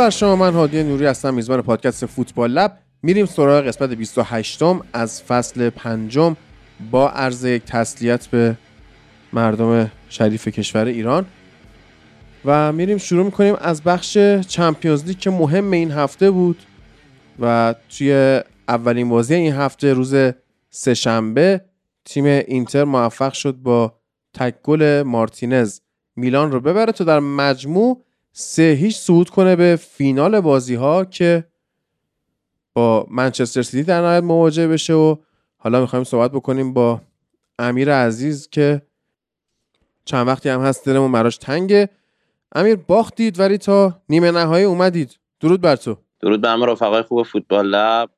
بر شما من هادی نوری هستم میزبان پادکست فوتبال لب. میریم سراغ قسمت 28 م از فصل پنجم با عرض یک تسلیت به مردم شریف کشور ایران. و میریم شروع می‌کنیم از بخش چمپیونز لیگ که مهم این هفته بود و توی اولین بازی این هفته روز سهشنبه تیم اینتر موفق شد با تک گل مارتینز میلان رو ببره تا در مجموع سه هیچ صعود کنه به فینال بازی ها که با منچستر سیتی در نهایت مواجه بشه و حالا می‌خوایم صحبت بکنیم با امیر عزیز که چند وقتی هم هست دلمون براش تنگه. امیر باختید ولی تا نیمه نهایی اومدید. درود بر تو. درود بر رفقای خوب فوتبال لب.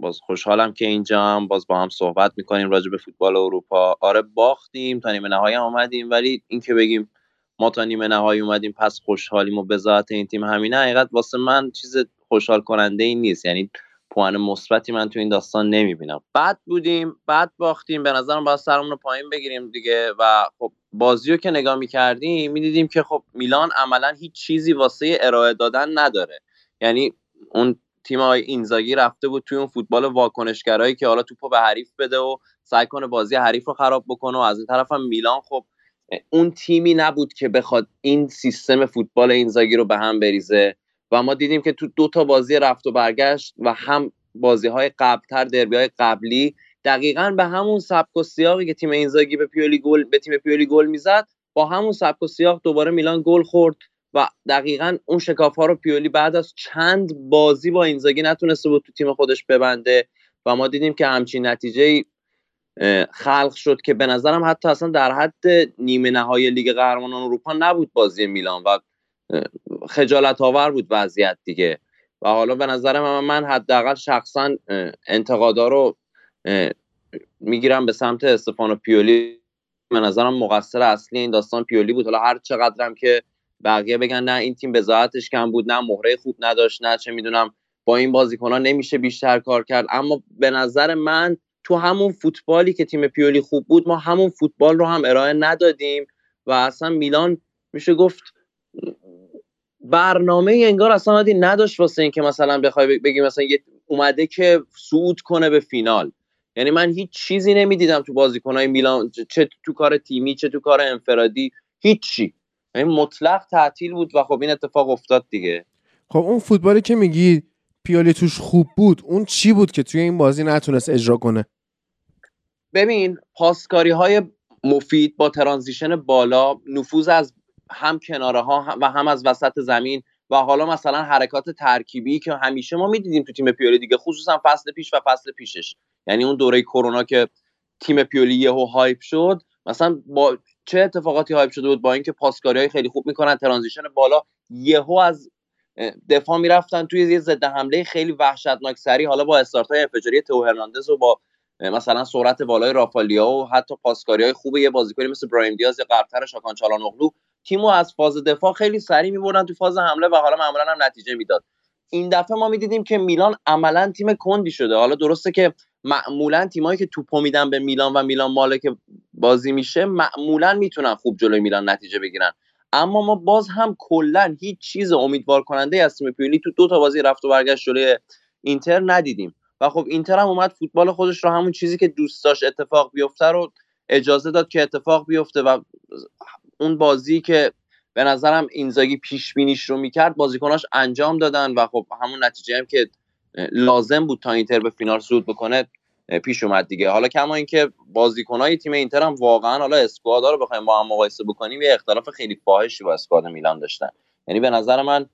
باز خوشحالم که اینجا هم. باز با هم صحبت می‌کنیم راجع به فوتبال اروپا. آره باختیم تا نیمه نهایی اومدیم ولی اینکه بگیم ما تا نیمه نهایی اومدیم پس خوشحالیم و بذات این تیم همینه. حقیقت واسه من چیز خوشحال کننده این نیست. یعنی پوان مثبتی من تو این داستان نمی‌بینم. بعد بودیم بعد باختیم. به نظرم باید سرمون رو پایین بگیریم دیگه و خب بازی که نگاه می‌کردیم می‌دیدیم که خب میلان عملا هیچ چیزی واسه ارائه دادن نداره. یعنی اون تیم های اینزاگی رفته بود توی اون فوتبال واکنشگرایی که حالا توپو به حریف بده و سعی کنه بازی حریف رو خراب بکنه و از این طرف هم میلان خب اون تیمی نبود که بخواد این سیستم فوتبال اینزاگی رو به هم بریزه. و ما دیدیم که تو دو تا بازی رفت و برگشت و هم بازی های قبلتر دربی های قبلی دقیقا به همون سبک و سیاقی که تیم اینزاگی به پیولی گل به تیم پیولی گل می‌زد با همون سبک و سیاق دوباره میلان گل خورد و دقیقا اون شکاف ها رو پیولی بعد از چند بازی با اینزاگی نتونسته بود تو تیم خودش ببنده. و ما دیدیم که همچین نتیجه خلق شد که به نظرم حتی اصلا در حد نیمه نهایی لیگ قهرمانان اروپا نبود بازی میلان و خجالت آور بود وضعیت دیگه. و حالا به نظر من من حداقل شخصا انتقادا رو می‌گیرم به سمت استفانو پیولی. به نظرم مقصر اصلی این داستان پیولی بود. حالا هر چقدرم که بقیه بگن نه این تیم بذاتش کم بود نه مهره خوب نداشت نه چه می‌دونم با این بازیکنان نمیشه بیشتر کار کرد. اما به نظر من تو همون فوتبالی که تیم پیولی خوب بود ما همون فوتبال رو هم ارائه ندادیم و اصلا میلان میشه گفت برنامه انگار اصلا نداشت واسه اینکه مثلا بخوای بگیم مثلا اومده که صعود کنه به فینال. یعنی من هیچ چیزی نمی‌دیدم تو بازیکنهای میلان چه تو کار تیمی چه تو کار انفرادی هیچی. یعنی مطلق تعطیل بود و خب این اتفاق افتاد دیگه. خب اون فوتبالی که میگی پیولی توش خوب بود اون چی بود که توی این بازی نتونست اجرا کنه؟ ببین پاسکاری های مفید با transition بالا نفوذ از هم کناره ها و هم از وسط زمین و حالا مثلا حرکات ترکیبی که همیشه ما می‌دیدیم تو تیم پیولی دیگه خصوصا فصل پیش و فصل پیشش. یعنی اون دوره کرونا که تیم پیولی یهو hype شد مثلا با چه اتفاقاتی hype شده بود؟ با اینکه پاسکاری های خیلی خوب می‌کنن transition بالا یهو از دفاع می‌رفتن توی یه ضد حمله خیلی وحشتناک سری حالا با استارت های انفجاری تو هرناندز و با مثلا سرعت بالای رافالیا و حتی پاسکاری های خوب یه بازیکنی مثل برایم دیاز یا قبلتر شاکان چالانوغلو تیمو از فاز دفاع خیلی سریع میبردن تو فاز حمله و حالا معمولا هم نتیجه می‌داد. این دفعه ما می‌دیدیم که میلان عملا تیم کندی شده. حالا درسته که معمولا تیمایی که توپو میدن به میلان و میلان مالک بازی میشه معمولا می‌تونن خوب جلوی میلان نتیجه بگیرن. اما ما باز هم کلا هیچ چیز امیدوار کننده از تیم پیولی تو دو تا بازی رفت و برگشت جلوی اینتر ندیدیم. و خب اینتر هم اومد فوتبال خودش رو همون چیزی که دوست داشت اتفاق بیفته رو اجازه داد که اتفاق بیفته و اون بازی که به نظرم اینزاگی پیش بینیش رو می‌کرد بازیکناش انجام دادن و خب همون نتیجه هم که لازم بود تا اینتر به فینال صعود بکنه پیش اومد دیگه. حالا کما اینکه بازیکنای تیم اینتر هم واقعا حالا اسکوادا رو بخوایم با هم مقایسه بکنیم یه اختلاف خیلی فاحشی با اسکواد میلان داشتن. یعنی به نظر من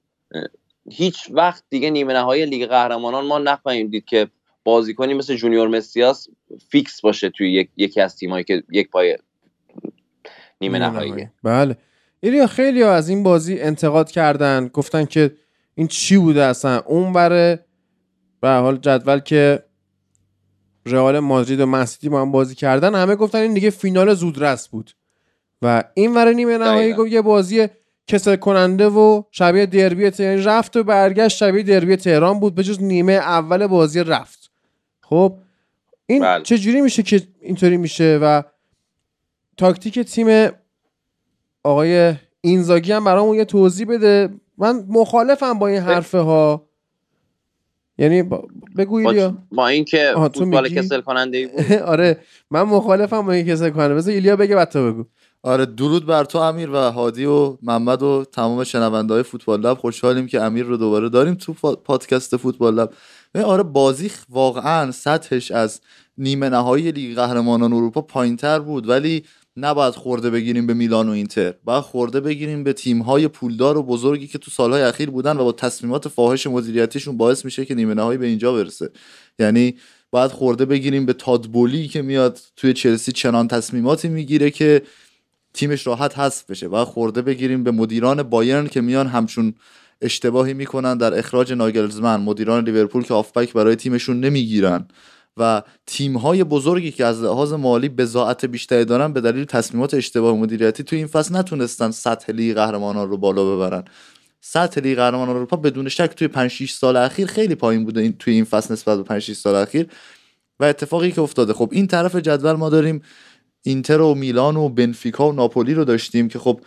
هیچ وقت دیگه نیمه نهایی لیگ قهرمانان ما نخواهیم دید که بازیکنی مثل جونیور مسیاس fix باشه توی یک، یکی از تیمایی که یک پای نیمه نهایی بله. آریا خیلی ها از این بازی انتقاد کردن. گفتن که این چی بوده اصلا؟ اون‌ور به حال جدول که رئال مادرید و منسیتی با هم بازی کردن همه گفتن این دیگه فینال زودرس بود. و این ور نیمه نهایی گفت یه بازی کسل کننده و شبیه دربی تهران. رفت و برگشت شبیه دربی تهران بود به جز نیمه اول بازی رفت. خب این بله. چجوری میشه که اینطوری میشه؟ و تاکتیک تیم آقای اینزاگی هم برامون یه توضیح بده. من مخالفم با این حرفه ها یعنی بگو ایلیا. با اینکه فوتبال کسل کننده بود. آره من مخالفم با این کسل کننده. بذار ایلیا بگه بعد تو بگو. آره درود بر تو امیر و هادی و محمد و تمام شنونده های فوتبال لب. خوشحالیم که امیر رو دوباره داریم تو پادکست فوتبال لب. آره بازی واقعا سطحش از نیمه نهایی لیگ قهرمانان اروپا پایینتر بود ولی نباید خورده بگیریم به میلان و اینتر. باید خورده بگیریم به تیم‌های پولدار و بزرگی که تو سالهای اخیر بودن و با تصمیمات فاحش مدیریتیشون باعث میشه که نیمه نهایی به اینجا برسه. یعنی باید خورده بگیریم به تادبولی که میاد توی چلسی چنان تصمیماتی می‌گیره که تیمش راحت حذف بشه. باید خورده بگیریم به مدیران بایرن که میان همچون اشتباهی می‌کنن در اخراج ناگلزمن. مدیران لیورپول که آفبک برای تیمشون نمی‌گیرن. و تیم های بزرگی که از لحاظ مالی بزاعت بیشتری دارن به دلیل تصمیمات اشتباه مدیریتی توی این فصل نتونستن سطح لیگ قهرمانان رو بالا ببرن. سطح لیگ قهرمانان اروپا بدون شک توی 5 6 سال اخیر خیلی پایین بوده این توی این فصل نسبت به 5 6 سال اخیر. و اتفاقی که افتاده خب این طرف جدول ما داریم. اینتر و میلان و بنفیکا و ناپولی رو داشتیم که خب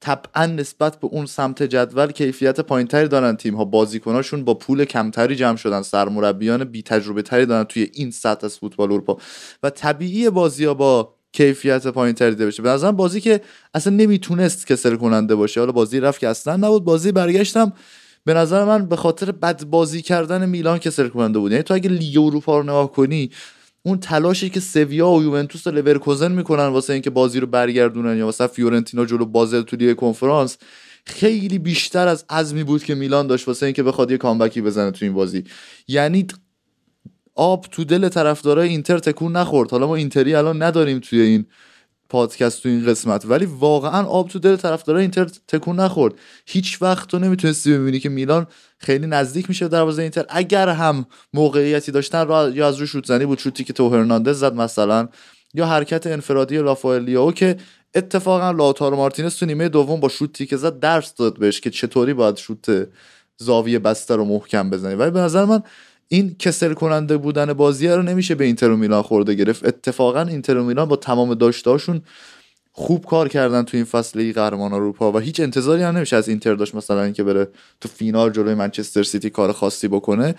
طبعا نسبت به اون سمت جدول کیفیت پایینتری دارن تیم ها بازیکناشون با پول کمتری جمع شدن. سرمربیان بی تجربه تری دارن توی این سطح از فوتبال اروپا. و طبیعی بازی ها با کیفیت پایینتری دیده بشه. به بازی که اصلا نمی‌تونست کسل کننده باشه. حالا بازی رفت که اصلا نبود. بازی برگشتم. به نظر من به خاطر بد بازی کردن میلان کسل کننده بود. یعنی تو اگه لیگ اروپا رو نگاه کنی اون تلاشی که سویا و یوونتوس و لورکوزن می‌کنن واسه اینکه بازی رو برگردونن یا واسه فیورنتینا جلو بازل تو لیگ کنفرانس خیلی بیشتر از عزمی بود که میلان داشت واسه اینکه بخواد یه comeback ی بزنه تو این بازی. یعنی آب تو دل طرفدارای اینتر تکون نخورد. حالا ما اینتری الان نداریم توی این پادکست تو این قسمت. ولی واقعا آب تو دل طرفدارای اینتر تکون نخورد. هیچ وقت تو نمی‌تونستی ببینی که میلان خیلی نزدیک میشه دروازه اینتر. اگر هم موقعیتی داشتن را یا از رو شوت زنی بود شوتی که تو هرناندز زد مثلا یا حرکت انفرادی لافائلیاو که اتفاقا لاتارو مارتینز تو نیمه دوم با شوتی که زد درس داد بهش که چطوری باید شوت زاویه بسته رو محکم بزنی. ولی به نظر من این کسل کننده بودن بازی رو نمیشه به اینتر میلان خورده گرفت. اتفاقا اینتر میلان با تمام داشتهاشون خوب کار کردن تو این فصل قهرمان اروپا و هیچ انتظاری هم نمیشه از اینتر داشت مثلا اینکه بره تو فینال جلوی منچستر سیتی کار خاصی بکنه.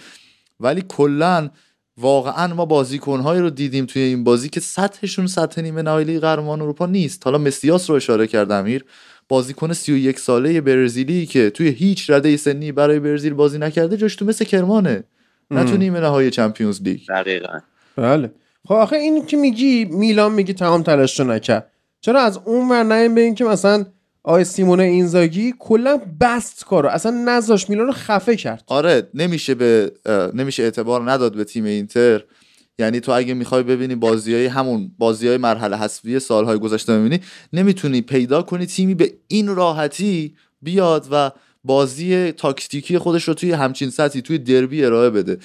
ولی کلا واقعا ما بازیکنهایی رو دیدیم توی این بازی که سطحشون سطح نیمه نهایی قهرمان اروپا نیست. حالا مسیاس رو اشاره کردم امیر. بازیکن 31 ساله برزیلی که توی هیچ رده سنی برای برزیل بازی نکرده جاش تو مثل کرمانه. نه تو نیمه نهایی چمپیونز لیگ. دقیقا. بله. خب آخه این که میگی میلان میگی تمام تلاش رو نکرد. چرا از اون ور نیم به که مثلا آی سیمونه اینزاگی کلا بست کارو. اصلا نذاش میلان رو خفه کرد. آره نمیشه به نمیشه اعتبار نداد به تیم اینتر. یعنی تو اگه می‌خوای ببینی بازی های همون بازی های مرحله حذفی سالهای گذشته ببینی نمی‌تونی پیدا کنی تیمی به این راحتی بیاد و بازی تاکتیکی خودش رو توی همچین سطحی توی دربی ارائه بده.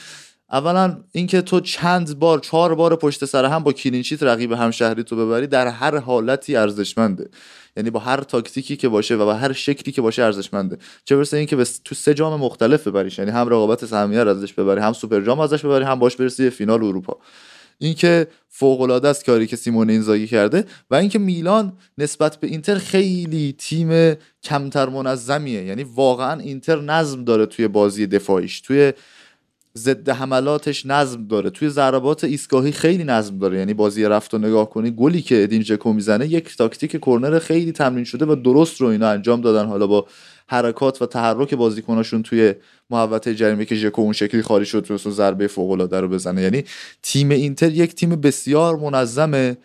اولا اینکه تو چند بار چهار بار پشت سر هم با clean sheet رقیب همشهری تو ببری در هر حالتی ارزشمنده. یعنی با هر تاکتیکی که باشه و با هر شکلی که باشه ارزشمنده. چه برسه اینکه به تو سه جام مختلف ببریش. یعنی هم رقابت سهمیه ازش ببری هم سوپر جام ازش ببری هم باهاش برسی فینال اروپا. اینکه فوق العاده است کاری که سیمون اینزاگی کرده و اینکه میلان نسبت به اینتر خیلی تیم کمتر منظمیه. یعنی واقعا اینتر نظم داره توی بازی دفاعیش. توی ضد حملاتش نظم داره. توی ضربات ایستگاهی خیلی نظم داره. یعنی بازی رفت و نگاه کنی گلی که ادین ژکو می‌زنه یک تاکتیک کرنر خیلی تمرین شده و درست رو اینا انجام دادن. حالا با حرکات و تحرک بازیکناشون توی محوطه جریمه که ژکو اون شکلی خالی شد تو ضربه فوق العاده رو بزنه. یعنی تیم اینتر یک تیم بسیار منظمه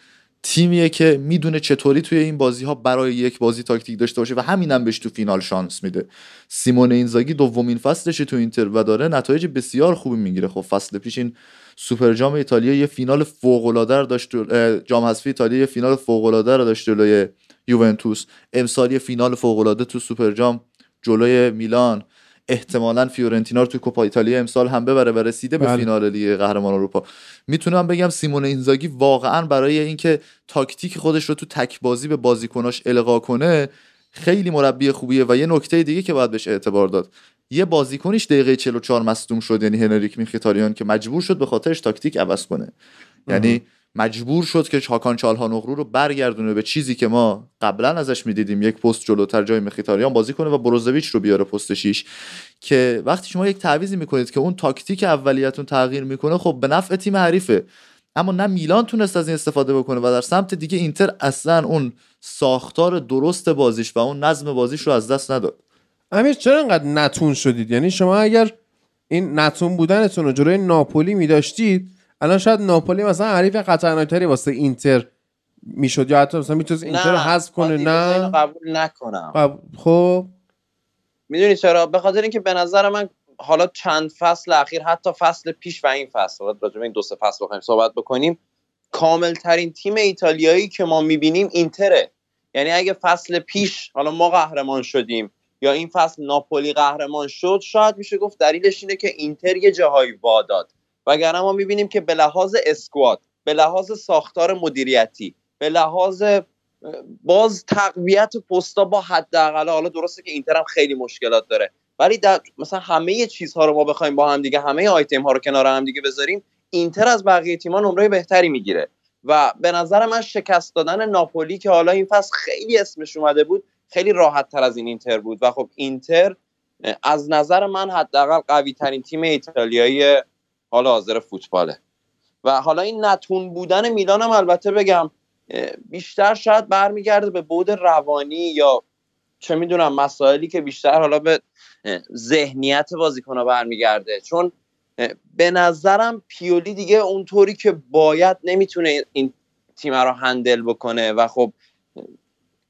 تیمیه که می‌دونه چطوری توی این بازی ها برای یک بازی تاکتیک داشته باشه و همینم بهش تو فینال شانس میده. سیمون اینزاگی دومین فصلش تو اینتر و داره نتایج بسیار خوبی می‌گیره. خب فصل پیش این سوپر جام ایتالیا یه فینال فوق العاده داشت جام حذفی ایتالیا یه فینال فوق العاده رو داشت جلوی یوونتوس. امسال یه فینال فوق العاده تو سوپر جام جلوی میلان. احتمالا فیورنتینا رو توی کوپا ایتالیا امسال هم ببره و رسیده به بله. فینال لیگ قهرمان اروپا. می‌تونم بگم سیمون اینزاگی واقعا برای اینکه تاکتیک خودش رو تو تک بازی به بازیکناش القا کنه خیلی مربی خوبیه و یه نکته دیگه که باید بهش اعتبار داد. یه بازیکنیش دقیقه 44 مصدوم شد یعنی هنریک میخیتاریان که مجبور شد به خاطرش تاکتیک عوض کنه. یعنی مجبور شد که هاکان چالهانوغلو رو برگردونه به چیزی که ما قبلا ازش می‌دیدیم. یک پست جلوتر جای مخیتاریان بازی کنه و بروزویچ رو بیاره پست 6 که وقتی شما یک تعویزی می‌کنید که اون تاکتیک اولیتون تغییر می‌کنه خب به نفع تیم حریفه. اما نه میلان تونست از این استفاده بکنه و در سمت دیگه اینتر اصلا اون ساختار درست بازیش و اون نظم بازیش رو از دست نداد. امیر چرا انقدر نتون شدید؟ یعنی شما اگر این نتون بودنتون رو جلوی ناپولی میداشتید الان شاید ناپولی مثلا حریف خطرناکتری واسه اینتر می‌شد یا حتی مثلا می‌تونست اینتر رو حذف کنه نه؟ قبول نکنم. قب... خب. می‌دونی چرا؟ به خاطر اینکه به نظر من حالا چند فصل اخیر حتی فصل پیش و این فصل راجع این دو سه فصل بخوایم صحبت بکنیم کامل ترین تیم ایتالیایی که ما می‌بینیم اینتره. یعنی اگه فصل پیش حالا ما قهرمان شدیم یا این فصل ناپولی قهرمان شد شاید میشه گفت دلیلش اینه که اینتر یه جاهایی واداد. وگرنه ما می‌بینیم که به لحاظ اسکواد به لحاظ ساختار مدیریتی به لحاظ باز تقویت پستا با حداقل حالا درسته که اینتر هم خیلی مشکلات داره ولی در مثلا همه چیزها رو ما بخوایم با هم دیگه همه آیتم ها رو کنار هم دیگه بذاریم اینتر از بقیه تیم‌ها نمره بهتری می‌گیره. و به نظر من شکست دادن ناپولی که حالا این فصل خیلی اسمش اومده بود خیلی راحت تر از این اینتر بود. و خب اینتر از نظر من حداقل قوی ترین تیم ایتالیایی حالا حاضر فوتباله. و حالا این نتون بودن میلان هم البته بگم بیشتر شاید برمیگرده به بود روانی یا چه می‌دونم مسائلی که بیشتر حالا به ذهنیت بازیکن برمیگرده. چون به نظرم پیولی دیگه اونطوری که باید نمی‌تونه این تیم رو هندل بکنه و خب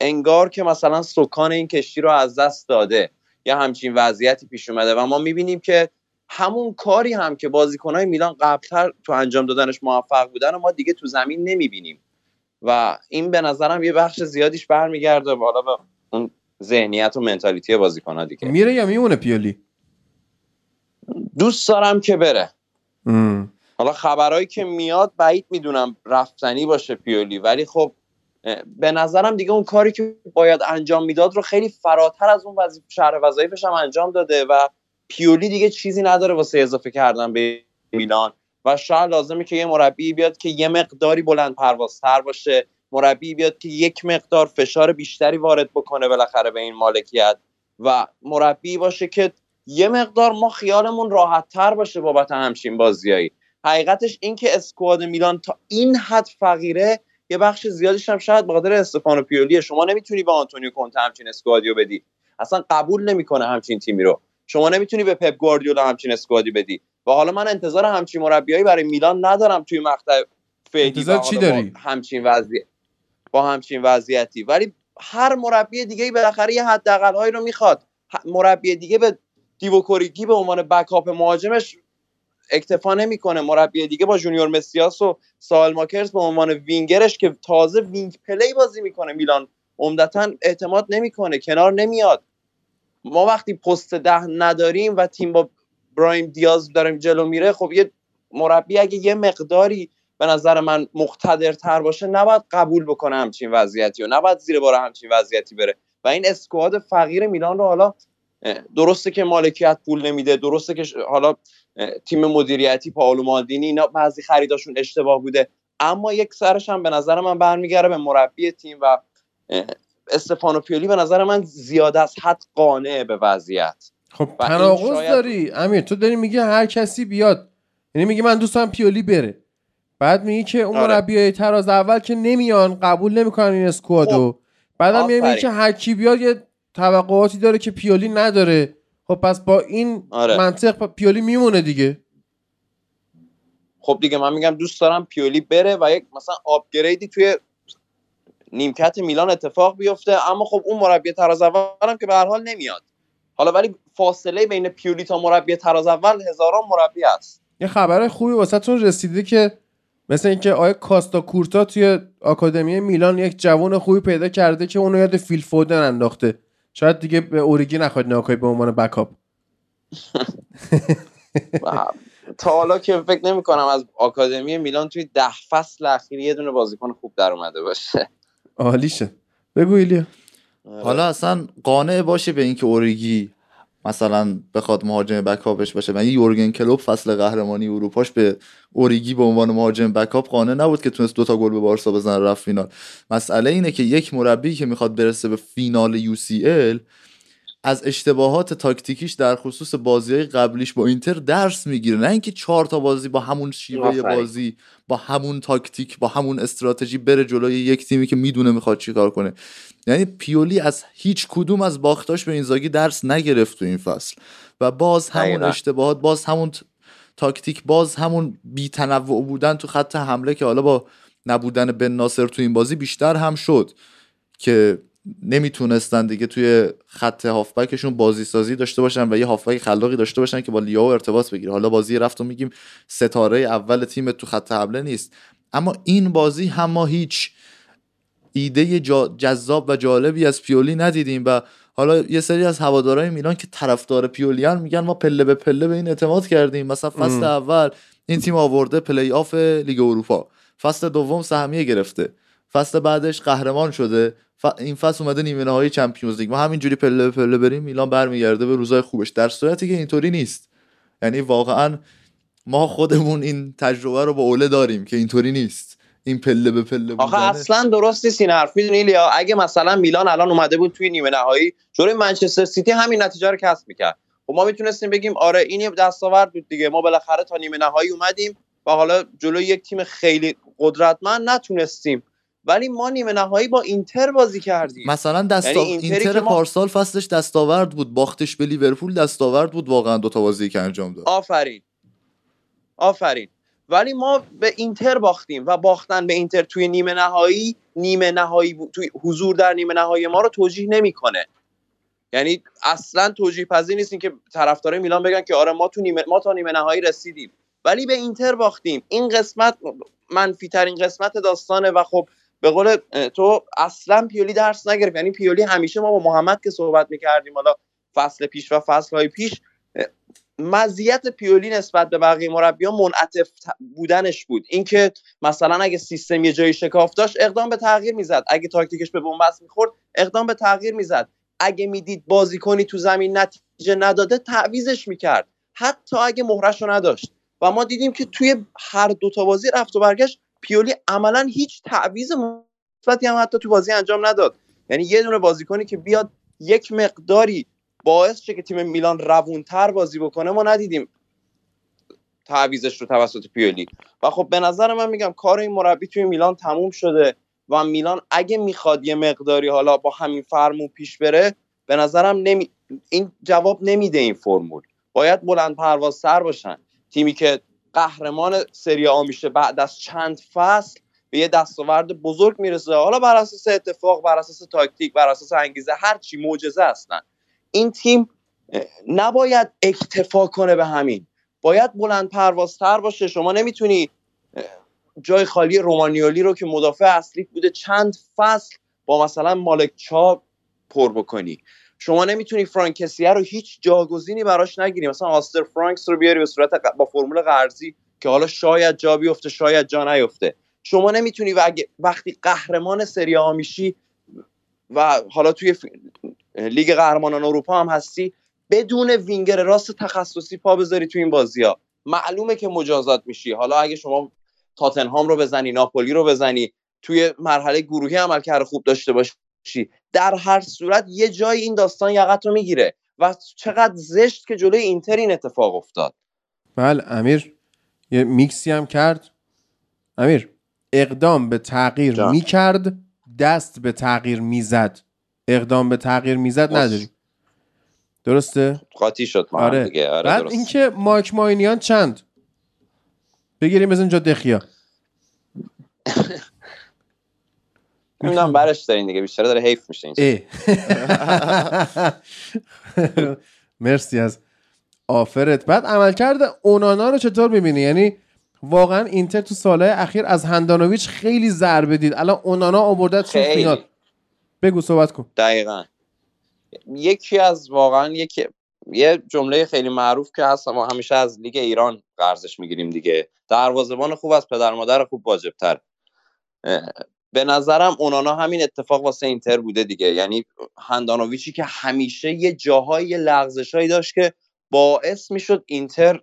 انگار که مثلا سکان این کشتی رو از دست داده یا همچین وضعیتی پیش اومده و ما می‌بینیم که همون کاری هم که بازیکنهای میلان قبلتر تو انجام دادنش موفق بودن و ما دیگه تو زمین نمی‌بینیم. و این به نظرم یه بخش زیادیش برمیگرده بالا به اون ذهنیت و منتالیتی بازیکن‌ها دیگه. میره یا میمونه پیولی؟ دوست دارم که بره. حالا خبرهایی که میاد بعید می‌دونم رفتنی باشه پیولی ولی خب به نظرم دیگه اون کاری که باید انجام می‌داد رو خیلی فراتر از اون وظیفه شهر وظایفش هم انجام داده و پیولی دیگه چیزی نداره واسه اضافه کردن به میلان. و شاید لازمه که یه مربی بیاد که یه مقداری بلند پروازتر باشه. مربی بیاد که یک مقدار فشار بیشتری وارد بکنه بالاخره به این مالکیت. و مربی باشه که یه مقدار ما خیالمون راحت تر باشه بابت همچین بازیایی. حقیقتش این که اسکواد میلان تا این حد فقیره یه بخش زیادیش هم شاید به خاطر استفانو پیولیه. شما نمی‌تونی به آنتونیو کونته همچین اسکوادیو بدی. اصلا قبول نمی‌کنه همچین تیمی رو. شما نمی‌تونی به پپ گواردیولا همچین اسکوادی بدی. و حالا من انتظار همچین مربیایی برای میلان ندارم توی مقطع فعلی چی داری؟ همچین وضعیت با همچین وضعیتی. ولی هر مربی دیگه بالاخره یه حداقل رو می‌خواد. مربی دیگه به دیووک اوریگی به عنوان backup مهاجمش اکتفا نمی‌کنه. مربی دیگه با جونیور مسیاس و سالماکرز به عنوان وینگرش که تازه wing play بازی می‌کنه میلان عمدتا اعتماد نمی‌کنه. کنار نمیاد. ما وقتی پست ده نداریم و تیم با براهیم دیاز داریم جلو میره خب یه مربی اگه یه مقداری به نظر من مقتدرتر باشه نباید قبول بکنه همچین وضعیتی و نباید زیر بار همچین وضعیتی بره. و این اسکواد فقیر میلان رو حالا درسته که مالکیت پول نمیده درسته که حالا تیم مدیریتی پاولو مالدینی اینا بعضی خریداشون اشتباه بوده اما یک سرش هم به نظر من برمیگره به مربی تیم و استفانو پیولی به نظر من زیاده از حد قانع به وضعیت. خب تناقض شاید... داری. امیر تو داری میگه هر کسی بیاد. یعنی میگه من دوستم پیولی بره. بعد میگی که اون آره. مربیای تراز اول که نمیان قبول نمی‌کنن این اسکوادو. خب. بعدم میگه که هر کی بیاد یه توقعاتی داره که پیولی نداره. خب پس با این آره. منطق پیولی میمونه دیگه. خب دیگه من میگم دوست دارم پیولی بره و یک مثلا آپگریدی توی نیمکت میلان اتفاق بیفته اما خب اون مربی تراز اول هم که به هر حال نمیاد. حالا ولی فاصله بین پیولی تا مربی تراز اول هزاران مربی است. یه خبر خوبی واسه تون رسیده که مثل اینکه آیا کاستا کورتا توی آکادمی میلان یک جوان خوبی پیدا کرده که اونو یاد فیل فودن انداخته. شاید دیگه به اوریگی نخواد ناکای به عنوان بکاپ. تا حالا که فکر نمی کنم از آکادمی میلان توی ده فصل اخیر یه دونه بازیکن خوب در اومده باشه. عالیشه. بگو ایلیا. آره. حالا اصلا قانع باشه به اینکه اوریگی مثلا بخواد مهاجم بکاپش باشه. من یورگن کلوب فصل قهرمانی اروپاش به اوریگی به عنوان مهاجم بکاپ قانع نبود که تونست دوتا گل به بارسا بزنه رفت فینال. مسئله اینه که یک مربی که می‌خواد برسه به فینال یو از اشتباهات تاکتیکیش در خصوص بازی های قبلیش با اینتر درس می‌گیره. نه اینکه چهار تا بازی با همون شیوه بازی با همون تاکتیک با همون استراتژی بره جلوی یک تیمی که می‌دونه می‌خواد چیکار کنه. یعنی پیولی از هیچ کدوم از باختاش به اینزاگی درس نگرفت تو این فصل. و باز همون اشتباهات باز همون تاکتیک باز همون بیتنوع بودن تو خط حمله که حالا با نبودن بن ناصر تو این بازی بیشتر هم شد که نمی‌تونستن دیگه توی خط هافبکشون بازی سازی داشته باشن و یه هافبک خلاقی داشته باشن که با لیاو ارتباط بگیره. حالا بازی رفت و میگیم ستاره اول تیم تو خط حمله نیست. اما این بازی هم ما هیچ ایده جذاب و جالبی از پیولی ندیدیم و حالا یه سری از هوادارهای میلان که طرفدار پیولیان میگن ما پله به پله به این اعتماد کردیم. مثلا فصل اول این تیم آورده پلی آف لیگ اروپا. فصل دوم سهمیه گرفته. فصل بعدش قهرمان شده. این فصل اومده نیمه نهایی Champions League. ما همینجوری پله به پله بریم میلان برمیگرده به روزای خوبش. در صورتی که اینطوری نیست. یعنی واقعا ما خودمون این تجربه رو با اوله داریم که اینطوری نیست. این پله به پله آخه اصلا درست نیست این حرف. می‌دونی لیا اگه مثلا میلان الان اومده بود توی نیمه نهایی جلوی منچستر سیتی همین نتیجه رو کسب می‌کرد. خب ما می‌تونستیم بگیم آره این یه دستاورد بود دیگه. ما بالاخره تا نیمه نهایی اومدیم و حالا جلوی یک تیم خیلی قدرتمند نتونستیم ولی ما نیمه نهایی با اینتر بازی کردیم. مثلا دستا... یعنی اینتر ما... پارسال فصلش دستاورد بود. باختش به لیورپول دستاورد بود واقعا دو تا بازی که انجام داد. آفرین. آفرین. ولی ما به اینتر باختیم و باختن به اینتر توی نیمه نهایی نیمه نهایی توی حضور در نیمه نهایی ما رو توجیه نمی‌کنه. یعنی اصلا توجیه پذیر نیست که طرفدارای میلان بگن که آره ما تو نیمه ما تا نیمه نهایی رسیدیم. ولی به اینتر باختیم. این قسمت منفی ترین قسمت داستانه و خب به قول تو اصلا پیولی درس نگرفت. یعنی پیولی همیشه ما با محمد که صحبت می‌کردیم حالا فصل پیش و فصل های پیش مزیت پیولی نسبت به بقیه مربیان منعطف بودنش بود. اینکه مثلا اگه سیستم یه جایی شکاف داشت اقدام به تغییر می‌زد. اگه تاکتیکش به بنبست می‌خورد اقدام به تغییر می‌زد. اگه می‌دید بازیکنی تو زمین نتیجه نداده تعویزش می‌کرد. حتی اگه مهرش رو نداشت. و ما دیدیم که توی هر دو تا بازی رفت و برگشت پیولی عملا هیچ تعویض مثبتی هم حتی تو بازی انجام نداد. یعنی یه دونه بازیکنی که بیاد یک مقداری باعث شه که تیم میلان روونتر بازی بکنه ما ندیدیم تعویزش رو توسط پیولی. و خب به نظر من میگم کار این مربی توی میلان تموم شده و میلان اگه می‌خواد یه مقداری حالا با همین فرمون پیش بره به نظرم نمی... این جواب نمیده این فرمول. باید بلند پرواز سر باشن. تیمی که قهرمان سری آ میشه. بعد از چند فصل به یه دستاورد بزرگ می‌رسه. حالا بر اساس اتفاق بر اساس تاکتیک بر اساس انگیزه هر چی معجزه هستن. این تیم نباید اکتفا کنه به همین. باید بلند پروازتر باشه. شما نمی‌تونی جای خالی رومانیولی رو که مدافع اصلی بوده چند فصل با مثلا مالک چا پر بکنی. شما نمی‌تونی فرانکسیه رو هیچ جاگزینی براش نگیری. مثلا آستر فرانکس رو بیاری به صورت با فرمول قرضی که حالا شاید جا بیفته شاید جا نیفته. شما نمی‌تونی وقتی قهرمان سری ها میشی و حالا توی لیگ قهرمانان اروپا هم هستی بدون وینگر راست تخصصی پا بذاری توی این بازی ها معلومه که مجازات میشی. حالا اگه شما تاتنهام رو بزنی ناپولی رو بزنی توی مرحله گروهی عملکرد خوب داشته باشی. در هر صورت یه جای این داستان یقت رو می‌گیره و چقدر زشت که جلوی اینتر این اتفاق افتاد. بله امیر یه میکسی هم کرد. امیر اقدام به تغییر می‌کرد دست به تغییر می‌زد. اقدام به تغییر می‌زد نداریم درسته؟ قاطی شد ما آره. دیگه. آره بعد اینکه مایک ماینیان چند؟ بگیریم از اینجا دخیا. نمی‌دونم برش دارین دیگه بیشتر داره حیف میشه این مرسی از آفرت. بعد عمل کرده اونانا رو چطور می‌بینی؟ یعنی واقعا اینتر تو سالهای اخیر از هندانویچ خیلی ضربه دید. الان اونانا آورده تو فینال. بگو صحبت کن. دقیقا. یکی از واقعا یکی یه جمله خیلی معروف که هست ما همیشه از لیگ ایران قرضش می‌گیریم دیگه. دروازه‌بان خوب از پدر مادر خوب واجبتر. به نظرم اونانا همین اتفاق واسه اینتر بوده دیگه. یعنی هندانویچی که همیشه یه جاهای لغزشایی داشت که باعث می‌شد اینتر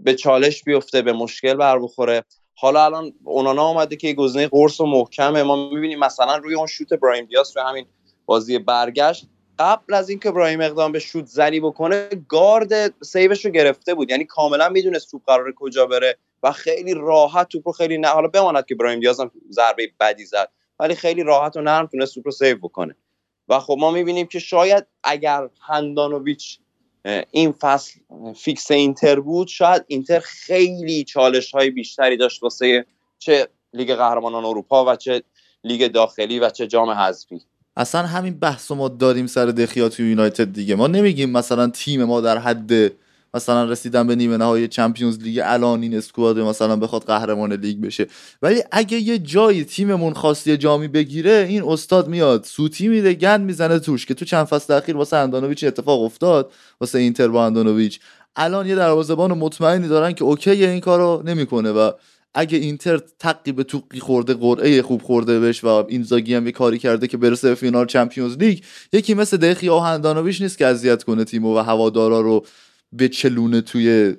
به چالش بیفته به مشکل بر بخوره. حالا الان اونانا آمده که گزینه قرص و محکمه. ما می‌بینیم مثلا روی اون شوت برایم دیاس روی همین بازی برگشت. قبل از اینکه برایم اقدام به شوت زنی بکنه گارد سیوش رو گرفته بود. یعنی کاملا می‌دونست توپ قرار کجا بره. و خیلی راحت توپ رو خیلی نه حالا بماند که برایم دیاز هم ضربه بدی زد ولی خیلی راحت و نرم تونست توپ رو save بکنه. و خب ما می‌بینیم که شاید اگر هندانویچ این فصل فیکس اینتر بود شاید اینتر خیلی چالش های بیشتری داشت واسه چه لیگ قهرمانان اروپا و چه لیگ داخلی و چه جام حذفی. اصلا همین بحث ما داریم سر دخیا توی یونایتد دیگه. ما نمیگیم مثلا تیم ما در حد مثلا رسیدن به نیمه نهایی Champions League الان این squad مثلا بخواد قهرمان لیگ بشه. ولی اگه یه جایی تیممون خواستی جامی بگیره این استاد میاد سوتی میده گند می‌زنه توش که تو چند فصل اخیر واسه هندانویچ اتفاق افتاد واسه اینتر با هندانویچ. الان یه دروازه‌بان مطمئنی دارن که اوکی این کارو نمی‌کنه و اگه اینتر تقی به توقی خورده قرعه خوب خورده بهش و اینزاگی هم یه کاری کرده که برسه به فینال Champions League یکی مثل دخیا و هندانویچ نیست که اذیت کنه تیمو و هوادارا رو بچلونه توی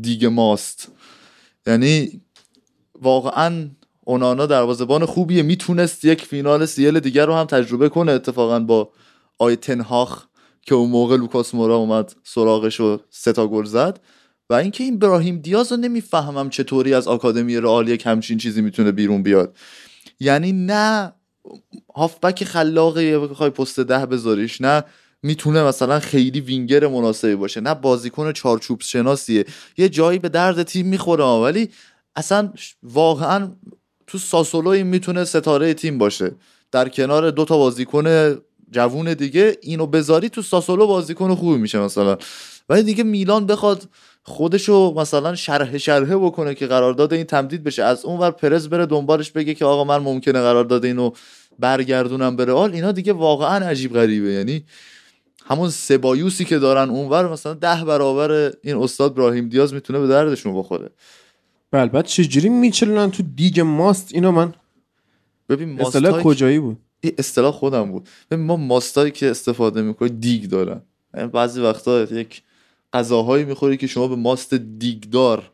دیگه ماست. یعنی واقعا اونانا دروازه‌بان خوبیه. می‌تونست یک فینال CL دیگر رو هم تجربه کنه اتفاقا با آیاکس تن‌هاخ که اون موقع لوکاس مورا اومد سراغش و سه گل زد. و اینکه این براهیم دیاز رو نمی‌فهمم چطوری از آکادمی رئال یک همچین چیزی می‌تونه بیرون بیاد. یعنی نه هافبک خلاقه بخوای پست ده بذاریش نه می‌تونه مثلا خیلی وینگر مناسبی باشه. نه بازیکن چارچوب شناسیه. یه جایی به درد تیم می‌خوره ولی اصلا واقعا تو ساسولوی می‌تونه ستاره تیم باشه. در کنار دو تا بازیکن جوون دیگه اینو بذاری تو ساسولو بازیکن خوبی میشه مثلا. ولی دیگه میلان بخواد خودشو مثلا شرح شرحه بکنه که قرارداد این تمدید بشه. از اون ور پرز بره دنبالش بگه که آقا من ممکنه قرارداد اینو برگردونم به رئال اینا دیگه واقعا عجیب غریبه. یعنی همون سبایوسی که دارن اونور مثلا ده برابر این استاد براهیم دیاز می‌تونه به دردشون بخوره. بله بعد چجوری میچلونن تو دیگ ماست؟ اینو من ببین اصطلاح کجایی بود؟ این اصطلاح خودم بود. ببین ما ماستایی که استفاده می‌کنیم دیگ دارن. یعنی بعضی وقتا یک غذاهایی می‌خوری که شما به ماست دیگدار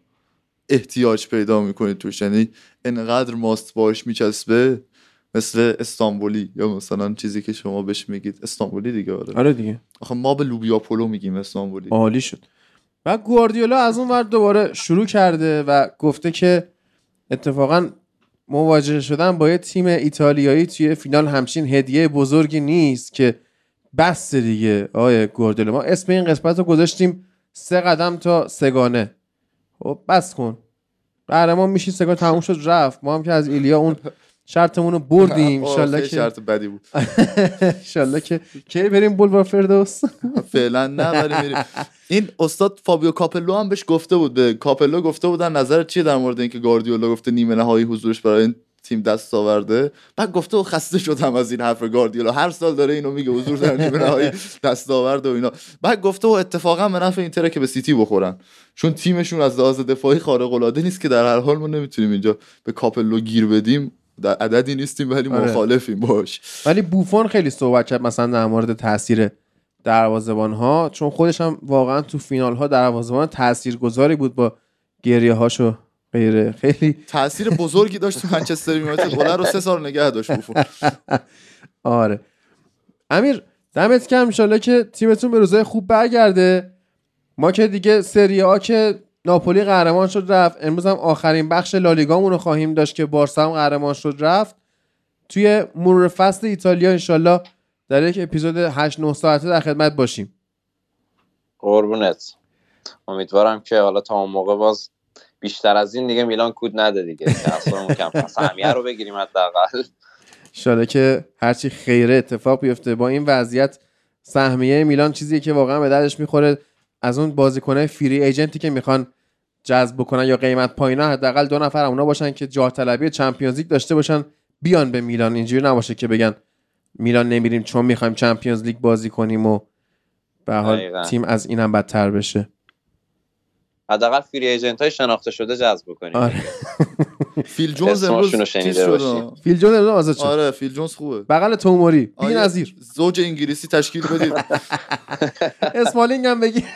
احتیاج پیدا می‌کنید توش. یعنی انقدر ماست باش میچسبه مثل استانبولی یا مثلا چیزی که شما بهش میگید. استانبولی دیگه آره. آره دیگه. آخه ما به لوبیا پلو میگیم استانبولی. عالی شد. و گواردیولا از اون ور دوباره شروع کرده و گفته که اتفاقا مواجه شدن با یه تیم ایتالیایی توی فینال همچین هدیه بزرگی نیست که بس دیگه. آقای گواردیولا ما اسم این قسمت رو گذاشتیم سه قدم تا سگانه خب بس کن. قهرمان میشی سه‌گانه تموم شد رفت. ما هم که از ایلیا اون شرطمون رو بردیم. انشالله که شرط بدی بود. انشالله که کی بریم بولوار فردوس؟ فعلا نه ولی میریم. این استاد فابیو کاپلو هم بهش گفته بود به کاپلو گفته بودن نظر چیه در مورد اینکه گاردیولا گفته نیمه نهایی حضورش برای این تیم دستاورده؟ بعد گفته و خسته شدم از این حرف گاردیولا هر سال داره اینو میگه حضور در نیمه نهایی دستاورده و اینا. بعد گفته و اتفاقا به نفع اینتره که به سیتی بخورن. چون تیمشون از لحاظ دفاعی خارق العاده نیست که در هر حال ما نمی‌تونیم اینجا به کاپلو گیر بدیم. در عددی نیستیم ولی آره. مخالفیم باش. ولی بوفون خیلی صحبت کرد مثلا در مورد تاثیر دروازه‌بان ها چون خودش هم واقعا تو فینال ها دروازه‌بان تاثیرگذاری بود با گریه هاش و غیره خیلی تاثیر بزرگی داشت تو منچستر یونایتد. گلر رو سه سال نگه داشت بوفون. آره. امیر دمت کم انشالله که تیمتون به روزای خوب برگرده. ما که دیگه سری آ که ناپولی قهرمان شد رفت. امروز هم آخرین بخش لالیگامون رو خواهیم داشت که بارسا هم قهرمان شد رفت. توی مرور فصل ایتالیا انشالله در یک اپیزود 8 9 ساعته در خدمت باشیم. قربونت. امیدوارم که حالا تا اون موقع باز بیشتر از این دیگه میلان کود نده دیگه. اصلا کم. سهمیه رو بگیریم حداقل. انشالله که هرچی خیره اتفاق بیفته. با این وضعیت سهمیه میلان چیزی که واقعا به دردش می‌خوره. از اون بازیکنهای free agent ی که می‌خوان جذب بکنن یا قیمت پایینه حداقل دو نفر اونا باشن که جاه طلبی Champions League داشته باشن بیان به میلان اینجوری نباشه که بگن میلان نمیریم چون می‌خوایم Champions League بازی کنیم و به حال. تیم از اینم بدتر بشه حداقل free agent های شناخته شده جذب کنیم آره. فیل جونز امروز چیز شد. فیل جون امروز آزاد شد. آره فیل جونز خوبه. بغل توموری بی نظیر. زوج انگلیسی تشکیل بدید؟ اسمالینگ هم بگی.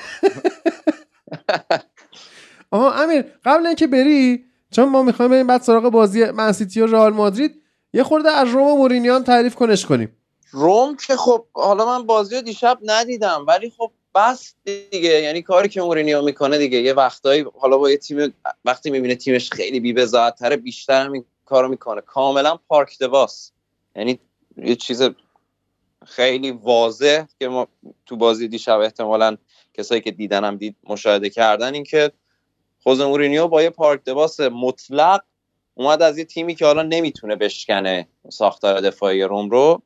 آها امیر قبل اینکه بری چون ما می‌خوایم بریم بعد سراغ بازی منسیتی و رئال مادرید یه خورده از روم و مورینیان تعریف کنش کنیم. روم که خب حالا من بازی رو دیشب ندیدم ولی خب بس دیگه. یعنی کاری که مورینیو می‌کنه دیگه. یه وقتایی حالا با یه تیم وقتی می‌بینه تیمش خیلی بی تره بیشتر هم این کارو می‌کنه. کاملا پارک دواس یعنی یه چیز خیلی واضح که ما تو بازی دیشب احتمالا کسایی که دیدن هم دید مشاهده کردن این که خوزه مورینیو با یه پارک دواس مطلق اومد از یه تیمی که حالا نمی‌تونه بشکنه ساختار دفاعی روم رو.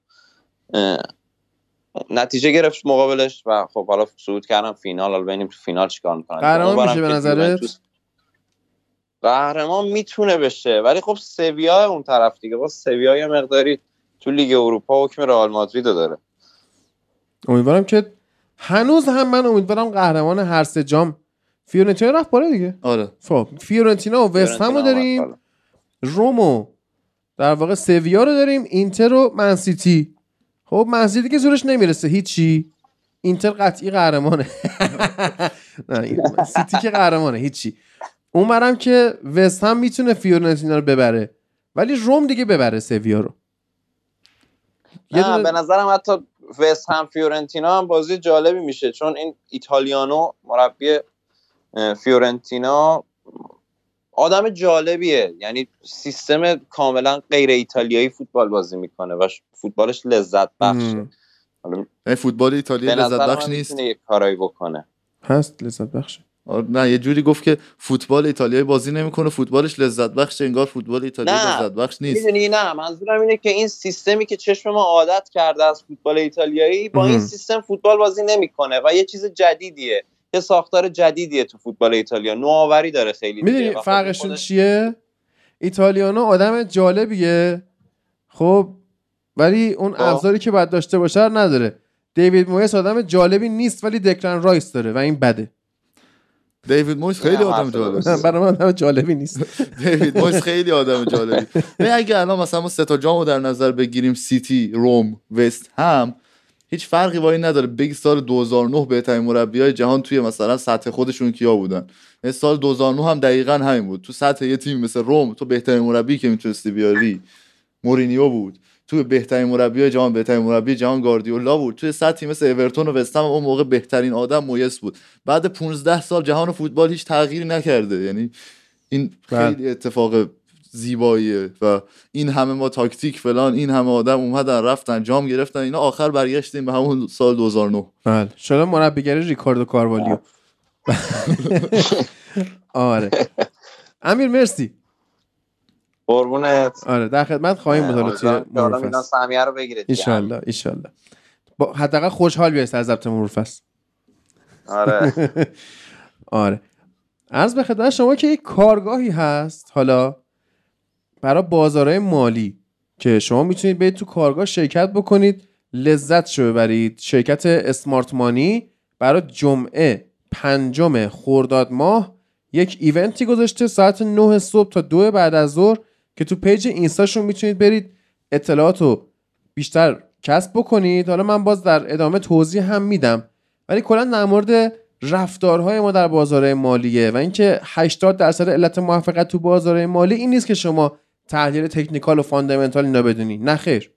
نتیجه گرفت مقابلش و خب حالا صعود کردم فینال حالا ببینیم تو فینال چیکار می‌کنن. قهرمان میشه به که نظرت؟ قهرمان می‌تونه بشه ولی خب سویا اون طرف دیگه. با سویا یه مقداری تو لیگ اروپا حکم رئال مادرید رو داره. امیدوارم که هنوز هم من امیدوارم قهرمان هر سه جام فیورنتینا رفت بالا دیگه. آره. خب فیورنتینا و وست هم رو داریم. رومو در واقع سویا رو داریم اینتر و منسیتی خب منسیتی که زورش نمی‌رسه هیچی. اینتر قطعی قهرمانه. نه سیتی که قهرمانه هیچی. اون برم که وست هم می‌تونه فیورنتینا رو ببره ولی روم دیگه ببره سویا رو. یه نه دونه- به نظرم حتی وست هم فیورنتینا هم بازی جالبی میشه چون این ایتالیانو مربی فیورنتینا آدم جالبیه. یعنی سیستم کاملا غیر ایتالیایی فوتبال بازی می‌کنه و فوتبالش لذت بخشه. فوتبال ایتالیا لذت بخش نیست. یک کارایی بکنه. هست لذت بخشه. آره، نه یه جوری گفت که فوتبال ایتالیایی بازی نمی‌کنه فوتبالش لذت بخش انگار فوتبال ایتالیایی. لذت بخش نیست. می‌دونی؟ نه منظورم اینه که این سیستمی که چشم ما عادت کرده از فوتبال ایتالیایی با این. سیستم فوتبال بازی نمی‌کنه و یه چیز جدیدیه. یه ساختار جدیدیه تو فوتبال ایتالیا. نوآوری داره خیلی دیگه. می‌دونی خب فرقشون خودش- چیه؟ ایتالیانا آدم جالبیه. خب ولی اون خب. ابزاری که باید داشته باشه رو نداره. دیوید مویس آدم جالبی نیست ولی دکلن رایس داره و این بده. دیوید مویس خیلی آدم جالبی. برای من آدم جالبی نیست. دیوید مویس خیلی آدم جالبی. نه اگه الان مثلا ما سه تا جامو در نظر بگیریم سیتی روم وست هم هیچ فرقی با این نداره. بگی سال 2009 بهترین مربیای جهان توی مثلا سطح خودشون کیا بودن. یعنی سال 2009 هم دقیقا همین بود. تو سطح یه تیم مثل روم تو بهترین مربی که می‌تونستی بیاری. مورینیو بود. توی بهترین مربی جهان بهترین مربی جهان گاردیولا بود. توی سطحی مثل اورتون و وستهم اون موقع بهترین آدم مویس بود. بعد 15 سال جهان فوتبال هیچ تغییری نکرده. یعنی این. خیلی اتفاق زیباییه و این همه ما تاکتیک فلان این همه آدم اومدن رفتن جام گرفتن اینا آخر برگشتیم به همون سال 2009 بله. شده مربیگری ریکاردو کاروالیو. آره. امیر مرسی. قربونت. آره در خدمت خواهیم بود. حالا توی سهمیه رو بگیره دیگه. ایشالله ایشالله با حداقل خوشحال بیای سر ضبط مرور فصل آره. آره. عرض به خدمت شما که یک کارگاهی هست. حالا برای بازارهای مالی که شما می‌تونید برید تو کارگاه شرکت بکنید لذت شو ببرید. شرکت اسمارت مانی برای جمعه پنجم خرداد ماه یک event ی گذاشته ساعت 9 صبح تا دو بعد از ظهر که تو page اینستاشون می‌تونید برید. اطلاعات رو بیشتر کسب بکنید. حالا من باز در ادامه توضیح هم میدم. ولی کلا در مورد رفتارهای ما در بازار مالیه و اینکه 80 درصد علت موفقیت تو بازار مالی این نیست که شما تحلیل technical و fundamental اینا بدونی. نه خیر.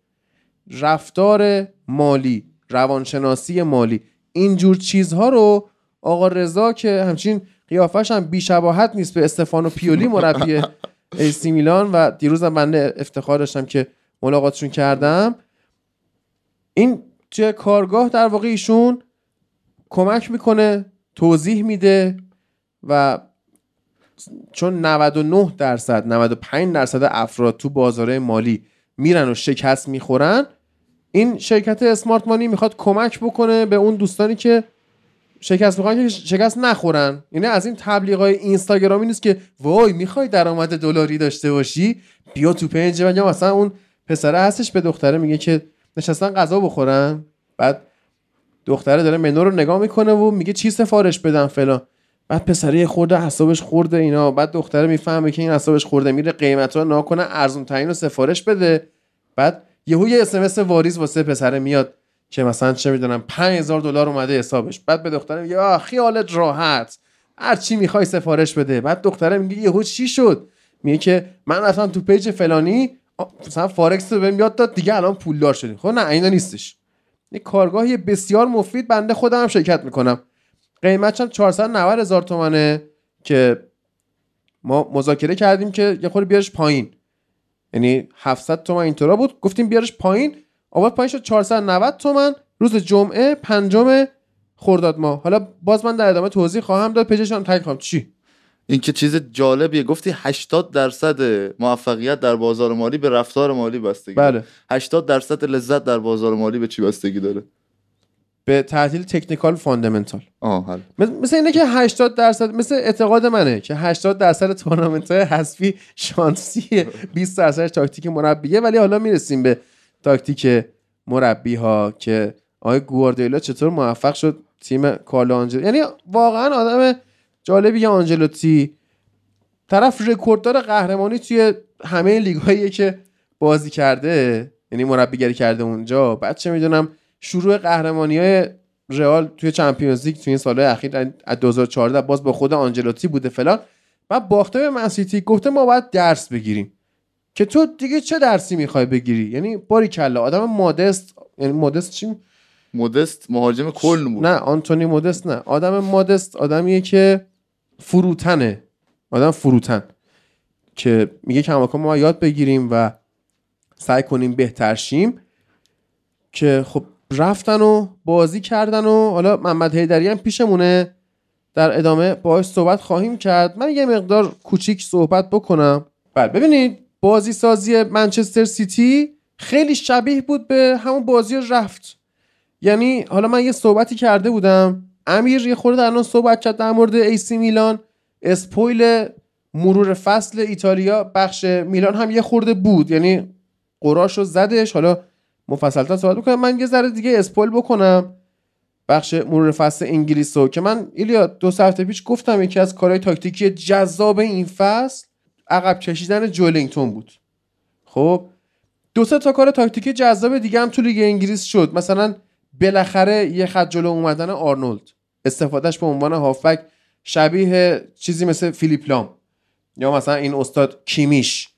رفتار مالی روانشناسی مالی اینجور چیزها رو آقا رضا که همچین قیافش هم بیشباهت نیست به استفانو پیولی مربی ایسی میلان و دیروزم بنده افتخار داشتم که ملاقاتشون کردم. این توی کارگاه در واقع ایشون کمک می‌کنه توضیح میده و چون 99 درصد 95 درصد افراد تو بازار مالی میرن و شکست می‌خورن این شرکت اسمارت مانی می‌خواد کمک بکنه به اون دوستانی که شکست می‌خوان که شکست نخورن. یعنی از این تبلیغ های اینستاگرامی نیست که وای می‌خوای درآمد دلاری داشته باشی؟ بیا تو پنج یا مثلا اون پسره هستش به دختره میگه که نشستن غذا بخورن. بعد دختره داره منو رو نگاه می‌کنه و میگه چی سفارش بدم فلان. بعد پسره خورده حسابش خورده اینا. بعد دختره می‌فهمه که این حسابش خورده میره قیمت رو ناکنه ارزون ترین رو سفارش بده. بعد یهو یه اسمس واریز واسه پسره میاد که مثلا چه می‌دونم 5000 دلار اومده حسابش. بعد به دختره میگه آه خیالت راحت. هر چی می‌خوای سفارش بده. بعد دختره میگه یهو چی شد؟ میگه که من رفتم تو page فلانی مثلا فارکس رو بهم یاد داد دیگه الان پولدار شدیم خب نه اینا نیستش. یه کارگاهی بسیار مفید بنده خودم شرکت می‌کنم. قیمتش هم 490 هزار تومنه که ما مذاکره کردیم که یه خورده بیارش پایین. یعنی 700 تومن اینطورا بود. گفتیم بیارش پایین. آورد پایین شد 490 تومن. روز جمعه پنجم خرداد ما حالا باز من در ادامه توضیح خواهم داد. پیجشان تایید خواهم چی؟ این که چیز جالبیه. گفتی 80 درصد موفقیت در بازار مالی به رفتار مالی بستگی بله. 80 درصد لذت در بازار مالی به چی بستگی داره؟ به تعطیل تکنیکال فاندامنتال مثل اینه که 80 درصد مثل اعتقاد منه که 80 درصد تورنمنت های حذفی شانسی 20 درصد تاکتیک مربیه ولی حالا می‌رسیم به تاکتیک مربی ها که آقای گواردیولا چطور موفق شد تیم کارلو آنجل یعنی واقعا آدم جالبی آنجلوتی طرف رکورددار قهرمانی توی همه لیگ که بازی کرده یعنی مربیگری کرده اونجا. بعد چه می‌دونم شروع قهرمانی های رئال توی چمپیونز لیگ توی این سالهای اخیر از 2014 باز با خود آنجلوتی بوده فلان. و باخته به منسیتی گفته ما باید درس بگیریم. که تو دیگه چه درسی می‌خوای بگیری؟ یعنی باری کلا آدم مادست یعنی مادست چی؟ مودست مهاجم کل بود. نه آنتونی مودست نه. آدم مادست آدمیه که فروتنه. آدم فروتن. که میگه کماکان ما یاد بگیریم و سعی کنیم بهتر شیم. که خب رفتن و بازی کردن و حالا محمد حیدری هم پیشمونه. در ادامه باهاش صحبت خواهیم کرد. من یه مقدار کوچیک صحبت بکنم. بله ببینید بازی سازی منچستر سیتی خیلی شبیه بود به همون بازی رفت. یعنی حالا من یه صحبتی کرده بودم. امیر یه خورده الان صحبت کرد در مورد ایسی میلان. spoil مرور فصل ایتالیا بخش میلان هم یه خورده بود. یعنی قراش رو زدش. حالا مفصلتا صحبت بکنم. من یه ذره دیگه spoil بکنم. بخش مرور فصل انگلیس رو که من ایلیا دو هفته پیش گفتم یکی از کارهای تاکتیکی جذاب این فصل عقب کشیدن جولینگتون بود. خب دو تا کار تاکتیکی جذاب دیگه هم تو لیگ انگلیس شد. مثلا بالاخره یه خط جلو اومدن آرنولد. استفادهش به عنوان هافبک شبیه چیزی مثل فیلیپ لام. یا مثلا این استاد کیمیش.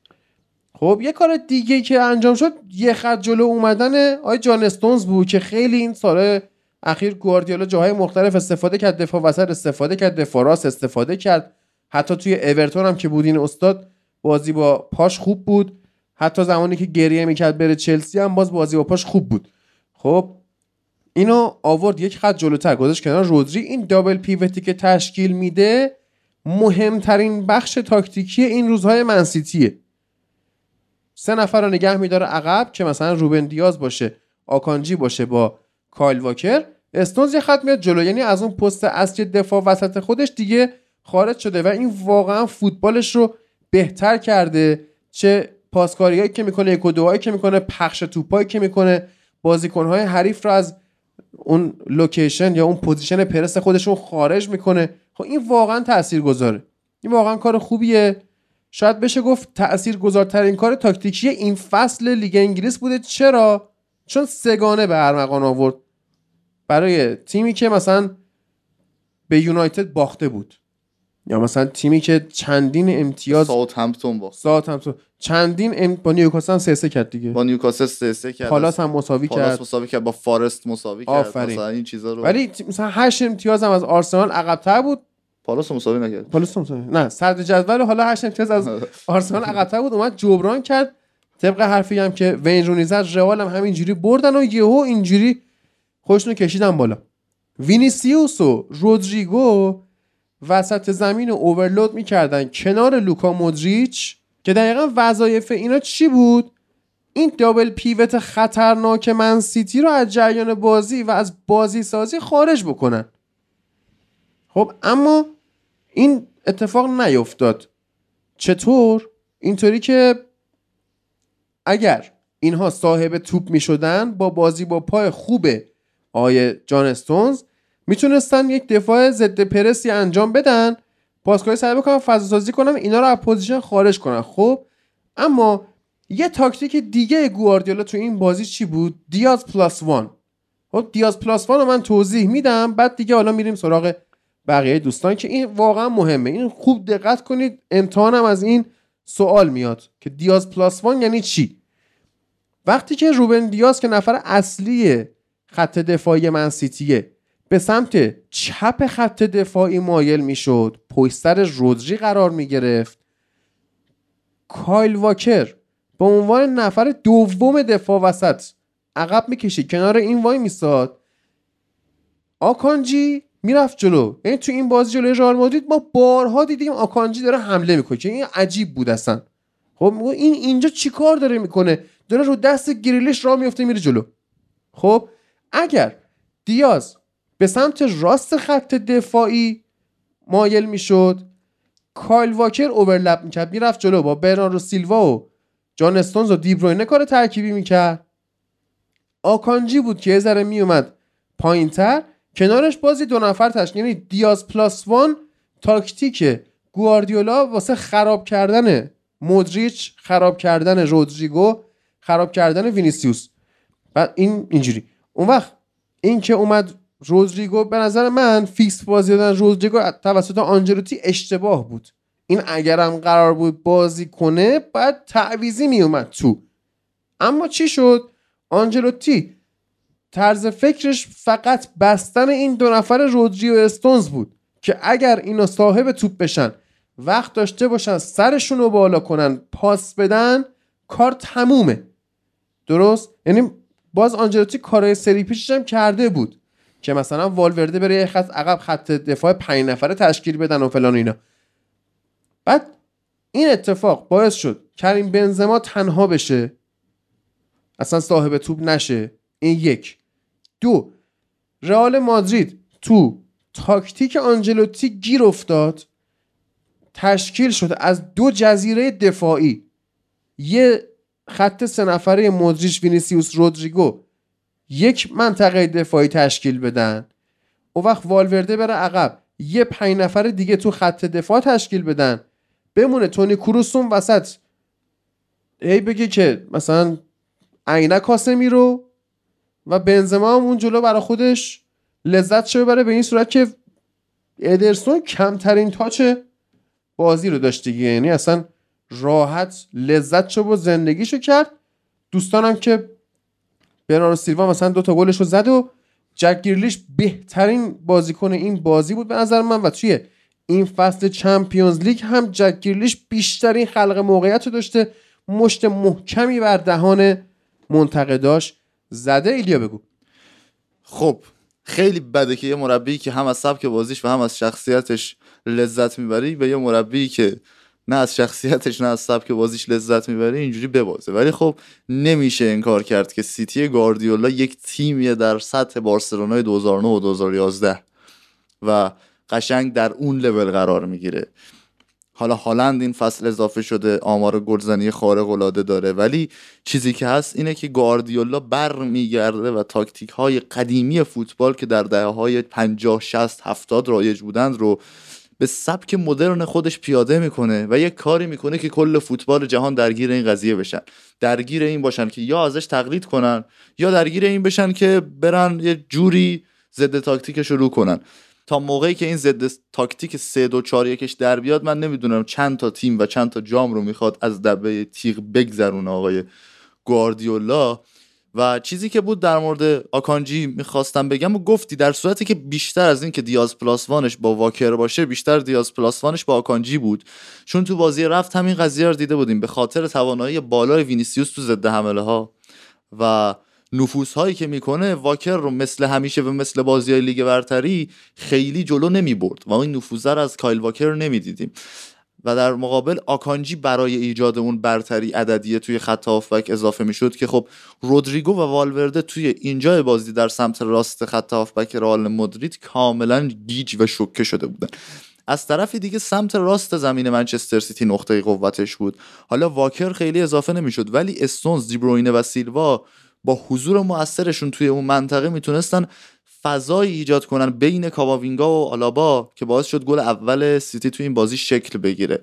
خب یه کار دیگه که انجام شد یه خط جلو اومدن آی جان استونز بود که خیلی این سال اخیر گواردیولا جاهای مختلف استفاده کرد دفاع وسط استفاده کرد دفاع راست استفاده کرد. حتی توی اورتون هم که بود این استاد بازی با پاش خوب بود. حتی زمانی که گریه می‌کرد بره چلسی هم باز بازی با پاش خوب بود. خب اینو آورد یک خط جلوتر گذاشت کنار رودری. این دابل پیوتی که تشکیل میده مهمترین بخش تاکتیکی این روزهای منسیتیه سه نفر رو نگه میداره عقب که مثلا روبن دیاز باشه آکانجی باشه با کایل واکر. استونز یه خط میاد جلو یعنی از اون پست اصلی دفاع وسط خودش دیگه خارج شده و این واقعا فوتبالش رو بهتر کرده. چه پاسکاریایی که می‌کنه یک و که می‌کنه پخش توپایی که می‌کنه بازیکنهای حریف رو از اون location یا اون position پرس خودشون خارج می‌کنه. خب این واقعا تأثیر گذاره این واقعا کار خوبیه. شاید بشه گفت تأثیر گذارترین کار تاکتیکی این فصل لیگ انگلیس بوده. چرا؟ چون سه‌گانه به ارمغان آورد. برای تیمی که مثلا به یونایتد باخته بود. یا مثلا تیمی که چندین امتیاز ساوت همپتون با ساوت همپتون چندین ام... با نیوکاسل سه سه کرد دیگه. با نیوکاسل سه سه کرد. پالاس هم مساوی پالاس کرد. مساوی کرد. با فارست مساوی کرد. آفرین. مثلا این چیزا رو ولی مثلا 8 امتیاز هم از آرسنال عقب‌تر بود. پالاس مساوی نکرد. پالاس مساوی نه صدر جدول حالا 8 امتیاز از آرسنال عقب‌تر بود اومد جبران کرد. طبق حرفی هم که وین رونی زد رئال هم همینجوری بردن و یهو اینجوری خودشونو کشیدن بالا. وینیسیوس و رودریگو وسط زمین رو overload می‌کردن کنار لوکا مودریچ که دقیقا وظایف اینا چی بود؟ این دابل پیوت خطرناک من سیتی رو از جریان بازی و از بازی سازی خارج بکنن. خب اما این اتفاق نیفتاد. چطور؟ اینطوری که اگر اینها صاحب توپ می شدن با بازی با پای خوب آیه جان استونز می‌تونستن یک دفاع ضد پرسی انجام بدن پاسکاری سعی بکنن فضا سازی کنن اینا رو از position خارج کنن. خب اما یه تاکتیک دیگه گواردیولا تو این بازی چی بود؟ دیاز plus one. خب دیاز plus one رو من توضیح میدم بعد دیگه حالا میریم سراغ بقیه دوستان که این واقعا مهمه. این خوب دقت کنید. امتحانم از این سوال میاد که دیاز plus one یعنی چی؟ وقتی که روبن دیاز که نفر اصلی خط دفاعی منسیتیه به سمت چپ خط دفاعی مایل می‌شد پشت سر رودری قرار می گرفت کایل واکر به عنوان نفر دوم دفاع وسط عقب می‌کشید کنار این وای میساد. آکانجی می‌رفت جلو. یعنی تو این بازی جلوی رئال مادرید ما بارها دیدیم آکانجی داره حمله می‌کنه. که این عجیب بود اصلا. خب این اینجا چیکار داره می‌کنه؟ داره رو دست گریلش راه میفته میره جلو. خب اگر دیاز به سمت راست خط دفاعی مایل می‌شد کایل واکر overlap می‌کرد می‌رفت جلو. با برناردو سیلوا و جان استونز و دیبروینه کار ترکیبی می‌کرد. آکانجی بود که یه ذره میومد پایین تر کنارش بازی دو نفر تشکیل یعنی دیاز plus one تاکتیک گواردیولا واسه خراب کردن مودریچ خراب کردن رودریگو خراب کردن وینیسیوس. بعد این اینجوری. اون وقت این که اومد رودریگو به نظر من fix بازی دادن رودریگو توسط آنجلوتی اشتباه بود. این اگرم قرار بود بازی کنه بعد تعویزی میومد تو. اما چی شد؟ آنجلوتی طرز فکرش فقط بستن این دو نفر رودری و استونز بود که اگر اینا صاحب توپ بشن وقت داشته باشن سرشون رو بالا کنن پاس بدن کار تمومه. درست؟ یعنی باز آنجلوتی کارهای سری پیشش هم کرده بود که مثلا والورده بره یه خط عقب خط دفاع پنج نفره تشکیل بدن و فلان اینا. بعد این اتفاق باعث شد کریم بنزما تنها بشه. اصلا صاحب توپ نشه. این یک. دو رئال مادرید تو تاکتیک آنجلوتی گیر افتاد تشکیل شده از دو جزیره دفاعی. یه خط سه نفره مودریچ وینیسیوس رودریگو یک منطقه دفاعی تشکیل بدن. او وقت والورده بره عقب یه پنج نفر دیگه تو خط دفاع تشکیل بدن. بمونه تونی کروسون وسط. ای بگه که مثلا عینک کاسمی رو و بنزما هم اون جلو برای خودش لذت چه ببره به این صورت که ادرسون کمترین تاچ بازی رو داشت دیگه. یعنی اصلا راحت لذت شد و زندگیشو کرد. دوستانم که برنارو سیلوا مثلا دو تا گلش رو زد و جک گیرلیش بهترین بازیکن این بازی بود به نظر من و توی این فصل چمپیونز لیگ هم جک گیرلیش بیشترین خلق موقعیت رو داشته. مشت محکمی بر دهان منتقداش. زده ایلیا بگو. خب خیلی بده که یه مربی که هم از سبک بازیش و هم از شخصیتش لذت می‌بری به یه مربی که نه از شخصیتش نه از سبک بازیش لذت می‌بره اینجوری ببازه. ولی خب نمیشه انکار کرد که سیتی گاردیولا یک تیمیه در سطح بارسلونای 2009 و 2011 و قشنگ در اون لول قرار می‌گیره. حالا هالند این فصل اضافه شده آمار گلزنی خارق العاده داره. ولی چیزی که هست اینه که گاردیولا بر میگرده و تاکتیک های قدیمی فوتبال که در دهه های 50 60 70 رایج بودند رو به سبک مدرن خودش پیاده می‌کنه و یه کاری می‌کنه که کل فوتبال جهان درگیر این قضیه بشن. درگیر این باشن که یا ازش تقلید کنن یا درگیر این بشن که برن یه جوری ضد تاکتیک شروع کنن. موقعی که این ضد تاکتیک 3 2 4 1 در بیاد من نمی‌دونم چند تا تیم و چند تا جام رو می‌خواد از دم تیغ بگذرونه آقای گواردیولا. و چیزی که بود در مورد آکانجی می‌خواستم بگم و گفتی در صورتی که بیشتر از این که دیاز plus one ش با واکر باشه بیشتر دیاز plus one ش با آکانجی بود. چون تو بازی رفت همین قضیه رو دیده بودیم. به خاطر توانایی بالای وینیسیوس تو ضد حمله ها و نفوذ هایی که می‌کنه واکر رو مثل همیشه و مثل بازی های لیگ برتری خیلی جلو نمی برد و این نفوذ رو از کایل واکر نمی‌دیدیم. و در مقابل آکانجی برای ایجاد اون برتری عددیه توی خط هافبک اضافه می‌شد که خب رودریگو و والورده توی اینجا بازی در سمت راست خط هافبک رئال مادرید کاملا گیج و شوکه شده بودن. از طرف دیگه سمت راست زمین منچستر سیتی نقطه قوتش بود. حالا واکر خیلی اضافه نمی‌شد ولی استونز دیبروینه و سیلوا با حضور موثرشون توی اون منطقه می‌تونستن فضایی ایجاد کنن بین کاماوینگا و آلابا که باعث شد گل اول سیتی تو این بازی شکل بگیره.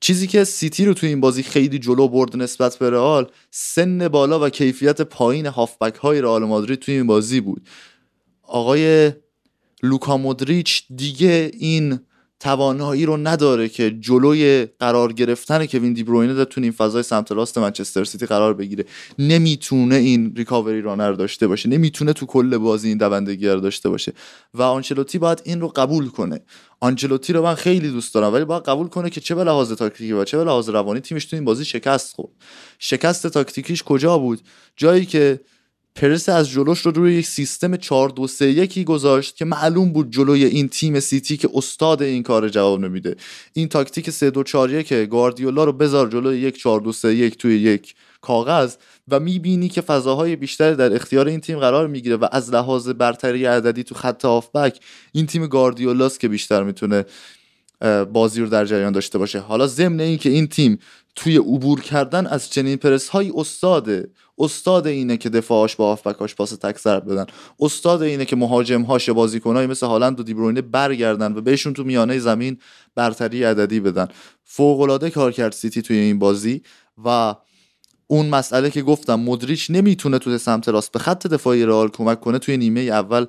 چیزی که سیتی رو تو این بازی خیلی جلو برد نسبت به رئال سن بالا و کیفیت پایین هافبک های رئال مادرید تو این بازی بود. آقای لوکا مودریچ دیگه این توانایی رو نداره که جلوی قرار گرفتن کوین دی بروینه تو این فضای سمت راست منچستر سیتی قرار بگیره. نمی‌تونه این recovery run رو داشته باشه. نمی‌تونه تو کل بازی این دوندگی رو داشته باشه. و آنچلوتی باید این رو قبول کنه. آنچلوتی رو من خیلی دوست دارم ولی باید قبول کنه که چه به لحاظ تاکتیکی و چه به لحاظ روانی تیمش تو این بازی شکست خورد. شکست تاکتیکیش کجا بود؟ جایی که پرس از جلوش رو روی یک سیستم 4 2 3 1 گذاشت که معلوم بود جلوی این تیم سیتی که استاد این کار جواب نمیده. این تاکتیک 3 2 4 1 گاردیولا رو بذار جلوی یک 4 2 3 1 توی یک کاغذ و می‌بینی که فضاهای بیشتری در اختیار این تیم قرار می‌گیره و از لحاظ برتری عددی تو خط هافبک این تیم گاردیولاست که بیشتر می‌تونه بازی رو در جریان داشته باشه. حالا ضمن این که این تیم توی عبور کردن از چنین پرس های استاده استاد اینه که دفاعش با آفبکاش پاس تک ضرب بدن. استاد اینه که مهاجم هاش بازیکنای مثل هالند و دیبروینه برگردن و بهشون تو میانه زمین برتری عددی بدن. فوق العاده کار کرد سیتی توی این بازی و اون مسئله که گفتم مدریچ نمی‌تونه تو سمت راست به خط دفاعی رئال کمک کنه توی نیمه اول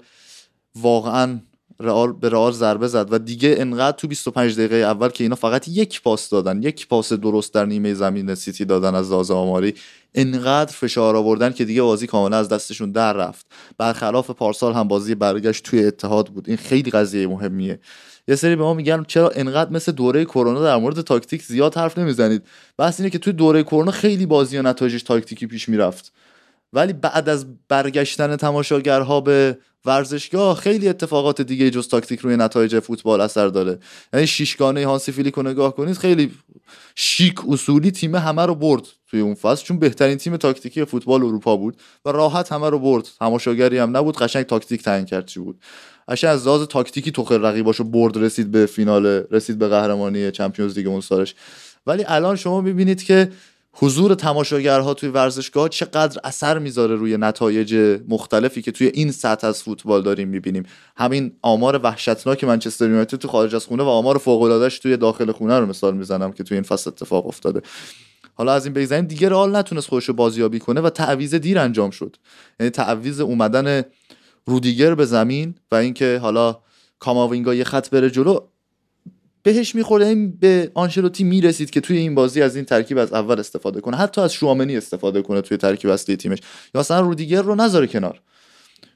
واقعا رئال به رئال ضربه زد و دیگه انقدر تو 25 دقیقه اول که اینا فقط یک پاس دادن یک پاس درست در نیمه زمین سیتی دادن از لحاظ آماری انقدر فشار آوردن که دیگه بازی کاملا از دستشون در رفت. برخلاف پارسال هم بازی برگشت توی اتحاد بود. این خیلی قضیه مهمیه. یه سری به ما میگن چرا انقدر مثل دوره کرونا در مورد تاکتیک زیاد حرف نمی‌زنید؟ بحث اینه که توی دوره کرونا خیلی بازی و نتایجش تاکتیکی پیش می‌رفت. ولی بعد از برگشتن تماشاگرها به ورزشگاه خیلی اتفاقات دیگه جز تاکتیک روی نتایج فوتبال اثر داره. یعنی شش‌گانه هانسی فلیک نگاه کنید خیلی شیک اصولی تیم همه رو برد توی اون فصل چون بهترین تیم تاکتیکی فوتبال اروپا بود و راحت همه رو برد. تماشاگری هم نبود قشنگ تاکتیک تعیین کرد چی بود. قشنگ از لحاظ تاکتیکی توخل رقیباشو برد رسید به فینال رسید به قهرمانی Champions League اون سالش. ولی الان شما می‌بینید که حضور تماشاگرها توی ورزشگاه چقدر اثر می‌ذاره روی نتایج مختلفی که توی این سطح از فوتبال داریم می‌بینیم. همین آمار وحشتناک منچستر یونایتد تو خارج از خونه و آمار فوق توی داخل خونه رو مثال می‌زنم که توی این فصل اتفاق افتاده. حالا از این بگذاریم دیگه رئال نتونست خودش رو بازیابی کنه و تعویض دیر انجام شد. یعنی تعویض اومدن رودیگر به زمین و اینکه حالا کاماوینگا یه خط بره جلو بهش می‌خورد این به آنشلوتی می‌رسید که توی این بازی از این ترکیب از اول استفاده کنه. حتی از شوامنی استفاده کنه توی ترکیب اصلی تیمش. یا اصلا رودیگر رو نذاره کنار.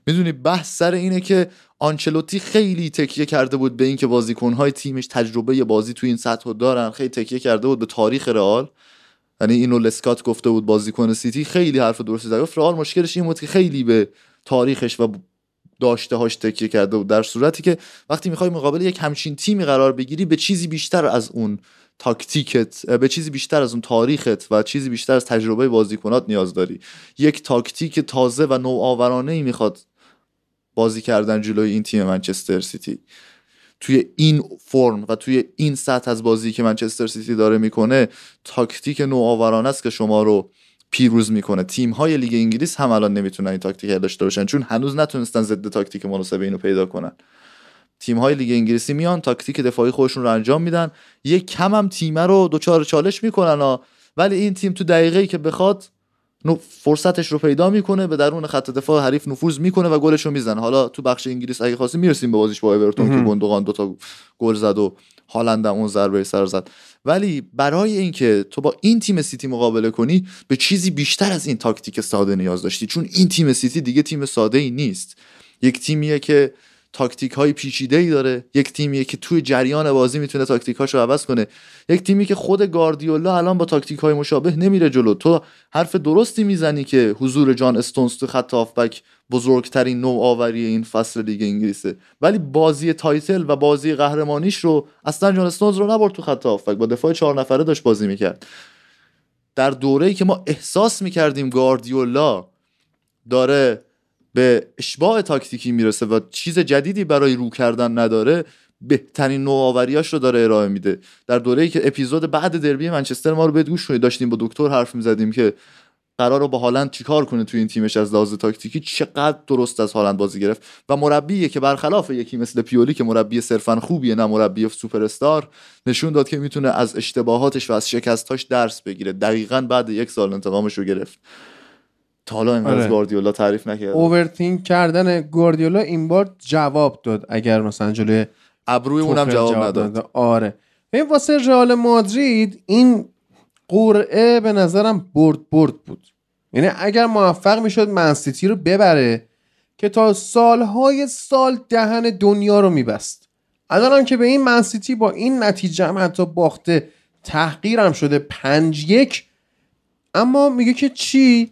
می‌دونی بحث سر اینه که آنچلوتی خیلی تکیه کرده بود به اینکه بازیکنهای تیمش تجربه بازی توی این سطح رو دارن. خیلی تکیه کرده بود به تاریخ رئال. یعنی اینو لسکات گفته بود بازیکن سیتی خیلی حرف درستی زد. رئال مشکلش این بود که خیلی به تاریخش و داشته هاش تکیه کرده بود در صورتی که وقتی می‌خوای مقابل یک همچین تیمی قرار بگیری به چیزی بیشتر از اون تاکتیکت به چیزی بیشتر از اون تاریخت و چیزی بیشتر از تجربه بازیکنات نیاز داری. یک تاکتیک تازه و نوآورانه ای می‌خواد بازی کردن جلوی این تیم منچستر سیتی. توی این فرم و توی این سطح از بازی که منچستر سیتی داره می‌کنه تاکتیک نوآورانه است که شما رو پیروز می‌کنه. تیم های لیگ انگلیس هم الان نمی‌تونن این تاکتیک داشته باشن چون هنوز نتونستن ضد تاکتیک مناسب اینو پیدا کنن. تیم های لیگ انگلیسی میان تاکتیک دفاعی خودشون رو انجام میدن. یک کم هم تیمه رو دچار چالش می‌کنن ها. ولی این تیم تو دقیقه ای که بخواد فرصتش رو پیدا می‌کنه به درون خط دفاع حریف نفوذ می‌کنه و گلش رو می‌زنه. حالا تو بخش انگلیس اگه خواستی می‌رسیم به بازیش با اورتون که گندوقان دوتا گل زد و هالند اون ضربه سر زد. ولی برای اینکه تو با این تیم سیتی مقابله کنی به چیزی بیشتر از این تاکتیک ساده نیاز داشتی. چون این تیم سیتی دیگه تیم ساده ای نیست. یک تیمیه که تاکتیک های پیچیده ای داره. یک تیمیه که توی جریان بازی می‌تونه تاکتیک رو عوض کنه. یک تیمی که خود گاردیولا الان با تاکتیک های مشابه نمیره جلو. تو حرف درستی می‌زنی که حضور جان استونز تو خط هافبک بزرگترین نوآوری این فصل لیگ انگلیسه. ولی بازی title و بازی قهرمانیش رو اصلا جان استونز رو نبرد تو خط هافبک. با دفاع چهار نفره داشت بازی می‌کرد. در دوره‌ای که ما احساس می‌کردیم گاردیولا داره به اشباع تاکتیکی می‌رسه و چیز جدیدی برای رو کردن نداره بهترین نوآوریاش رو داره ارائه میده. در دوره‌ای که اپیزود بعد دربی منچستر ما رو به گوش داشتیم با دکتر حرف می‌زدیم که قرار رو با هالند چیکار کنه توی این تیمش از لحاظ تاکتیکی چقدر درست از هالند بازی گرفت و مربیه که برخلاف یکی مثل پیولی که مربی صرفا خوبیه نه مربی سوپر استار نشون داد که می‌تونه از اشتباهاتش و از شکستاش درس بگیره. دقیقا بعد یک سال انتقامش رو گرفت. تا حالا اینقدر آره. گواردیولا تعریف نکرد اوورتینک کردن گواردیولا این بار جواب داد اگر مثلا جلوی ابروی اونم توخل جواب نداد. نداد. آره. ببین واسه رئال مادرید این قرعه به نظرم برد برد بود. یعنی اگر موفق می‌شد منسیتی رو ببره که تا سالهای سال دهن دنیا رو میبست. الان هم که به این منسیتی با این نتیجه هم حتی باخته تحقیرم شده پنج یک. اما میگه که چی؟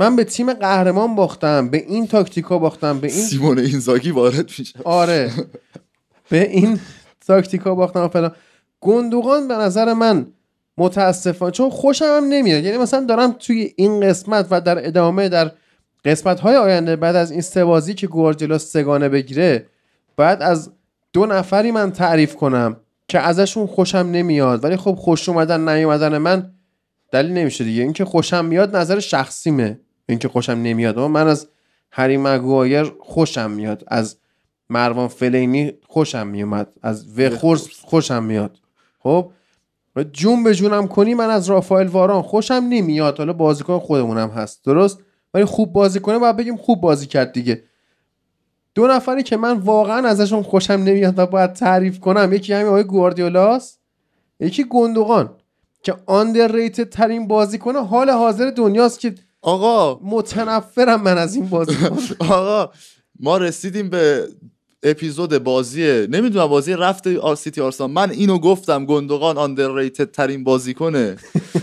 من به تیم قهرمان باختم به این تاکتیکا باختم به این سیمون اینزاگی وارد میشه. آره. به این تاکتیکا باختن و فلان. گندوقان به نظر من متاسفانه چون خوشم هم نمیاد. یعنی مثلا دارم توی این قسمت و در ادامه در قسمت های آینده بعد از این سوازی که گواردیولا سگانه بگیره بعد از دو نفری من تعریف کنم که ازشون خوشم نمیاد. ولی خب خوش اومدن نیومدن من دلیل نمیشه دیگه. اینکه خوشم میاد نظر شخصیمه. اینکه خوشم نمیاد. اما من از هری مگوایر خوشم میاد. از مروان فلینی خوشم میومد. از وخورس خوشم میاد. خب؟ جون به جونم کنی من از رافائل واران خوشم نمیاد. حالا بازیکن خودمونم هست. درست؟ ولی خوب بازی کنه باید بگیم خوب بازی کرد دیگه. دو نفری که من واقعا ازشون خوشم نمیاد و باید تعریف کنم یکی همین آقای گواردیولاست یکی گندوقان که آندرریتد ترین بازیکن حال حاضر دنیاست که آقا متنفرم من از این بازیکن آقا ما رسیدیم به اپیزود بازی نمی‌دونم بازی رفت آر سیتی آرسنال. من اینو گفتم گندوقان آندرریتد ترین بازیکنه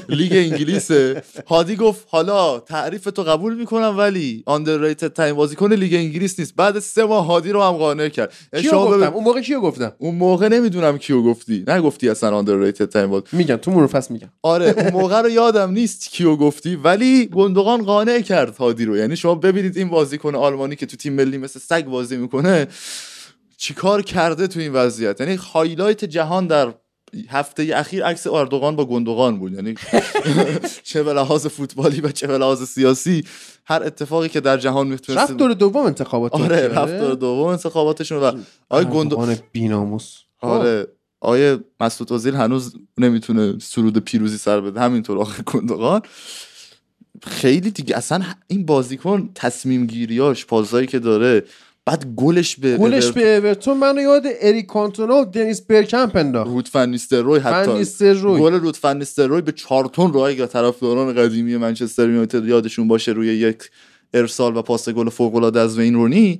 لیگ انگلیسه. هادی گفت حالا تعریف تو قبول می‌کنم ولی underrated ترین بازیکن لیگ انگلیس نیست. بعد سه ماه هادی رو هم قانع کرد. کیو گفتم؟ اون موقع کیو گفتم؟ اون موقع نمی‌دونم کیو گفتی. نگفتی اصلا underrated ترین باز میگم تو فصل میگم. آره اون موقع رو یادم نیست کیو گفتی ولی گندوقان قانع کرد هادی رو. یعنی شما ببینید این بازیکن آلمانی که تو تیم ملی مثل سگ بازی می‌کنه چیکار کرده تو این وضعیت؟ یعنی highlight جهان در هفته اخیر عکس اردوغان با گندوقان بود. یعنی چه به لحاظ فوتبالی و چه به لحاظ سیاسی هر اتفاقی که در جهان می‌تونست رفت دور دوم انتخابات آره رفت دور دوم انتخاباتشون و آقای گندو گندوقان بیناموس. خب. آره آیه مسعود اوزیل هنوز نمی‌تونه سرود پیروزی سر بده. همینطور آقای گندوقان خیلی دیگه اصلا این بازیکن تصمیم گیریاش پازایی که داره بعد گلش به گلش به اورتون. منو یاد اریک کانتونا و دنیس برکمپ انداخت. رود فن نیستلروی حتی. فن نیستلروی. گل رود فن نیستلروی به چارتون اگه طرفداران قدیمی منچستر یونایتد یادشون باشه روی یک ارسال و پاس گل فوق العاده از وین رونی.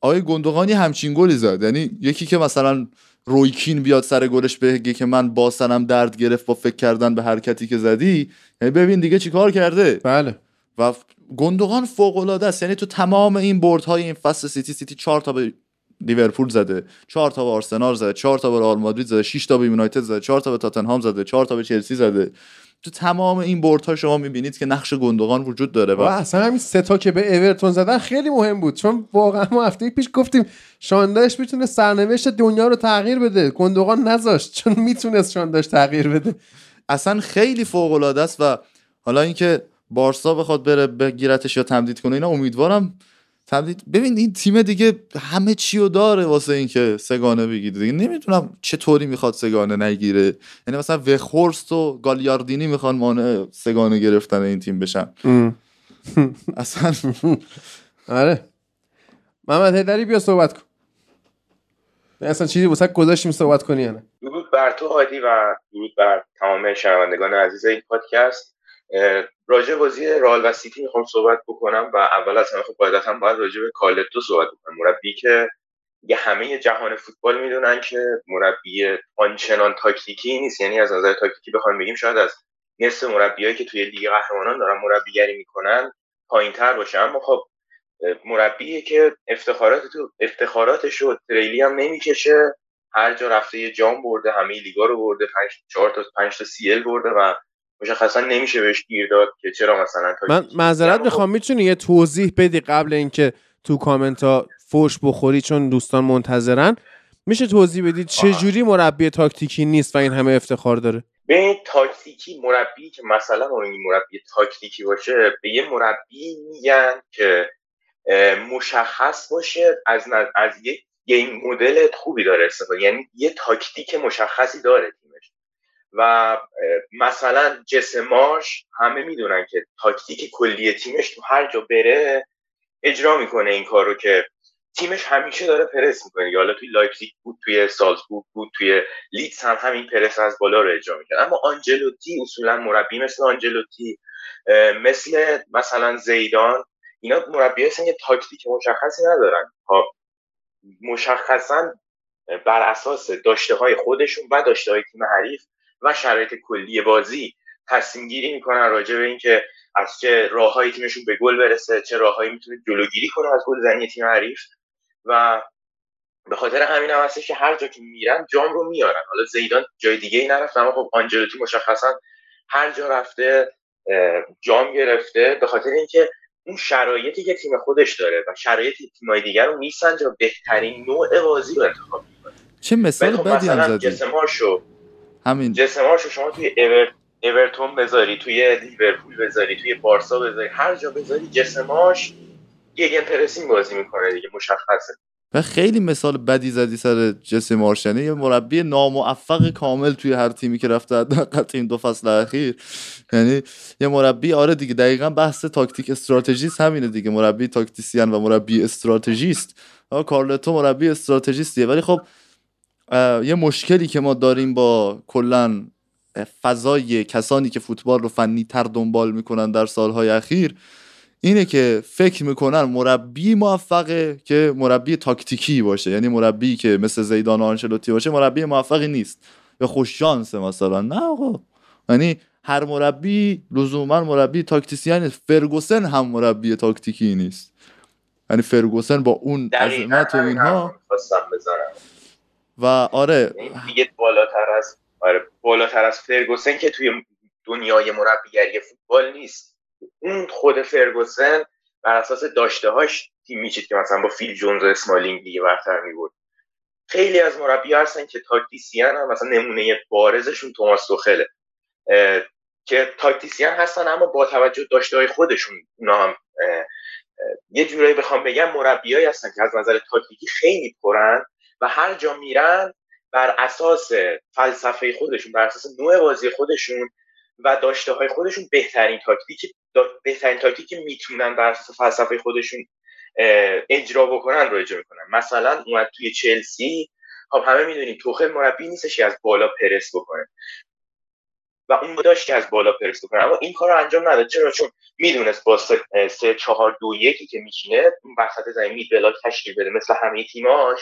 آقای گندوقانی همچین گلی زد. یعنی یکی که مثلا روی کین بیاد سر گلش بگه که من باسنم درد گرفت با فکر کردن به حرکتی که زدی. یعنی ببین دیگه چیکار کرده؟ بله. و گندوقان فوق العاده است. یعنی تو تمام این بردهای این فصل سیتی سیتی چهار تا به لیورپول زده چهار تا به آرسنال زده چهار تا به رئال مادرید زده 6 تا به یونایتد زده چهار تا به تاتنهام زده چهار تا به چلسی زده. تو تمام این بردها شما می‌بینید که نقش گندوقان وجود داره و اصلا همین سه تا که به اورتون زدن خیلی مهم بود. چون واقعا ما هفته پیش گفتیم شانداش می‌تونه سرنوشت دنیا رو تغییر بده. گندوقان نذاشت چون می‌تونست شانداش تغییر بده. اصلا خیلی فوق العاده است و حالا اینکه بارسا بخواد بره بگیرتش یا تمدید کنه اینا امیدوارم تمدید ببین این تیم دیگه همه چی رو داره واسه اینکه سگانه بگیره دیگه. نمی‌دونم چطوری می‌خواد سگانه نگیره. یعنی مثلا وخورست و گالیاردینی می‌خوان مانع سگانه گرفتن این تیم بشن. اصلا آره. محمد هیدری بیا صحبت کن. اصلا چیزی واسه گذاشتیم صحبت کنی نه؟ درود بر تو هادی و درود بر تمام شنوندگان عزیز این پادکست. راجع بازی رال و سیتی می‌خوام صحبت بکنم و اول از همه خب قاعدتا باید راجع به کالتو صحبت بکنم. مربی که یه همه جهان فوتبال می‌دونن که مربی آنچنان تاکتیکی نیست. یعنی از نظر تاکتیکی بخوایم بگیم شاید از نصف مربیایی که توی لیگ قهرمانان دارن مربیگری می‌کنن پایینتر باشه. اما خب مربی که افتخارات تو افتخاراتش رو تریلی هم نمی‌کشه. هر جا رفته یه جام برده همه لیگا رو برده 5 4 تا 5 تا سی ال برده و مشخصا نمیشه بهش گیر داد که چرا مثلا تا من معذرت می‌خوام. می‌تونی یه توضیح بدی قبل اینکه تو کامنت ها فوش بخوری چون دوستان منتظرن؟ میشه توضیح بدید چه جوری مربی تاکتیکی نیست و این همه افتخار داره؟ به تاکتیکی مربی که مثلا مربی تاکتیکی باشه به یه مربی میگن که مشخص باشه از از یک game model خوبی داره استفاده. یعنی یه تاکتیک مشخصی داره. و مثلا جسماش همه می‌دونن که تاکتیک کلی تیمش تو هر جا بره اجرا می‌کنه این کارو که تیمش همیشه داره پرس می‌کنه. حالا توی لایپزیگ بود توی سالزبورگ بود توی لیدز هم همین پرس از بالا رو اجرا می‌کنه اما آنچلوتی اصولا مربی مثل آنچلوتی مثل مثلا زیدان اینا مربی هستن یه تاکتیک مشخصی ندارن. مشخصا بر اساس داشته های خودشون و داشته های تیم حریف و شرایط کلی بازی تصمیم گیری می‌کنن راجع به اینکه از چه راههایی تیمشون به گل برسه چه راههایی می‌تونه جلوگیری کنه از گل زنی تیم حریف. و به خاطر همین هم هستش که هر جا که میرن جام رو میارن. حالا زیدان جای دیگه ای نرفت اما خب آنجلوتی مشخصا هر جا رفته جام گرفته. به خاطر اینکه اون شرایطی که تیم خودش داره و شرایط تیمای دیگر رو میسنجه بهترین نوع بازی رو انتخاب می‌کنه. چه مثال خب بدی هم زدی؟ همین. جسماشو شما توی ایور... اورتون بذاری توی لیورپول بذاری توی بارسا بذاری هر جا بذاری جسماش یه پرسینگ بازی می‌کنه دیگه مشخصه. و خیلی مثال بدی زدی سر جسی مارش یه مربی ناموفق کامل توی هر تیمی که رفته حداقل این دو فصل اخیر. یعنی یه مربی آره دیگه دقیقا بحث تاکتیک استراتژیست همینه دیگه. مربی تاکتیسیان و مربی استراتژیست. کارلتو مربی استراتژیستیه. ولی خب یه مشکلی که ما داریم با کلا فضای کسانی که فوتبال رو فنی تر دنبال می‌کنن در سالهای اخیر اینه که فکر می‌کنن مربی موفقه که مربی تاکتیکی باشه. یعنی مربی که مثل زیدان و آنچلوتی باشه مربی موفقی نیست. یا خوش شانسه مثلا. نه آقا. یعنی هر مربی لزوما مربی تاکتیسیان نیست. فرگوسن هم مربی تاکتیکی نیست. یعنی فرگوسن با اون عظمت و اینها و آره. دیگه بالاتر از آره بالاتر از فرگوسن که توی دنیای مربیگری فوتبال نیست. اون خود فرگوسن بر اساس داشته هاش تیم میچید که مثلا با فیل جونز و اسمالینگ دیگه برتر میبود خیلی از مربی هستن که تاکتیسیان هم مثلا نمونه بارزشون توماس توخله. که تاکتیسیان هستن اما با توجه داشته های خودشون اونا هم یه جورایی بخوام بگم مربیایی هستن که از نظر تاکتیکی خیلی پرن. و هر جا میرن بر اساس فلسفه خودشون بر اساس نوع بازی خودشون و داشته های خودشون بهترین تاکتیک بهترین تاکتیک که می‌تونن بر اساس فلسفه خودشون اجرا بکنن رو اجرا می‌کنن. مثلا اومد توی چلسی خب همه می‌دونیم توخل مربی نیستش که از بالا پرس بکنه. و اون داشت که از بالا پرس بکنه. اما این کار رو انجام نداد. چرا؟ چون می‌دونست با سه چهار دو یکی که میشینه اون وسط زمین مید بلاک تشکیل بده مثل همه تیماش.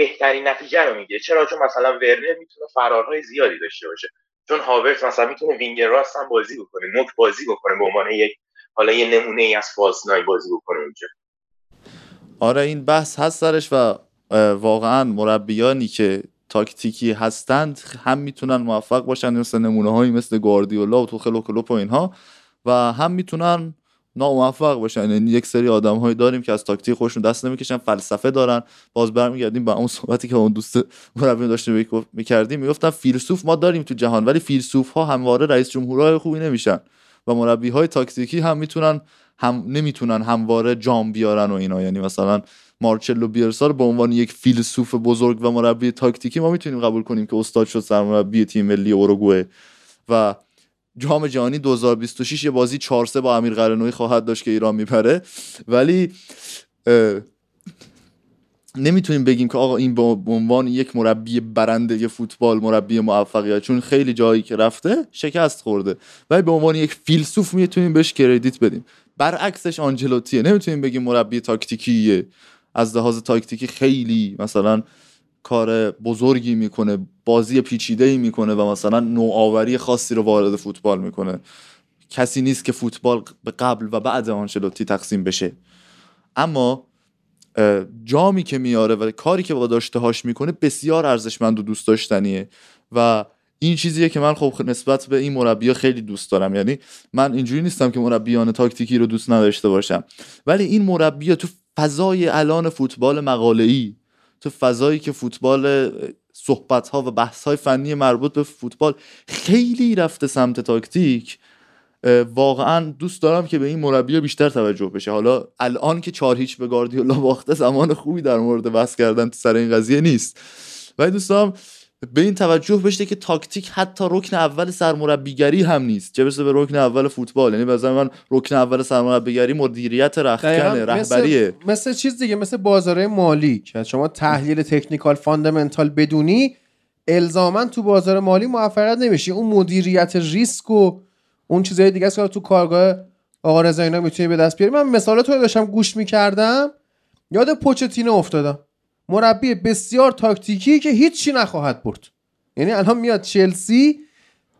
بهترین نتیجه رو می‌گیره. چرا؟ چون مثلا ورنر می‌تونه فرارهای زیادی داشته باشه. چون هاورت مثلا می‌تونه وینگر راست هم بازی بکنه نوک بازی بکنه به عنوان یک حالا یه نمونه ای از نای بازی بکنه اونجا آره این بحث هست سرش و واقعا مربیانی که تاکتیکی هستند هم می‌تونن موفق باشن مثل نمونه هایی مثل گاردیولا و توخل و کلوپ و اینها و هم می‌تونن ناموفق باشن. یعنی یک سری آدم هایی داریم که از تاکتیک خودشون دست نمی‌کشن فلسفه دارن. باز برمیگردیم به اون صحبتی که اون دوست مربی داشته می‌کردیم. می‌گفتن فیلسوف ما داریم تو جهان ولی فیلسوف ها همواره رئیس جمهورهای خوبی نمیشن و مربی های تاکتیکی هم می‌تونن هم نمی‌تونن همواره جام بیارن و اینا. یعنی مثلا مارچلو بیرسا به عنوان یک فیلسوف بزرگ و مربی تاکتیکی ما می‌تونیم قبول کنیم که استاد شد سرمربی تیم ملی اوروگوئه و جام جهانی 2026 یه بازی 4 با امیر قرنوی خواهد داشت که ایران میپره ولی نمی‌تونیم بگیم که آقا این به عنوان یک مربی برنده فوتبال مربی موفقیت چون خیلی جایی که رفته شکست خورده. ولی به عنوان یک فیلسوف می‌تونیم بهش کردیت بدیم. برعکسش آنجلوتیه. نمی‌تونیم بگیم مربی تاکتیکیه. از لحاظ تاکتیکی خیلی مثلا کار بزرگی می‌کنه بازی پیچیده ای می‌کنه و مثلا نوآوری خاصی رو وارد فوتبال می‌کنه. کسی نیست که فوتبال به قبل و بعد آنچلوتی تقسیم بشه. اما جامی که میاره و کاری که با داشته هاش می‌کنه بسیار ارزشمند و دوست داشتنیه و این چیزیه که من خب نسبت به این مربی خیلی دوست دارم. یعنی من اینجوری نیستم که مربیان تاکتیکی رو دوست نداشته باشم. ولی این مربی تو فضای الان فوتبال مقاله ای تو فضایی که فوتبال صحبت ها و بحث های فنی مربوط به فوتبال خیلی رفته سمت تاکتیک واقعا دوست دارم که به این مربی بیشتر توجه بشه. حالا الان که چهار هیچ به گاردیولا باخته زمان خوبی در مورد بحث کردن تو سر این قضیه نیست. ولی دوست دارم به این توجه بشه که تاکتیک حتی رکن اول سرمربیگری هم نیست. چه برسه به رکن اول فوتبال. یعنی به من رکن اول سرمربیگری مدیریت رختکنه رهبریه مثل, مثل چیز دیگه مثل بازاره مالی. که شما تحلیل technical fundamental بدونی الزاما تو بازار مالی موفق نمیشی. اون مدیریت ریسک و اون چیزای دیگه است که تو کارگاه آقا رضا اینا می‌تونی به دست بیاری. من مثالات رو داشتم گوش می‌کردم. یاد پوچتینو افتادم. مربی بسیار تاکتیکی که هیچی نخواهد برد. یعنی الان میاد چلسی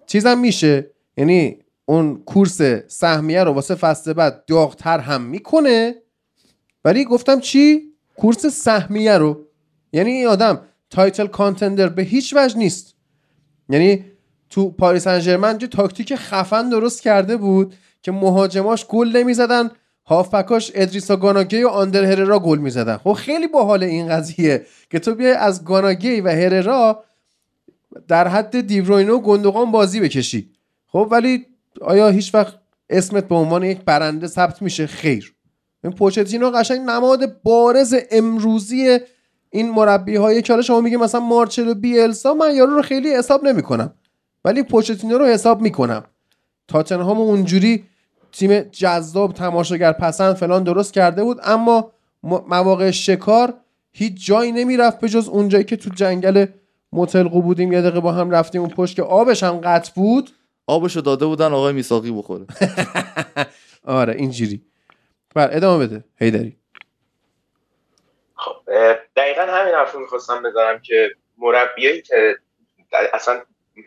چیزم میشه. یعنی اون کورس سهمیه رو واسه فصل بعد داغتر هم می‌کنه. ولی گفتم چی؟ کورس سهمیه رو. یعنی این آدم title contender به هیچ وجه نیست. یعنی تو پاریس سن ژرمن یه جور تاکتیک خفن درست کرده بود که مهاجماش گل نمی‌زدن. هافبکاش ادریسا گانا گی و آندر هررا گل می‌زدن. خب خیلی باحال این قضیه که تو بیای از گانا گی و هررا در حد دیبروینو و گندوقان بازی بکشی. خب ولی آیا هیچ وقت اسمت به عنوان یک برنده ثبت میشه؟ خیر. این پوچتینو قشنگ نماد بارز امروزی این مربی های که شما میگه مثلا مارچلو بیلسا من یارو رو خیلی حساب نمی‌کنم. ولی پوچتینو رو حساب می‌کنم. تاتنهام اونجوری تیم جذاب تماشاگر پسند فلان درست کرده بود. اما مواقع شکار هیچ جایی نمی‌رفت به جز اونجایی که تو جنگل متلقو بودیم. یه دقیقه با هم رفتیم اون پشت که آبش هم قطع بود. آبشو داده بودن آقای میساقی بخوره. آره اینجوری. بر ادامه بده. هیدری. خب دقیقا همین حرف رو می‌خواستم بذارم که مربیایی که اصلا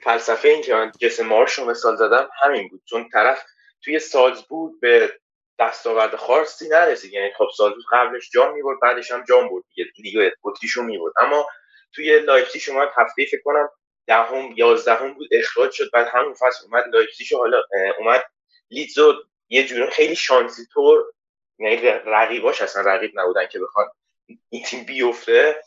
فلسفه این که من جسم مارش رو مثال زدم همین بود. چون طرف توی سالزبورگ به دستاورد خاصی نرسید. یعنی خب سالزبورگ قبلش جام می‌برد بعدش هم جام برد دیگه. لیگ اتریشو می‌برد. اما توی لایپزیگ شما هفته فکر کنم دهم یازدهم بود اخراج شد. بعد همون فصل اومد لایپزیگ حالا اومد لیدزو یه جوری خیلی شانسی طور یعنی رقیباش اصلا رقیب نبودن که بخوان این تیم بیفته.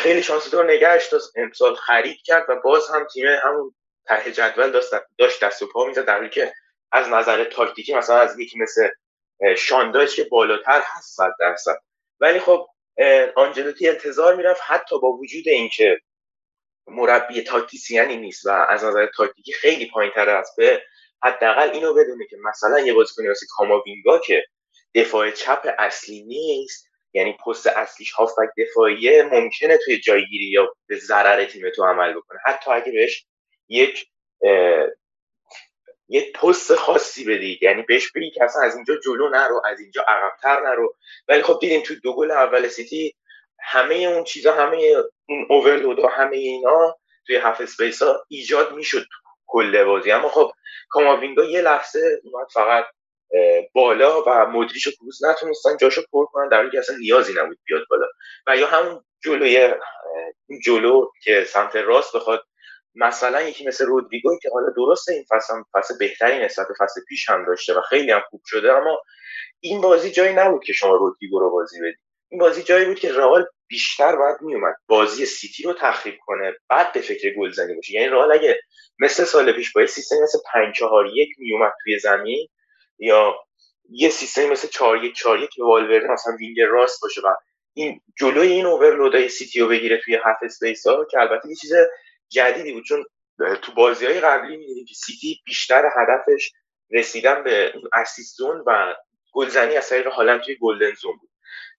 خیلی شانسی طور نگهش داشت. امسال خرید کرد و باز هم تیم همون ته جدول داشت دست و پا می‌زد. در که از نظر تاکتیکی مثلا از یکی مثل شاندایش که بالاتر هست صد درصد. ولی خب آنجلوتی انتظار می‌رفت حتی با وجود اینکه مربی تاکتیسیانی نیست و از نظر تاکتیکی خیلی پایین تر است به حداقل اینو بدونه که مثلا یه بازیکن مثل کاماوینگا که دفاع چپ اصلی نیست یعنی پست اصلیش هافبک دفاعیه ممکنه توی جایگیری یا به ضرر تیم تو عمل بکنه. حتی اگه بهش یک یه پست خاصی بدید. یعنی بهش بگید که اصلا از اینجا جلو نرو از اینجا عقبتر نرو. ولی خب دیدیم تو دو گل اول سیتی همه اون چیزا همه اون overload و همه اینا توی half space ها ایجاد می‌شد کل بازی. اما خب کاماوینگا یه لحظه اومد فقط بالا و مدریش و کروز نتونستن جاشو پر کنن در حالی که اصلا نیازی نبود بیاد بالا. و یا همون جلوی جلو که سمت راست بخواد مثلا یکی مثل رودریگو که حالا درسته این فصل هم فصل بهتری نسبت به فصل پیش هم داشته و خیلی هم خوب شده اما این بازی جایی نبود که شما رودریگو رو بازی بدید. این بازی جایی بود که رئال بیشتر باید میومد بازی سیتی رو تخریب کنه بعد به فکر گلزنی باشه. یعنی رئال اگه مثل سال پیش با سیستم مثل 5 4 1 میومد توی زمین یا یه سیستم مثل 4 1 4 1 که والورده مثلا وینگر راست باشه و این جلوی این overload ای سیتی رو بگیره توی half space ها که البته یه چیز جدیدی بود. چون تو بازی های قبلی می‌دیدیم که سیتی بیشتر هدفش رسیدن به اسیستون و گلزنی از طریق هالند توی golden zone بود.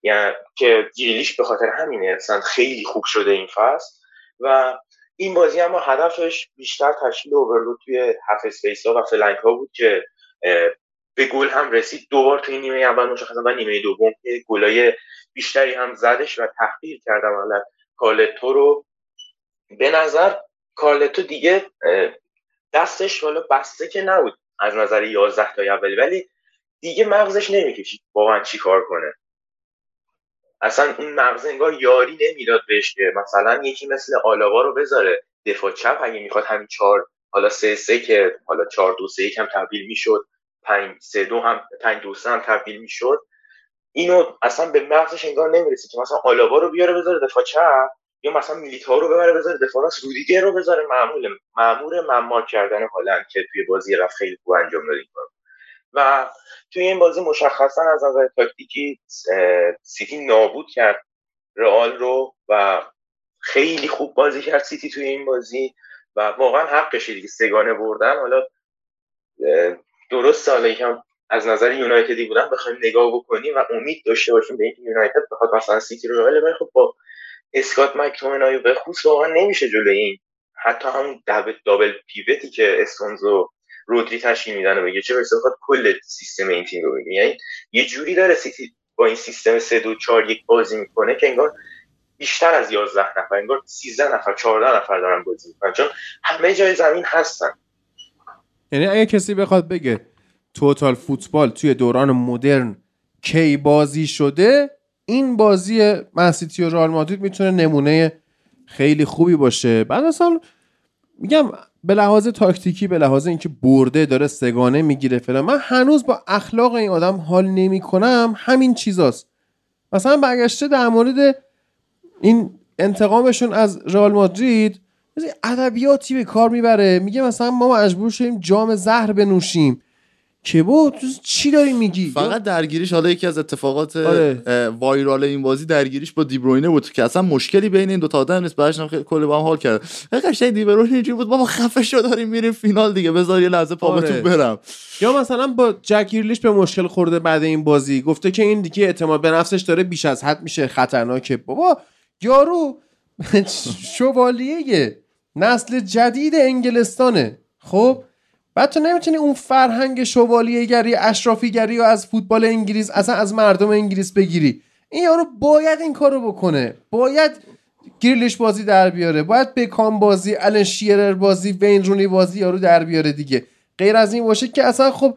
یعنی که گریلیش به خاطر همینه اصلا خیلی خوب شده این فصل و این بازی اما هدفش بیشتر تشکیل overload توی half space ها و flank ها بود که به گل هم رسید. دوبار توی نیمه اول مشخصا و نیمه دوم که گلای بیشتری هم زدش و تحقیر کردم. حالا کالتو رو به نظر کارلتو دیگه دستش والا بسته که نبود از نظر 11 تا اولی ولی دیگه مغزش نمی‌کشید واقعا چی کار کنه. اصلا اون مغز انگار یاری نمی‌داد بهش که مثلا یکی مثل آلاوا رو بذاره دفاع چپ اگه می‌خواد همین چهار حالا سه سه که حالا چهار دو سه هم تبدیل می‌شد پنج سه دو هم پنج دو سه هم تبدیل می‌شد. اینو اصلا به مغزش انگار نمی‌رسه که مثلا آلابا رو بیاره بذاره دفاع چپ. یا مثلا میلیتا رو ببره بذاره دفاع راست رودیگر رو بذاره معمول معمور ممار کردن هالند که توی بازی رفت خیلی خوب انجام داد و توی این بازی مشخصا از نظر تاکتیکی سیتی نابود کرد رئال رو و خیلی خوب بازی کرد سیتی توی این بازی و واقعا حقشه دیگه سگانه بردن. حالا درست حالا یکم از نظر یونایتدی بودن بخوایم نگاه بکنیم و امید داشته باشیم به اینکه یونایتد بخواد مثلا سیتی رو ولی خب با اسکات مکتومنای به خصوص واقعا نمیشه جلوی این. حتی همون دابل, پیوتی که استونزو رودری تشکیل میدن و بگه چه برسه بخواد کل سیستم این تیم رو بگه یعنی یه جوری داره سیتی با این سیستم 3 2 4 1 بازی می‌کنه که انگار بیشتر از 11 نفر انگار 13 نفر 14 نفر دارن بازی می‌کنن چون همه جای زمین هستن. یعنی اگه کسی بخواد بگه توتال فوتبال توی دوران مدرن کی بازی شده این بازی منسیتی و رئال مادرید می‌تونه نمونه خیلی خوبی باشه. بعد اصلا میگم به لحاظ تاکتیکی به لحاظ اینکه برده داره سگانه می‌گیره فلان من هنوز با اخلاق این آدم حال نمی‌کنم همین چیزاست. مثلا برگشته در مورد این انتقامشون از رئال مادرید ادبیاتی به کار می‌بره. میگه مثلا ما مجبور شدیم جام زهر بنوشیم. که بود؟ چی داری میگی؟ فقط درگیریش حالا یکی از اتفاقات آره. وایرال این بازی درگیریش با دیبروینه بود که اصلا مشکلی بین این دو تا آدم نیست. بعدش خیلی کلی با هم حال کرد قشنگ دیبروینه اینجوری بود بابا خفه شو داریم میریم فینال دیگه. بذار یه لحظه پا آره. برم. یا مثلا با جکیرلیش به مشکل خورده بعد این بازی. گفته که این دیگه اعتماد به نفسش داره بیش از حد میشه خطرناکه. بابا یارو شوالیه. نسل جدید انگلستانه. خب؟ بعد تو نمی‌تونی اون فرهنگ شوالیه گری اشرافی گری و از فوتبال انگلیس اصلا از مردم انگلیس بگیری. این یارو باید این کارو بکنه. باید گریلش بازی در بیاره. باید بکام بازی الان شیرر بازی وین رونی بازی یارو در بیاره دیگه. غیر از این باشه که اصلا خب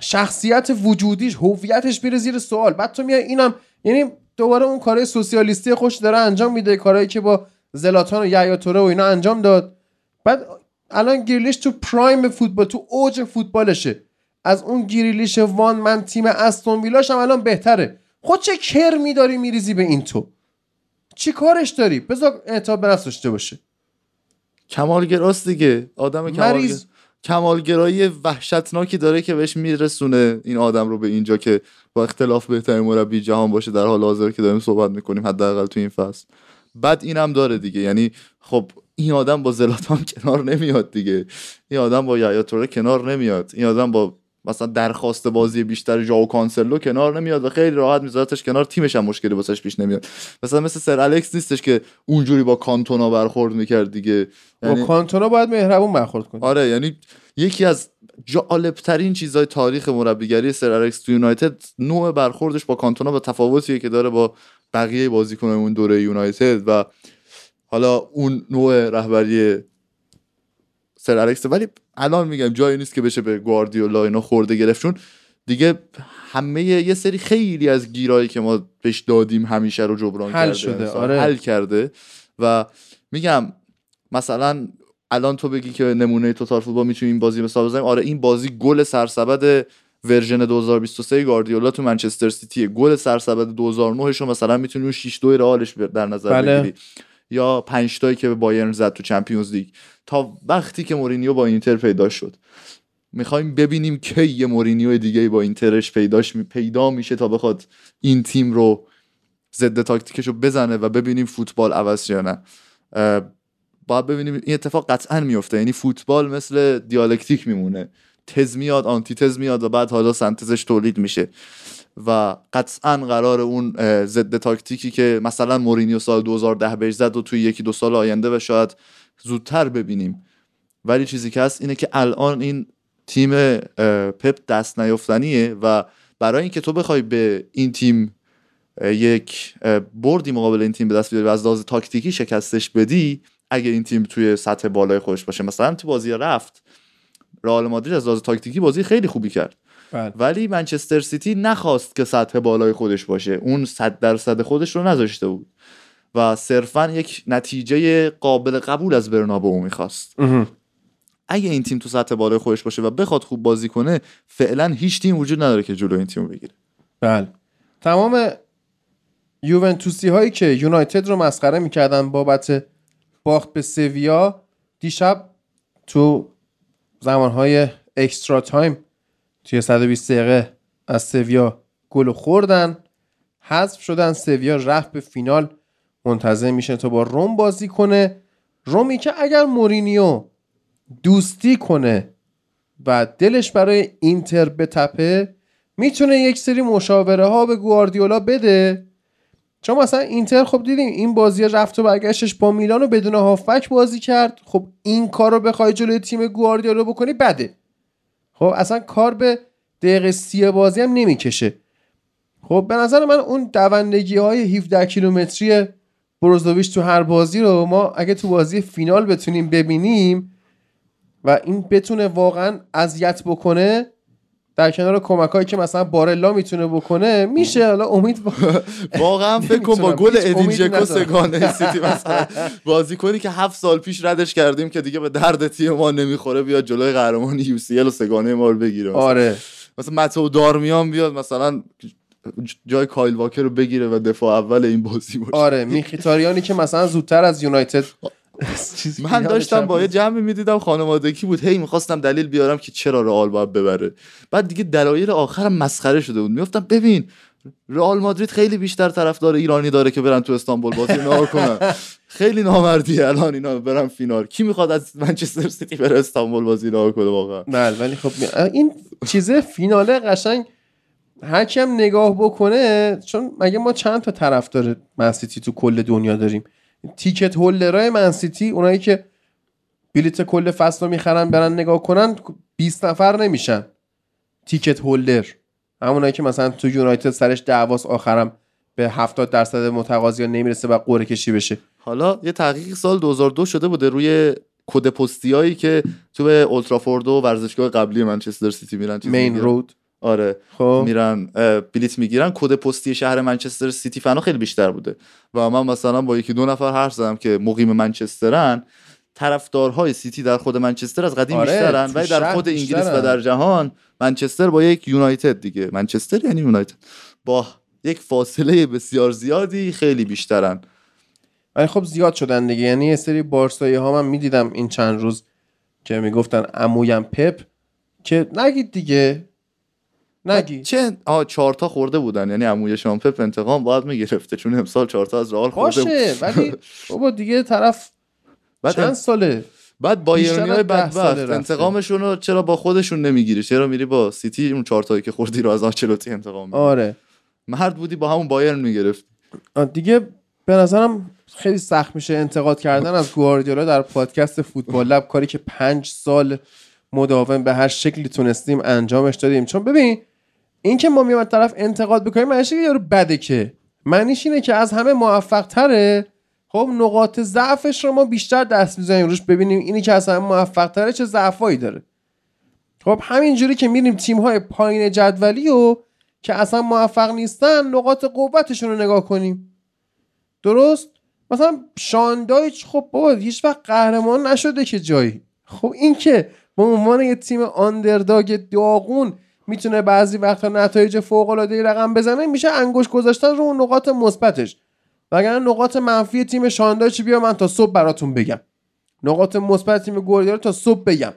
شخصیت وجودیش هویتش میره زیر سوال. بعد تو میای اینم یعنی دوباره اون کارهای سوسیالیستی خوش داره انجام میده کارهایی که با زلاتان و یحیی و اینا انجام داد. بعد الان گریلیش تو پرایم فوتبال تو اوج فوتبالشه. از اون گریلیش وان من تیم استون ویلاش هم الان بهتره. خود چه کرمی داری میریزی به این تو؟ چی کارش داری؟ بذار اعتاب به نفس داشته باشه. کمالگراست دیگه. آدم کمالگر... کمالگرایی وحشتناکی داره که بهش میرسونه این آدم رو به اینجا که با اختلاف بهترین مربی جهان باشه. در حال حاضر که داریم صحبت می‌کنیم حداقل تو این فصل. بعد اینم داره دیگه. یعنی خب این آدم با زلاتان کنار نمیاد دیگه. این آدم با یایا کنار نمیاد. این آدم با مثلا درخواست بازی بیشتر جاو کانسلو کنار نمیاد و خیلی راحت میذارتش کنار تیمش هم مشکلی واسش پیش نمیاد. مثلا مثل سر الکس نیستش که اونجوری با کانتونا برخورد می‌کرد دیگه. یعنی... با کانتونا باید مهربون برخورد کنه آره یعنی یکی از جالب ترین چیزای تاریخ مربیگری سر الکس تو یونایتد نوع برخوردش با کانتونا با تفاوتیه که داره با بقیه بازیکنان اون دوره یونایتد و حالا اون نوع رهبری سر الکس ولی الان میگم جایی نیست که بشه به گواردیولا اینا خورده گرفت چون دیگه همه یه سری خیلی از گیرایی که ما بهش دادیم همیشه رو جبران حل کرده. شده آره. حل کرده. و میگم مثلا الان تو بگی که نمونه total football می‌تونیم این بازی مثال بزنیم. آره این بازی گل سرسبد version 2023 گاردیولا تو منچستر سیتی. گل سرسبد 2009 شو مثلا می‌تونی اون 6 2 رئالش در نظر بله. بگیری. یا 5 تایی که به بایرن زد تو Champions League. تا وقتی که مورینیو با اینتر پیدا شد. می‌خوایم ببینیم کی یه مورینیو دیگه با اینترش پیداش می پیدا میشه تا بخواد این تیم رو ضد تاکتیکش رو بزنه و ببینیم فوتبال عوض یا نه. باید ببینیم این اتفاق قطعا میفته یعنی فوتبال مثل دیالکتیک میمونه. تز میاد آنتی تز میاد و بعد حالا سنتزش تولید میشه. و قطعا قرار اون ضد تاکتیکی که مثلا مورینیو سال 2010 بهش زد و توی یکی دو سال آینده و شاید زودتر ببینیم. ولی چیزی که هست اینه که الان این تیم پپ دست نیافتنیه و برای اینکه تو بخوای به این تیم یک بردی مقابل این تیم به دست بیاری و از لحاظ تاکتیکی شکستش بدی اگه این تیم توی سطح بالای خودش باشه. مثلا تو بازی رفت رئال مادرید از لحاظ تاکتیکی بازی خیلی خوبی کرد. بله. ولی منچستر سیتی نخواست که سطح بالای خودش باشه. اون صد درصد خودش رو نذاشته بود. و صرفا یک نتیجه قابل قبول از برنابو می‌خواست. اگه این تیم تو سطح بالای خودش باشه و بخواد خوب بازی کنه فعلا هیچ تیم وجود نداره که جلو این تیم بگیره. بله. تمام یوونتوسی هایی که یونایتد رو مسخره می‌کردن بابت باخت به سویا دیشب تو زمانهای اکسترا تایم توی 120 دقیقه از سویا گل خوردن. حذف شدن. سویا رفت به فینال. منتظر میشه تا با روم بازی کنه. رومی که اگر مورینیو دوستی کنه و دلش برای اینتر بتپه می‌تونه یک سری مشاوره ها به گواردیولا بده. چون مثلا اینتر خب دیدیم این بازی رفت و برگشتش با میلان و بدون هافک بازی کرد. خب این کار رو بخوای جلوی تیم گواردیولا بکنی بده. خب اصلا کار به دقیقه سی بازی هم نمی‌کشه. خب به نظر من اون دوندگی های 17 کیلومتری بروزوویچ تو هر بازی رو ما اگه تو بازی فینال بتونیم ببینیم و این بتونه واقعا اذیت بکنه در کنار کمک هایی که مثلا بارلا می‌تونه بکنه میشه حالا امید. واقعا فکر کن با. گل ادین جکو. سگانه سیتی مثلا بازی کنی که هفت سال پیش ردش کردیم که دیگه به درد تیم ما نمی‌خوره بیاد جلوی قهرمان یو سی ال و سگانه ما رو بگیره مثلا. آره مثلا متو دارمیان بیاد مثلا جای کایل واکر رو بگیره و دفاع اول این بازی باشه آره میخیتاریانی که مثلا زودتر از یونایتد من داشتم با یه جمعی می‌دیدم خانوادگی بود. هی می‌خواستم دلیل بیارم که چرا رئال باید ببره. بعد دیگه دلایل آخرم مسخره شده بود. می‌گفتم ببین رئال مادرید خیلی بیشتر طرفدار ایرانی داره که برن تو استانبول بازی. نها کنن. خیلی نامردیه الان اینا برن فینال. کی می‌خواد از منچستر سیتی بره استانبول بازی نها کنه واقعا؟ بله ولی خب می- این چیزه فیناله قشنگ. هر کی هم نگاه بکنه چون مگه ما چند تا طرفدار منسیتی تو کل دنیا داریم؟ تیکت هولدرای منسیتی اونایی که بلیت کل فصل رو می‌خرن برن نگاه کنن 20 نفر نمیشن. تیکت هولدر. همونایی که مثلا تو یونایتد سرش دعواس آخرم به 70 درصد متقاضی نمی‌رسه و قرعه کشی بشه. حالا یه تحقیق سال 2002 شده بوده روی کد پستیایی که تو به اولدترافورد و ورزشگاه قبلی منچستر سیتی میرن مین. رود. آره. خب. میرن بلیت می‌گیرن. کد پستی شهر منچستر سیتی فنا خیلی بیشتر بوده. و من مثلا با یکی دو نفر حرف زدم که مقیم منچسترن. طرفدارهای سیتی در خود منچستر از قدیم آره، بیشترن. ولی در خود انگلیس بیشترن. و در جهان منچستر با یک یونایتد دیگه. منچستر یعنی یونایتد. با یک فاصله بسیار زیادی خیلی بیشترن. ولی خب زیاد شدن دیگه. یعنی یه سری بارسایی ها من می‌دیدم این چند روز که می‌گفتن عمویم پپ که نگید دیگه. نگید چه آه چهار تا خورده بودن. یعنی عموی شامپپ انتقام باید می‌گرفته چون امسال چهار تا از رئال خورده بود. باشه ولی بابا دیگه طرف بعد چند ساله؟ بعد بیشتر بایرنی از های ده ساله بدبخت. انتقامشون رو چرا با خودشون نمی‌گیری؟ چرا میری با سیتی اون چهار تایی که خوردی رو از آنچلوتی انتقام می‌گیری؟ آره. مرد بودی با همون بایرن می‌گرفت دیگه به نظرم خیلی سخت میشه انتقاد کردن از گواردیولا در پادکست فوتبال لب. کاری که پنج سال مداوم به هر شکلی تونستیم انجامش دادیم. چون ببین این که ما میایم طرف انتقاد بکنیم معنیش یارو بده که. معنیش اینه که از همه موفق تره خب نقاط ضعفش رو ما بیشتر دست می‌زنیم روش ببینیم اینی که از همه موفق تره چه ضعفایی داره. خب همینجوری که میریم تیم های پایین جدولی و که اصلا موفق نیستن نقاط قوتشون رو نگاه کنیم. درست؟ مثلا شاندایچ خب بابا هیچ وقت قهرمان نشده که جایی. خب این که به عنوان یه تیم آندرداگ داغون می‌تونه بعضی وقتا نتایج فوق العاده رقم بزنه میشه انگوش گذاشتن رو اون نقاط مثبتش. وگرنه نقاط منفی تیم شاندایچ بیا؟ من تا صبح براتون بگم. نقاط مثبت تیم گواردیولا تا صبح بگم.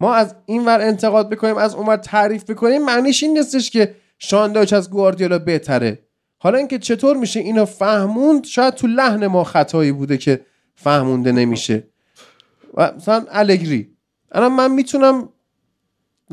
ما از این ور انتقاد بکنیم از اون ور تعریف بکنیم معنیش این نیستش که شاندایچ از گواردیولا بهتره. حالا اینکه چطور میشه اینو فهموند شاید تو لحن ما خطایی بوده که فهمونده نمیشه. و مثلا الگری. الان من می‌تونم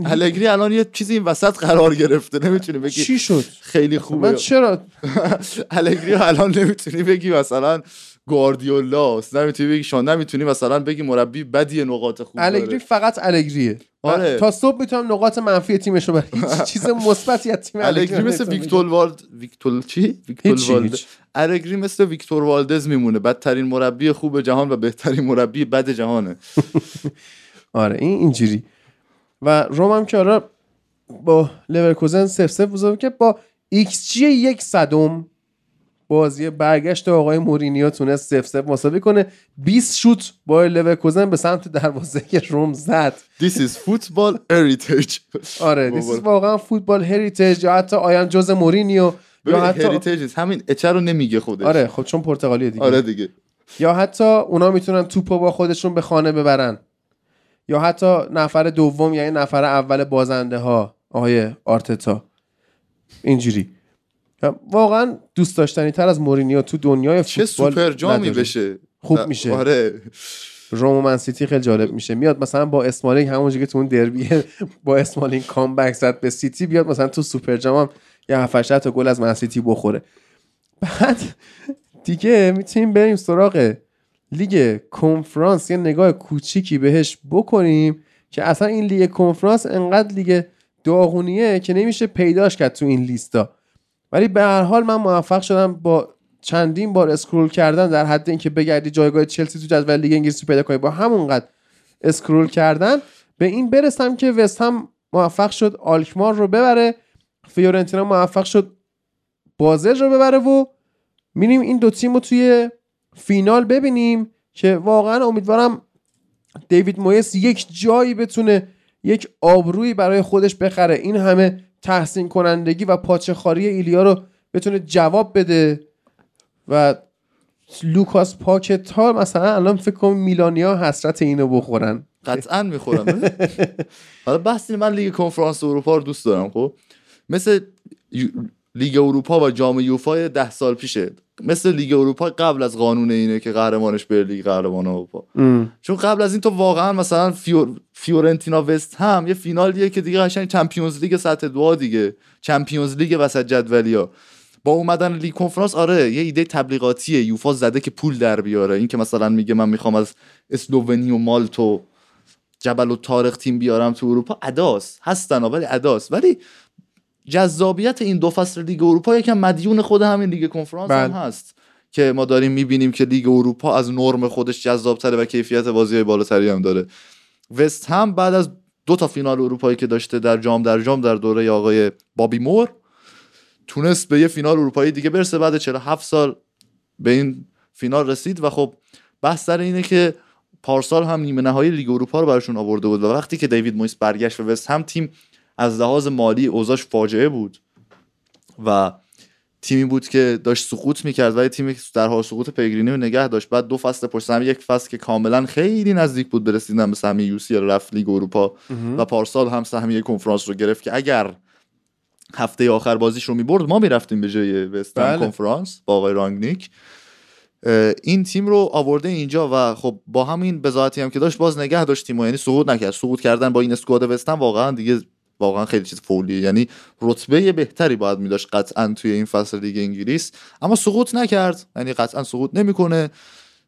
الگری الان یه چیزی این وسط قرار گرفته نمی‌تونی بگی چی شد؟ خیلی من خوبه. چرا؟ الگری الان نمی‌تونی بگی مثلا گواردیولاست نمی‌تونی بگی شان نمی‌تونی مثلا بگی مربی بدی نقاط خوب الگری فقط الگریه آره. تا صبح می‌تونم نقاط منفی تیمش رو هیچ چیز مثبتی از تیم الگری مثل ویکتور والد ویکتور چی؟ ویکتور والد. الگری مثل ویکتور والدز میمونه. بدترین مربی خوب جهان و بهترین مربی بد جهانه. آره این اینجوری. و روم هم که آره با لورکوزن سف سف بزرگ که با XG یک صدم بازی برگشت آقای مورینیو تونست صفر صفر مساوی کنه. 20 شوت با لورکوزن به سمت دروازه روم زد. This is football heritage. آره this بابا. واقعا football heritage یا حتی آیان جوز مورینیو یا حتی heritage همین H ه رو نمیگه خودش. آره خب چون پرتغالیه دیگه. آره دیگه. یا حتی اونا می‌تونن توپو با خودشون به خانه ببرن. یا حتی نفر دوم یعنی نفر اول بازنده ها آقای آرتتا. اینجوری. واقعا دوست داشتنی تر از مورینیو تو دنیای چه سوپر جامی. بشه. خوب میشه. آره. روم و من سیتی خیلی جالب میشه. میاد مثلا با اسمالینگ همونجوری که تو اون دربی با اسمالینگ comeback زد به سیتی بیاد مثلا تو سوپر جام هم یه 7 تا گل از من سیتی بخوره. بعد دیگه می‌تونیم بریم سراغ لیگ کنفرانس یه نگاه کوچیکی بهش بکنیم که اصلا این لیگ کنفرانس انقدر لیگ داغونیه که نمیشه پیداش کرد تو این لیستا. ولی به هر حال من موفق شدم با چندین بار scroll کردن در حد اینکه بگردی جایگاه چلسی تو جدول لیگ انگلیسی پیدا کنی. با همونقدر scroll کردن به این برسم که وست هم موفق شد آلکمار رو ببره فیورنتینا موفق شد بازل رو ببره و میریم این دو تیم رو توی فینال ببینیم که واقعا امیدوارم دیوید مویس یک جایی بتونه یک آبرویی برای خودش بخره. این همه تحسین کنندگی و پاچه خاری ایلیا رو بتونه جواب بده و لوکاس پاکتا مثلا الان فکر کنم میلانیا حسرت اینو بخورن. قطعا می‌خورم. حالا بحث من لیگ کنفرانس اروپا رو دوست دارم خب. مثل لیگ اروپا و جام یوفا ده سال پیشه. مثل لیگ اروپا قبل از قانون اینه که قهرمانش بره لیگ قهرمان اروپا. چون قبل از این تو واقعا مثلا فیور... فیورنتینا وست هم یه فینالیه که دیگه قشنگ Champions League سطح دو دیگه. Champions League وسط جدولیا. با اومدن لیگ کنفرانس آره یه ایده تبلیغاتیه. یوفا زده که پول در بیاره. این که مثلا میگه من می‌خوام از اسلوونی و مالت و جبل الطارق تیم بیارم تو اروپا اداست هستن ولی اداست ولی جذابیت این دو فصل لیگ اروپا یکم مدیون خود همین لیگ کنفرانس هم بله. هست که ما داریم می‌بینیم که لیگ اروپا از نرم خودش جذابتره و کیفیت بازی بالاتری هم داره وست هم بعد از دو تا فینال اروپایی که داشته در جام در جام در دوره آقای بابی مور تونست به یه فینال اروپایی دیگه برسه بعد 47 سال به این فینال رسید و خب بحث سر اینه که پارسال هم نیمه نهایی لیگ اروپا رو براشون آورده بود و وقتی که دیوید مویس برگشت و وست هم تیم از لحاظ مالی اوضاعش فاجعه بود و تیمی بود که داشت سقوط می‌کرد ولی تیمی که در حال سقوط پیگرینی رو نگه داشت. بعد دو فصل پشت هم یک فصل که کاملا خیلی نزدیک بود به رسیدن به سهمیه یوسی رفت لیگ اروپا و پارسال هم سهمیه کنفرانس رو گرفت که اگر هفته آخر بازیش رو می‌برد ما می‌رفتیم به جای وست هم بله. کنفرانس با آقای رانگنیک. این تیم رو آورده اینجا و خب با همین بذاتی هم که داشت باز نگه داشت تیم یعنی سقوط نکرد. سقوط کردن با این اسکواد وست هم واقعا دیگه واقعا خیلی چیز full یه. یعنی رتبه بهتری باید میداشت قطعا توی این فصل لیگ انگلیس اما سقوط نکرد. یعنی قطعا سقوط نمی‌کنه.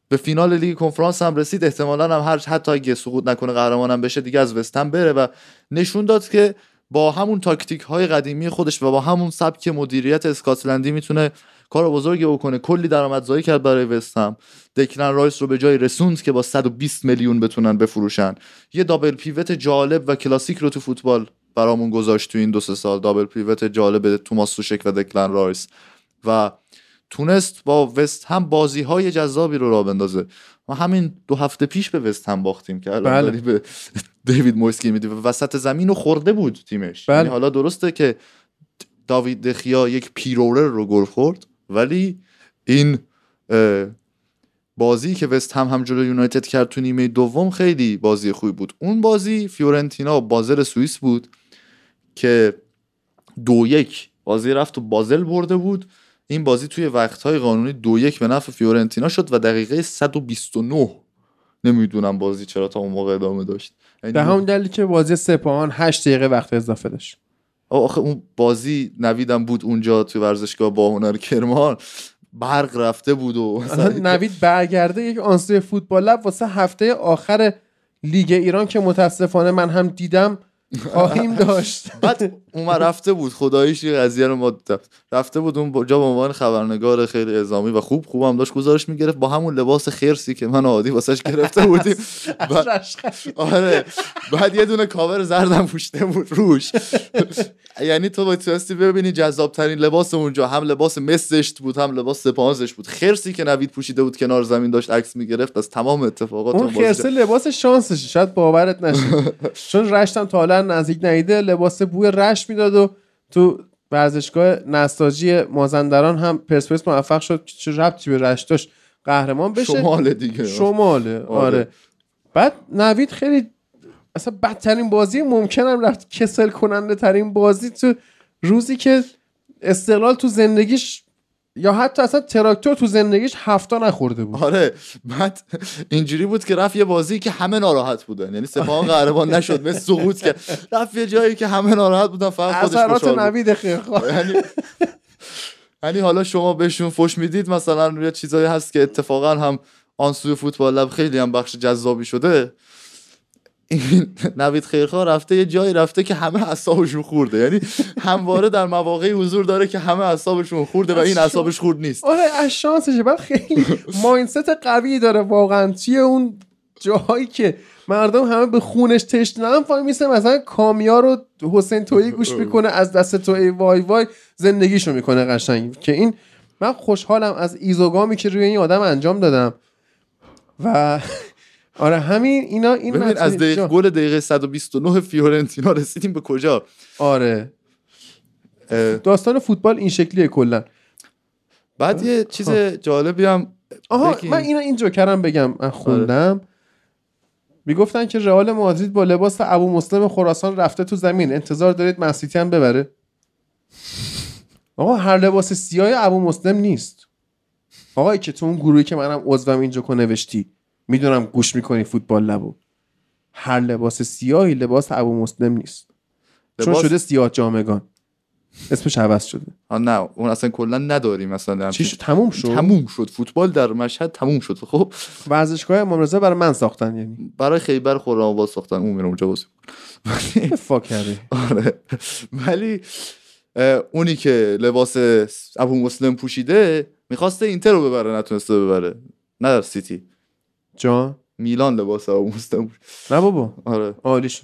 به فینال لیگ کنفرانس هم رسید. احتمالا هم هر حتی اگه سقوط نکنه قهرمانم بشه دیگه از وستهم بره و نشون داد که با همون تاکتیک های قدیمی خودش و با همون سبک مدیریت اسکاتلندی می‌تونه کار بزرگی بکنه. کلی درآمدزایی کرد برای وستهم دکلن رایس رو به جای رسوند که با 120 میلیون بتونن بفروشن. یه double pivot جالب و کلاسیک رو تو فوتبال برامون گذاشت تو این دو سه سال. double pivot جالب توماس سوشک و دکلن رایس. و تونست با وست هم بازی های جذابی رو راه بندازه. ما همین دو هفته پیش به وست هم باختیم که الان بله. به دیوید مویسکی میدی. و وسط زمین رو خورده بود تیمش. بله. یعنی حالا درسته که داوید دخیا یک پیرورر رو گل خورد ولی این بازی که وست هم هم جلو یونایتد کرد تو نیمه دوم خیلی بازی خوبی بود. اون بازی فیورنتینا و بازل سوئیس بود. که دو یک بازی رفت و بازل برده بود. این بازی توی وقتهای قانونی دو یک به نفع فیورنتینا شد و دقیقه 129 نمی‌دونم بازی چرا تا اون موقع ادامه داشت. یعنی به همون دلیلی که بازی سپاهان 8 دقیقه وقت اضافه داشت. آخه اون بازی نویدم بود اونجا توی ورزشگاه با هنر کرمان. برق رفته بود و نوید برگرده یک آنسوی فوتبال لب واسه هفته آخر لیگ ایران که متاسفانه من هم دیدم. خواهیم داشت. بعد اومد رفته بود خداییش یه قضیه رو ما. رفته بود اون جا به عنوان خبرنگار خیلی اعزامی و خوب خوبم داشت گزارش می‌گرفت با همون لباس خرسی که من عادی واسش گرفته بودیم. خرید. آره. بعد یه دونه کاور زردم پوشته بود روش. یعنی تو باید تونستی ببینی جذاب ترین لباس اونجا. هم لباس مسشت بود هم لباس سپانزش بود. خرسی که نوید پوشیده بود کنار زمین داشت عکس می‌گرفت. از تمام اتفاقات اون اون خرسه لباس شانسشه. شاید باورت نشه. چون رشتم تا حالا نزدیک ندیده لباس بوی رشت می‌داد و تو ورزشگاه نساجی مازندران هم پرسپولیس موفق شد که چه ربطی به رشت داشت قهرمان بشه شمال دیگه شماله آره. آره. بعد نوید خیلی اصلا بدترین بازی ممکنم رفت کسل کننده ترین بازی تو روزی که استقلال تو زندگیش یا حتی اصلا تراکتور تو زندگیش هفتا نخورده بود. آره بعد اینجوری بود که رفت یه بازی که همه ناراحت بودن. یعنی سپاهان قهرمان نشد مثل سقوط که رفت یه جایی که همه ناراحت بودن فقط خودش اثرات. نوید یعنی یعنی حالا شما بهشون فش می‌دید مثلا یه چیزایی هست که اتفاقا هم آن سوی فوتبال لب خیلی هم بخش جذابی شده. این نوید خیرخواه رفته یه جایی رفته که همه اعصابشون خورده. یعنی همواره در مواقعی حضور داره که همه اعصابشون خورده و این اعصابش خورد نیست. آره از شانسشه. بعد خیلی ماینست قوی داره واقعا. توی اون جاهایی که مردم همه به خونش تشنه فای میسه مثلا کامیا رو حسین تویی گوش می‌کنه از دست تو ای وای وای زندگیشو می‌کنه قشنگ. که این من خوشحالم از ایزوگامی که روی این آدم انجام دادم. و آره همین اینا این ببین از دقیقه گل دقیقه 129 فیورنتینا رسیدیم به کجا؟ آره. داستان فوتبال این شکلیه کلا. بعد یه چیز جالبی هم آها بگیم. من اینا این جوکرم بگم من خوندم. می‌گفتن که رئال مادرید با لباس ابو مسلم خراسان رفته تو زمین. انتظار دارید مسیتی هم ببره. آقا هر لباس سیاه ابو مسلم نیست. آقایی که تو اون گروهی که منم عضوم اینجا که نوشتی. می‌دونم گوش می‌کنی فوتبال لبو. هر لباس سیاهی لباس ابو مسلم نیست. چون لباس- شده سیاه جامگان. اسمش عوض شده. آه نه اون اصلا کلا نداریم مثلا. چی شد؟ تموم شد؟ تموم شد. فوتبال در مشهد تموم شد. خب. ورزشگاه امام رضا برای من ساختن یعنی. برای خیبر خرم آباد ساختن. اون میره اونجا بازی می‌کنه. فاک کرده آره. ولی اونی که لباس ابو مسلم پوشیده می‌خواسته اینتر رو ببره نتونسته ببره. نه در سیتی. جان؟ میلان لباس مسلم پوشید. نه بابا. آره. عالی شد.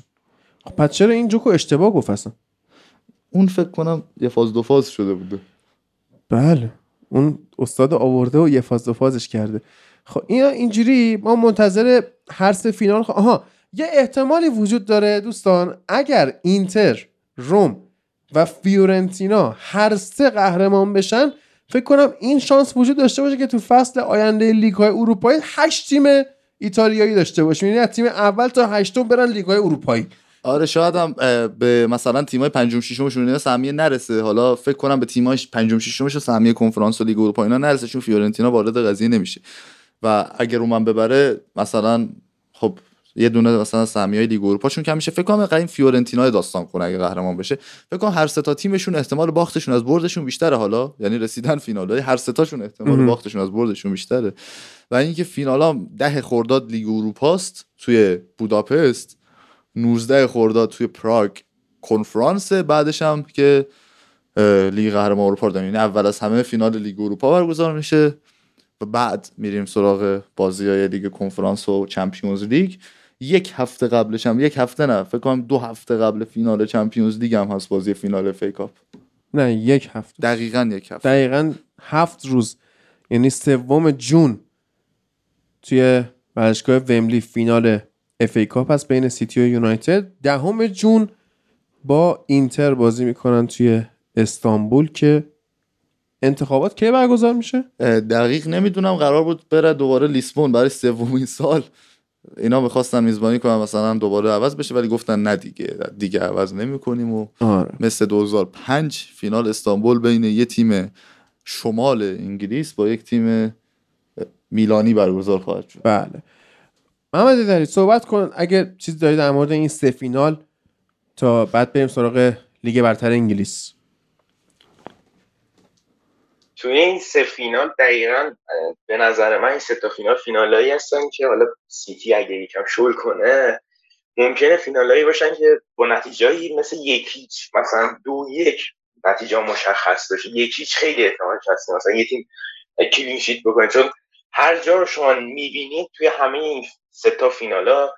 خب پس چرا این جوکو اشتباه گفت اصلا؟ اون فکر کنم یه فاز دو فاز شده بوده. بله. اون استاد آورده و یه فاز دو فازش کرده. خب این اینجوری ما منتظر هر سه فینال خ... آها یه احتمالی وجود داره دوستان. اگر اینتر روم و فیورنتینا هر سه قهرمان بشن فکر کنم این شانس وجود داشته باشه که تو فصل آینده لیگ های اروپایی هشت تیم ایتالیایی داشته باشیم یعنی تیم اول تا هشتم برن لیگ های اروپایی. آره شاید هم به مثلا تیمای پنجم ششمشون اینا سهمیه نرسه. حالا فکر کنم به تیمای پنجم ششمش و سهمیه کنفرانس و لیگ اروپا اینا نرسه چون فیورنتینا وارد قضیه نمیشه. و اگر اون من ببره مثلا خب یه دونه مثلا سهمیه لیگ اروپا چون کم میشه فکر کنم این فیورنتینا داستان کنه اگه قهرمان بشه. فکر کنم هر سه تا تیمشون احتمال باختشون از بردشون بیشتره حالا. یعنی رسیدن فینال هر سه تاشون احتمال. باختشون از بردشون بیشتره. و اینکه فینال هم ده خرداد لیگ اروپاست توی بوداپست 19 خرداد توی پراگ کنفرانس بعدش هم که لیگ قهرمان اروپا رو یعنی اول از همه فینال لیگ اروپا برگزار میشه. و بعد میریم سراغ بازی های لیگ کنفرانس و Champions League. یک هفته قبلش هم یک هفته نه فکر کنم دو هفته قبل فینال Champions League هم هست بازی فینال FA Cup نه یک هفته. دقیقا یک هفته. دقیقا هفت روز یعنی سوم June توی ورزشگاه ومبلی فینال FA Cup هست بین سیتی و یونایتد. دهم June با اینتر بازی می‌کنن توی استانبول که انتخابات کی برگزار میشه؟ دقیق نمی‌دونم قرار بود بره دوباره لیسبون برای سومین سال. اینا می‌خواستن میزبانی کنن مثلا دوباره عوض بشه ولی گفتن نه دیگه دیگه عوض نمی‌کنیم و آره. مثل 2005 فینال استانبول بین یه تیم شمال انگلیس با یک تیم میلانی برگزار خواهد شد. بله. محمد داری صحبت کن. اگه چیز داری در مورد این سه فینال تا بعد بریم سراغ لیگ برتر انگلیس. توی این سه فینال دقیقا به نظر من این سه تا فینال فینالایی هستن که حالا سیتی اگه یکم شل کنه ممکنه فینالایی باشن که با نتیجهایی مثل یک هیچ مثلا دو یک نتیجه مشخص باشه. یک هیچ خیلی احتمالش هست مثلا یه تیم کلین شیت بکنه. چون هر جا رو شما می‌بینید توی همه این سه تا فینالا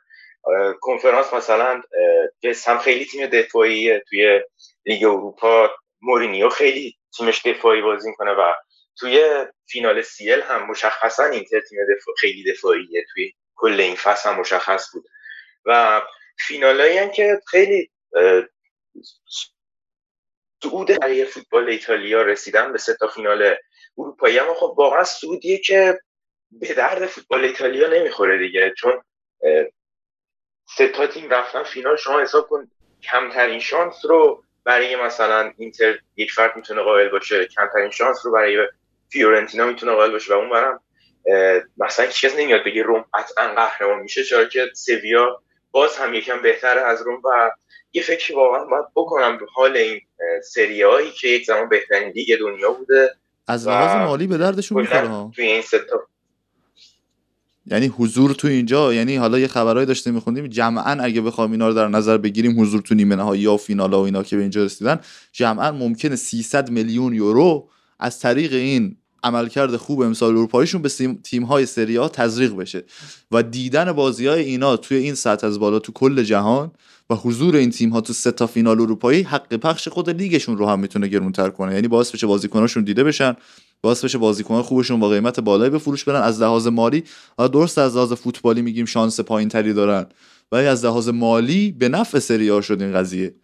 کنفرانس مثلا هم خیلی تیم دفاعیه توی لیگ اروپا مورینیو خیلی تیمش دفاعی بازی کنه و توی فینال سیل هم مشخصا اینتر تیم دفاع خیلی دفاعیه. توی کل این فصل هم مشخص بود. و فینالایی هم که خیلی سعود برای فوتبال ایتالیا رسیدن به سه تا فینال اروپایی. اما خب واقعا سعودیه که به درد فوتبال ایتالیا نمی‌خوره دیگه. چون سه تا تیم رفتن فینال شما حساب کن کمترین شانس رو برای مثلا اینتر یک فرد می‌تونه قائل باشه کمترین شانس رو برای فیورنتینا می‌تونه قائل باشه و اون برم مثلا کسی نمیاد بگه روم قطعا قهرمان میشه چرا که سویا باز هم یکم بهتر از روم و یه فکری واقعا باید بکنم به حال این سری هایی که یک زمان بهترین لیگ دنیا بوده از لحاظ مالی به دردشون می‌خوره توی این ستا یعنی حضور تو اینجا یعنی حالا یه خبرهایی داشته میخوندیم. جمعا اگه بخوام اینا رو در نظر بگیریم حضور تو نیمه نهایی یا فینال و اینا که به اینجا رسیدن جمعا ممکنه 300 میلیون یورو از طریق این عملکرد خوب امسال اروپاییشون به تیم های سری ها تزریق بشه. و دیدن بازی های اینا توی این سطح از بالا تو کل جهان و حضور این تیم ها تو سه تا فینال اروپایی حق پخش خود لیگشون رو هم می‌تونه گرونتر کنه. یعنی باعث بشه بازیکناشون دیده بشن. باعث بشه بازیکن خوبشون با قیمت بالایی به فروش برن. از لحاظ مالی درست از لحاظ فوتبالی میگیم شانس پایین تری دارن ولی از لحاظ مالی به نفع سری ها شد این قضیه.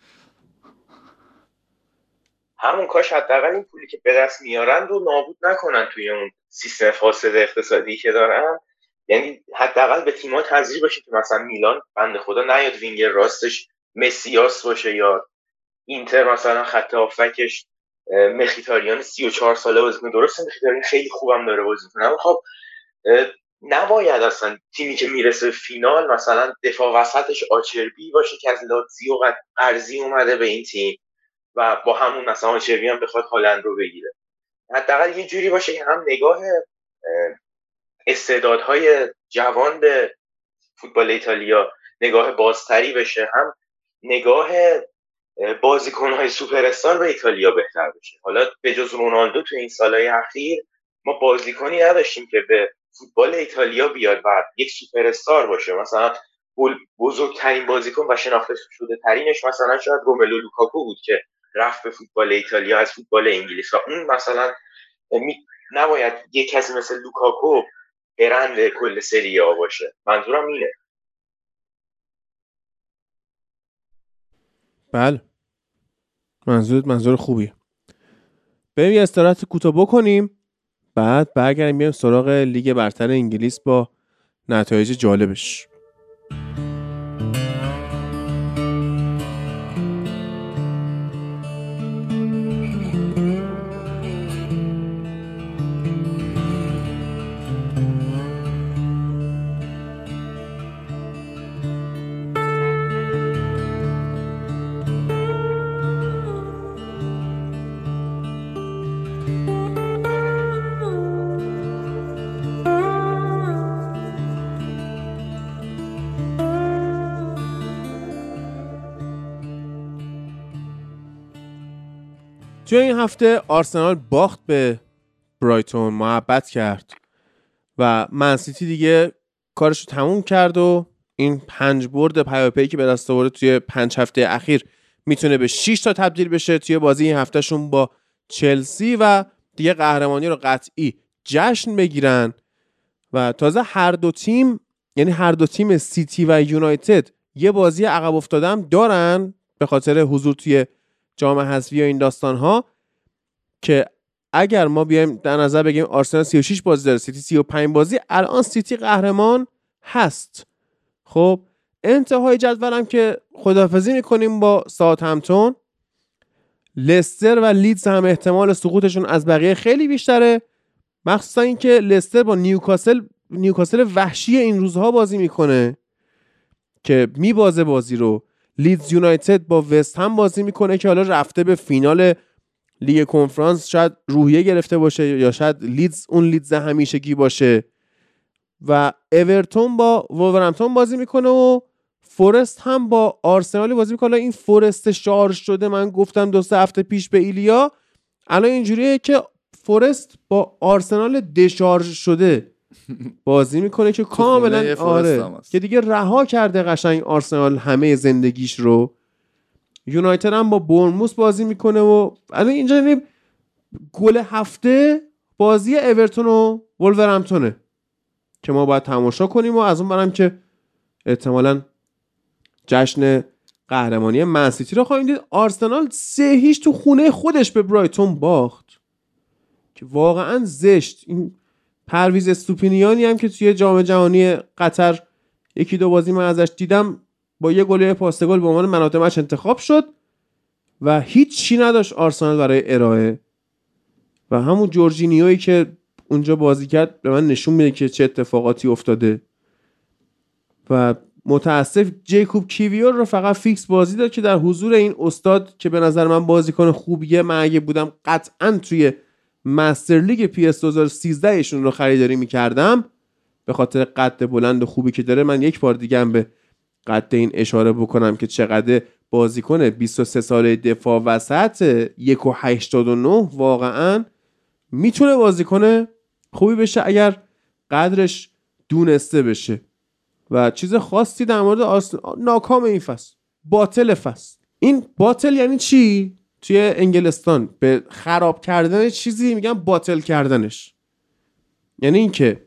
همون کاش حداقل این پولی که به دست میارن رو نابود نکنن توی اون سیستم فاسد اقتصادی که دارن. یعنی حداقل به تیم‌ها تزریق باشه که مثلا میلان بنده خدا نیاد وینگر راستش مسیاس باشه یا اینتر مثلا خط هافکش مخیتاریان 34 ساله بازی کنه درسته؟ مخیتاریان خیلی خوبم داره بازی کنه اما خب نباید اصلا تیمی که می‌رسه فینال مثلا دفاع وسطش آچربی باشه که از لاتزیو قرضی اومده به این تیم و با همون مثلا آچربی هم بخواد هالند رو بگیره. حداقل یه جوری باشه که هم نگاه استعدادهای جوان به فوتبال ایتالیا نگاه بازتری بشه هم نگاه بازیکنهای سوپر به ایتالیا بهتر بشه. حالا به جز رونالدو تو این سالهای اخیر ما بازیکنی نداشتیم که به فوتبال ایتالیا بیاد و یک سوپر استار باشه. مثلا بزرگترین بازیکن و شناخته شده ترینش مثلا شاید روملو لوکاکو بود که رفت به فوتبال ایتالیا از فوتبال انگلیس. و اون مثلا نباید یک کسی مثل لوکاکو برند کل سری باشه. منظورم اینه. بله. منظورت منظور خوبیه. بریم یه استراحت کوتاه بکنیم. بعد برگردیم بیایم سراغ لیگ برتر انگلیس با نتایج جالبش. هفته آرسنال باخت به برایتون محبت کرد. و منسیتی دیگه کارش رو تموم کرد و این پنج برد پیاپی که به دست آورده توی پنج هفته اخیر می‌تونه به 6 تا تبدیل بشه توی بازی این هفتهشون با چلسی و دیگه قهرمانی رو قطعی جشن بگیرن. و تازه هر دو تیم یعنی هر دو تیم سیتی و یونایتد یه بازی عقب افتادم دارن به خاطر حضور توی جام حذفی و این داستان ها که اگر ما بیایم در نظر بگیم آرسنال 36 بازی داره سیتی 35 بازی الان سیتی قهرمان هست. خب انتهای جدولم که خدافظی می‌کنیم با ساوت همپتون لستر و لیدز هم احتمال سقوطشون از بقیه خیلی بیشتره. مخصوصا اینکه لستر با نیوکاسل نیوکاسل وحشی این روزها بازی می‌کنه که میبازه بازی رو. لیدز یونایتد با وست هم بازی می‌کنه که حالا رفته به فینال لیگ کنفرانس شاید روحیه گرفته باشه یا شاید لیدز اون لیدز همیشگی باشه. و اورتون با وولورهمپتون بازی می‌کنه و فورست هم با آرسنالی بازی می‌کنه. این فورست شارژ شده من گفتم دو سه هفته پیش به ایلیا. الان اینجوریه که فورست با آرسنال دشارژ شده بازی می‌کنه که کاملا آره که دیگه رها کرده قشنگ آرسنال همه زندگیش رو. یونایتد هم با برموس بازی می‌کنه و الان اینجا گل هفته بازی اورتون و ولورهمپتونه که ما باید تماشا کنیم و از اون برم که احتمالا جشن قهرمانی منسیتی رو خواهیم دید. آرسنال سه هیچ تو خونه خودش به برایتون باخت. که واقعا زشت. این پرویز استوپینیانی هم که توی جام جهانی قطر یکی دو بازی من ازش دیدم با یه گل پاس گل به عنوان man of the match انتخاب شد و هیچ چی نداشت آرسنال برای ارائه. و همون جورجینیویی که اونجا بازی کرد به من نشون میده که چه اتفاقاتی افتاده. و متاسف جیکوب کیویور رو فقط فیکس بازی داد که در حضور این استاد که به نظر من بازیکن خوبیه من اگه بودم قطعا توی Master League PES 2013 ایشون رو خریداری می‌کردم. به خاطر قد بلند و خوبی که داره من یک بار دیگه به قد این اشاره بکنم که چقدر بازیکن 23 ساله دفاع وسط 1.89 واقعا می‌تونه بازیکن خوبی بشه اگر قدرش دونسته بشه. و چیز خاصی در مورد آرسنال ناکام این فصل. bottle فصل. این bottle یعنی چی؟ توی انگلستان به خراب کردن چیزی میگن bottle کردنش. یعنی اینکه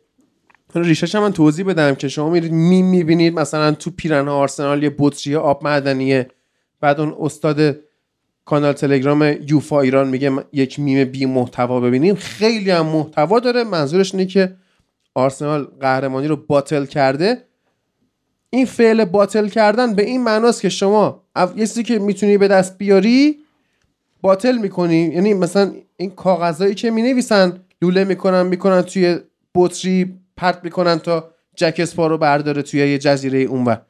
ریشش هم من توضیح بدم که شما میرید میم می‌بینید مثلا تو پیرن آرسنال یه بطری آب معدنیه. بعد اون استاد کانال تلگرام یوفا ایران میگه یک میم بی محتوا ببینیم. خیلی هم محتوا داره. منظورش اینه که آرسنال قهرمانی رو bottle کرده. این فعل bottle کردن به این معناست که شما یه چیزی که می‌تونی به دست بیاری bottle می‌کنی. یعنی مثلا این کاغذهایی که می‌نویسن لوله می‌کنن می‌کنن توی بطری پرت می‌کنن تا جک اسپا رو برداره توی یه جزیره اونور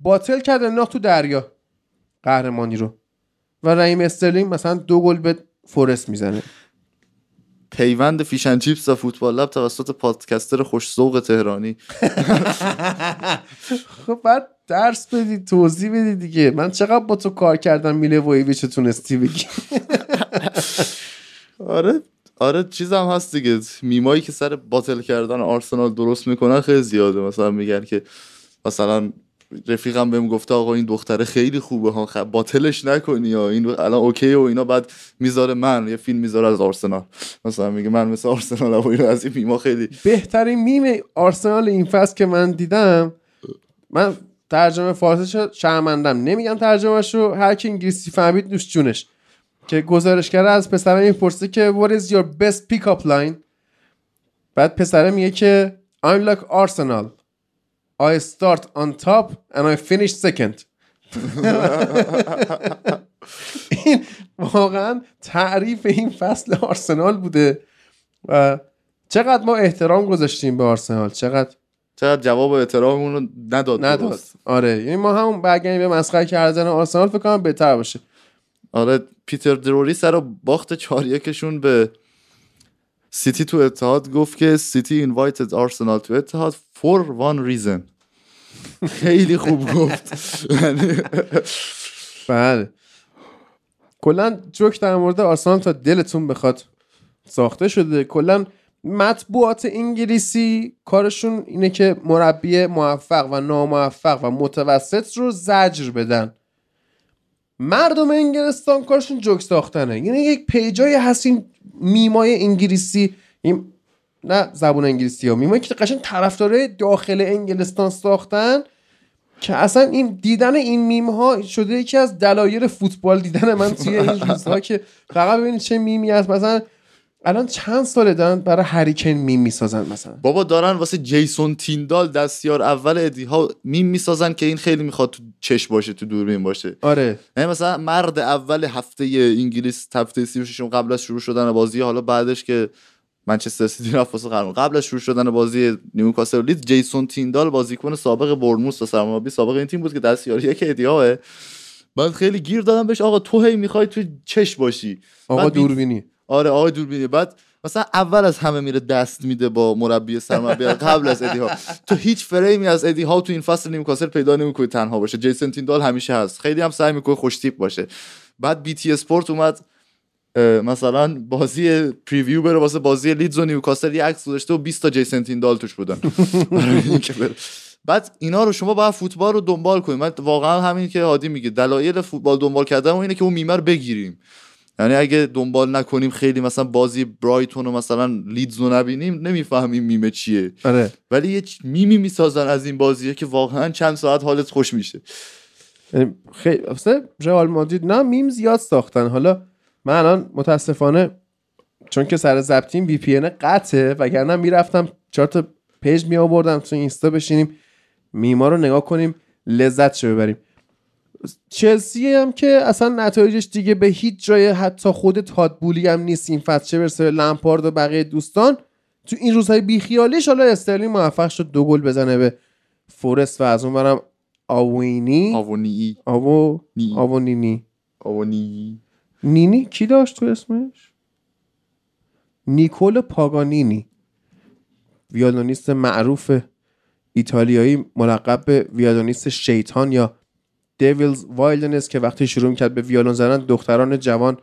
باطل کرده نه تو دریا. قهرمانی رو. و رحیم استرلینگ مثلا دو گل به فورست می‌زنه. پیوند فیشن چیپس و فوتبال لب توسط پادکستر خوش تهرانی. خب بعد درس بدی توضیح بدی دیگه. من چقدر با تو کار کردم میله وایویچ تونستی بگی. آره آره چیزم هست دیگه. میمایی که سر bottle کردن آرسنال درست می‌کنن خیلی زیاده. مثلا میگن که مثلا رفیقم بهم گفته آقا این دختره خیلی خوبه. ها خب bottle ش نکنی یا این الان OK و اینا. بعد می‌ذاره من یه فیلم می‌ذاره از آرسنال. مثلا میگه من مثل آرسنال و اینو از این میما خیلی بهترین میم آرسنال این فصل که من دیدم من ترجمه فارسی شرمندم. نمیگم ترجمهش رو هر کی انگلیسی فهمید نوش جونش. که گزارشگر از پسرم این پرسه که what is your best pick up line? بعد پسره میگه که I'm like Arsenal. I start on top and I finish second. این واقعا تعریف این فصل آرسنال بوده و چقدر ما احترام گذاشتیم به آرسنال. چقدر؟ چقدر جواب احتراممون رو نداد. نداد. آره. یعنی ما هم برگردیم به مسخره کردن آرسنال فکر کنم بهتر باشه. آره پیتر دروری سر باخت چهار یکشون به سیتی تو اتحاد گفت که City invited Arsenal to Etihad for one reason خیلی خوب گفت. بله. کلا جوک در مورد آرسنال تا دلتون بخواد ساخته شده. کلا مطبوعات انگلیسی کارشون اینه که مربی موفق و ناموفق و متوسط رو زجر بدن. مردم انگلستان کارشون جوک ساختنه. یعنی یک پیجای هست این میمای انگلیسی این نه زبون انگلیسی ها میمایی که قشنگ طرفدارای داخل انگلستان ساختن که اصلا این دیدن این میم ها شده یکی از دلایل فوتبال دیدن من توی این روزها که فقط ببینید چه میمی هست. مثلا الان چند ساله دارن برای هریکن میم می‌سازن مثلا؟ بابا دارن واسه جیسون تیندال دستیار اول ادی هاو میم می‌سازن که این خیلی می‌خواد تو چش باشه تو دوربین باشه. آره. نه مثلا مرد اول هفته انگلیس هفته 36 قبل از شروع شدن بازی حالا بعدش که منچستر سیتی رفت واسه قهرمان. قبل از شروع شدن بازی نیوکاسل لیدز جیسون تیندال بازیکن سابق بورنموث و سرمربی سابق این تیم بود که دستیار یک ادی هاو بعد خیلی گیر دادم بهش آقا تو هی می‌خوای تو چش باشی. آقا دوربینی. آره آقای دوربینی بعد مثلا اول از همه میره دست میده با مربی سرمربی قبل از ادی هاو تو هیچ فریمی از ادی هاو تو این فصل نیوکاسل پیدا نمی‌کنی تنها باشه. جیسون تیندال همیشه هست. خیلی هم سعی می‌کنه خوش تیپ باشه. بعد بی تی اسپورت اومد مثلا بازی preview بره واسه بازی لیدز و نیوکاسل. یه عکس گذاشته و 20 تا جیسون تیندال توش بودن. بعد اینا رو شما باید فوتبال رو دنبال کنید من واقعا همین که هادی میگه دلایل فوتبال دنبال کردن و اینه که اون میم رو بگیریم. یعنی اگه دنبال نکنیم خیلی مثلا بازی برایتون و مثلا لیدز رو نبینیم نمی‌فهمیم میمه چیه. آره. ولی یه میمی می‌سازن از این بازیه که واقعا چند ساعت حالت خوش میشه. یعنی خیلی اصلا رئال مادرید نه میم زیاد ساختن. حالا من الان متاسفانه چون که سر ضبطیم VPN قطعه وگرنه می‌رفتم چهار تا پیج می آوردم تو اینستا بشینیم میما رو نگاه کنیم لذت شو ببریم. چلسی هم که اصلا نتایجش دیگه به هیچ جای حتی خود تاد بولی هم نیست. این فصل چه برسه به لمپارد و بقیه دوستان. تو این روزهای بیخیالیش حالا استرلینگ موفق شد دو گل بزنه به فورست و از اون برم آوینی. آوونی آوو نی. آوونینی آوونی نینی؟ کی داشت تو اسمش؟ نیکول پاگانینی. ویولونیست معروف ایتالیایی ملقب به ویولونیست شیطان یا دیویلز وایلدنس که وقتی شروع می‌کرد به ویولون زدن دختران جوان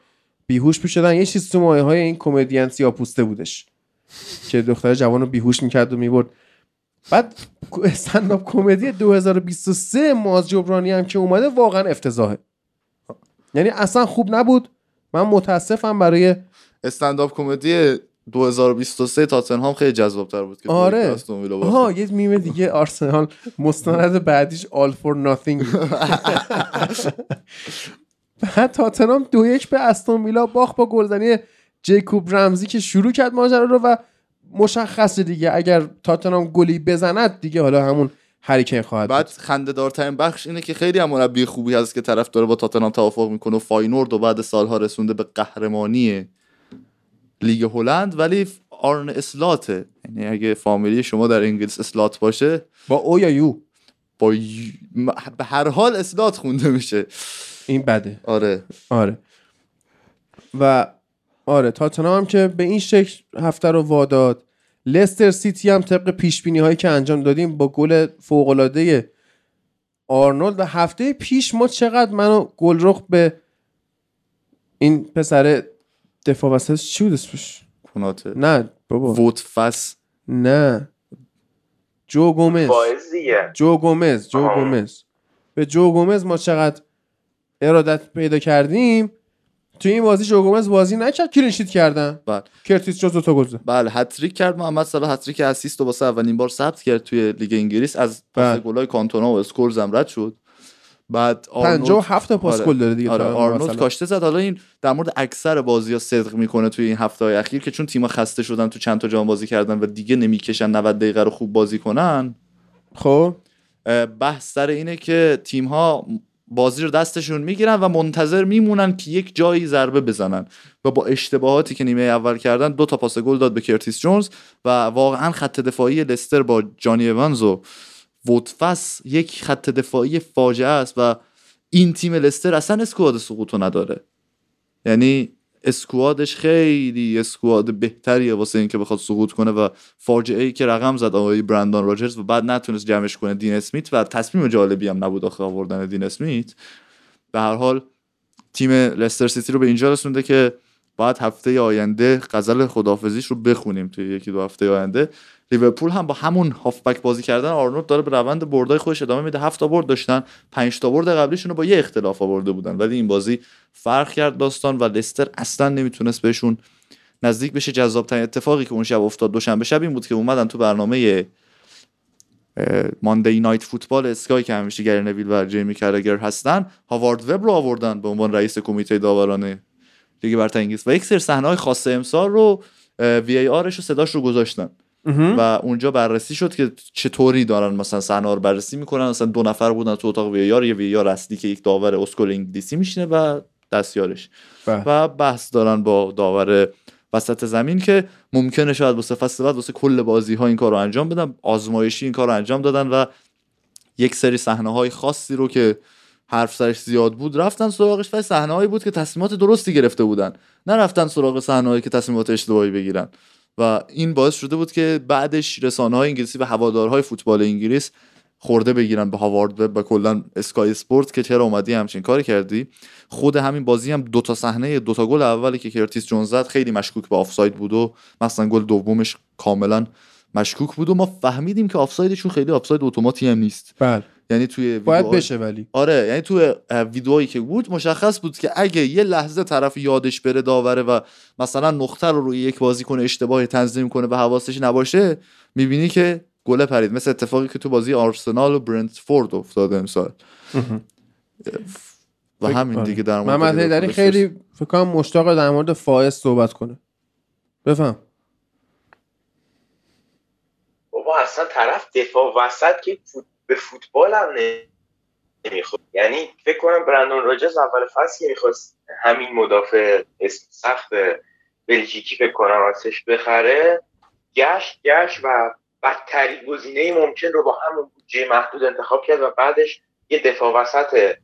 بیهوش می‌شدن یه چیز تو مایه های این کمدین سیاپوسته بودش که دختر جوان رو بیهوش می‌کرد و می‌برد. بعد استنداپ کمدی 2023 ماز جبرانی هم که اومده واقعا افتضاحه. یعنی اصلا خوب نبود. من متاسفم برای استنداپ کمدی 2023 تاتنهام خیلی جذابتر بود که آره. آها یه میم دیگه آرسنال مستند بعدیش آل فور ناتینگ بعد تاتنهام دو یک به استون ویلا باخت با گلزنی جیکوب رمزی که شروع کرد ماجرا رو و مشخصه دیگه اگر تاتنهام گلی بزند دیگه حالا همون هریکن خواهد بعد. خنده دارترین بخش اینه که خیلی هم مربی خوبی هست که طرف داره با تاتنهام توافق می‌کنه و فاینورد رو بعد سالها رسونده به قهرمانی لیگ هلند ولی آرن اسلاته. یعنی اگه فامیلی شما در انگلیس اسلات باشه با O یا U؟ با ی- م- به هر حال اسلات خونده میشه. این بده. آره. آره. و آره تاتنهام هم که به این شکل هفته رو واداد لستر سیتی هم طبق پیش بینی هایی که انجام دادیم با گل فوق العاده آرنولد. و هفته پیش ما چقدر منو گلرخ به این پسر دفاع وسط چی بود اسمش کناته. نه بابا. ووت فس. نه. جو گومز. جو گومز جو. گومز. به جو گومز ما چقدر ارادت پیدا کردیم توی این بازی جو گومز بازی نکرد clean sheet کردن؟ بله. کرتیس جونز دوتا گل زد. بله hat-trick کرد محمد صلاح hat-trick assist و واسه اولین بار ثبت کرد توی لیگ انگلیس. از بله. پاس گلای کانتونا و اسکولز هم رد شد. بعد آرنولد 57 تا پاس. گل داره دیگه آره آرنولد. کاشته زد حالا این در مورد اکثر بازی ها صدق می‌کنه توی این هفته های اخیر که چون تیم‌ها خسته شدن تو چند تا جام بازی کردن و دیگه نمی‌کشن 90 دقیقه رو خوب بازی کنن خب بحث سر اینه که تیم ها بازی رو دستشون می‌گیرن و منتظر میمونن که یک جایی ضربه بزنن و با اشتباهاتی که نیمه اول کردن دو تا پاس گل داد به کرتیس جونز و واقعا خط دفاعی لستر با جانی اونز و وودفس یک خط دفاعی فاجعه است و این تیم لستر اصلا اسکواد سقوطو نداره. یعنی اسکوادش خیلی اسکواد بهتریه واسه اینکه بخواد سقوط کنه و فاجعه ای که رقم زد آقای برندان راجرز و بعد نتونست جمعش کنه دین اسمیت و تصمیم جالبی هم نبود آخه آوردن دین اسمیت. به هر حال تیم لستر سیتی رو به اینجا رسونده که باید هفته آینده غزل خدافزیش رو بخونیم توی یکی دو هفته آینده. لیورپول هم با همون هافبک بازی کردن آرنولد داره به روند بردای خودش ادامه میده. هفت تا برد داشتن. پنج تا برد قبلیشون رو با یه اختلاف آورده بودن. ولی این بازی فرق کرد داستان و لستر اصلا نمی‌تونست بهشون نزدیک بشه. جذاب ترین اتفاقی که اون شب افتاد دوشنبه شب این بود که اومدن تو برنامه Monday Night Football اسکای که همیشه گری نویل و جیمی کرگر هستن هاوارد وب رو آوردن به عنوان رئیس کمیته داوران لیگ برتر انگلیس. و یک سری صحنه‌های خاص امسال رو VAR ش و صداش رو گذاشتن. و اونجا بررسی شد که چطوری دارن مثلا صحنه رو بررسی می‌کنن. مثلا دو نفر بودن تو اتاق VAR یه VAR اصلی که یک داور اسکل انگلیسی میشینه و دستیارش. بله. و بحث دارن با داور وسط زمین که ممکنه شاید واسه فصل بعد واسه کل بازی ها این کار رو انجام بدن. آزمایشی این کار رو انجام دادن و یک سری صحنه های خاصی رو که حرف سرش زیاد بود رفتن سراغش و صحنه هایی بود که تصمیمات درستی گرفته بودن. نرفتن سراغ صحنه هایی که تصمیمات اشتباهی بگیرن. و این باعث شده بود که بعدش رسانه های انگلیسی و هوادارهای فوتبال انگلیس خورده بگیرن به هاوارد و کلا اسکای اسپورت که چرا اومدی همچین کاری کردی. خود همین بازی هم دو تا صحنه دو تا گل اولی که کرتیس جونز زد خیلی مشکوک به آفساید بود و مثلا گل دومش کاملا مشکوک بود و ما فهمیدیم که آفسایدشون خیلی آفساید اتوماتیک هم نیست. بله. یعنی توی باید بشه ولی. آره یعنی تو ویدئویی که بود مشخص بود که اگه یه لحظه طرف یادش بره داوره و مثلا نقطه رو روی یک بازیکن اشتباهی تنظیم کنه و حواسش نباشه می‌بینی که گله پرید. مثل اتفاقی که تو بازی آرسنال و برنتفورد افتاده امسال. و همین آره. دیگه در مورد محمد حیدری خیلی فکر کنم مشتاق در مورد فائز صحبت کنه. بفهم. بابا اصلا طرف دفاع وسط که فوت... به فوتبال هم نمی‌خواد یعنی فکر کنم برندون راجرز اول فصل که می‌خواست همین مدافع اسم سخت بلژیکی فکر کنم ازش بخره گشت گشت و بدترین گزینه ممکن رو با همون بودجه محدود انتخاب کرد و بعدش یه دفاع وسط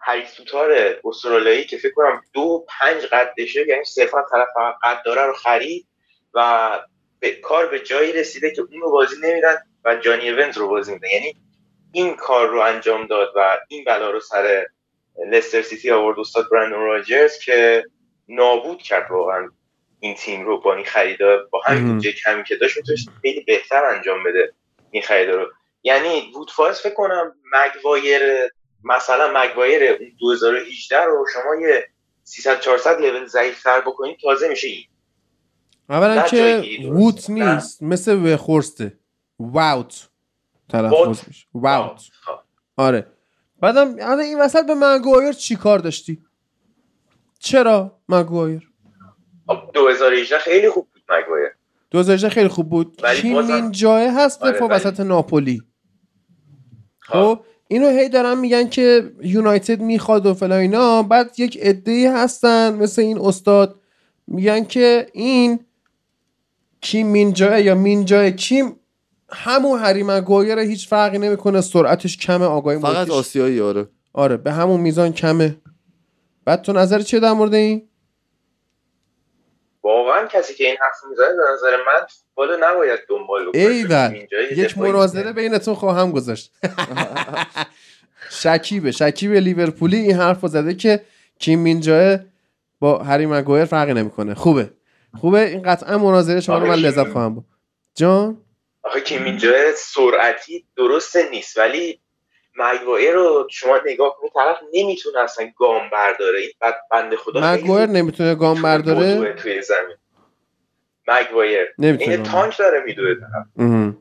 هریسوتار استرالیایی که فکر کنم دو پنج قدشه یعنی صرفا طرف قد داره رو خرید و به کار به جایی رسیده که اون رو بازی نمیدن و جانی ایونز رو بازی میدن یعنی این کار رو انجام داد و این بلا رو سر لستر سیتی آورد استاد برندون راجرز که نابود کرد واقعا این تیم رو با این خریدا با همین. بودجه کمی که داشت می‌تونست خیلی بهتر انجام بده این خریدا رو یعنی وودفاز فکر کنم مگوایر مثلا مگوایر اون 2018 رو شما یه 300 400 لول ضعیفتر بکنید تازه میشه این اولا که. ووت. نیست مثل وخورسته واوت تلفظ. میشه. واوت خب. آره. بعدم الان این وسط به مگوایر چی کار داشتی؟ چرا مگوایر؟ خب، 2018 خیلی خوب بود مگوایر. 2018 خیلی خوب بود. ولی کی بازم- این جای هست آره، دفاع ولی- وسط ناپولی؟ خب. خب اینو هی دارن میگن که یونایتد می‌خواد و فلان اینا. بعد یک عده هستن مثل این استاد. میگن که این کیم مینجای یا مینجای کیم همون هری مگوایر هیچ فرقی نمی‌کنه سرعتش کمه آگاهی فقط آسیایی آره. آره به همون میزان کمه. بعد تو نظر چیه در مورد این؟ واقعا کسی که این حرف می‌زنه به نظر من فوتبال نباید دنبال بکنه. یک مناظره بینتون خواهم گذاشت. شکیبه شکیب لیورپولی این حرف رو زده که کیم مینجاه با هری مگوایر فرقی نمی‌کنه. خوبه. خوبه؟ این قطعا مناظره شما رو من آره، لذت خواهم بود جان؟ آخه که اینجا سرعتی درست نیست ولی مگوایر رو شما نگاه کنید طرف نمی‌تونه اصلا گام برداره. این بنده خدا مگوایر نمی‌تونه گام برداره؟ توی زمین. مگوایر نمی‌تونه این تانک داره میدوه طرف.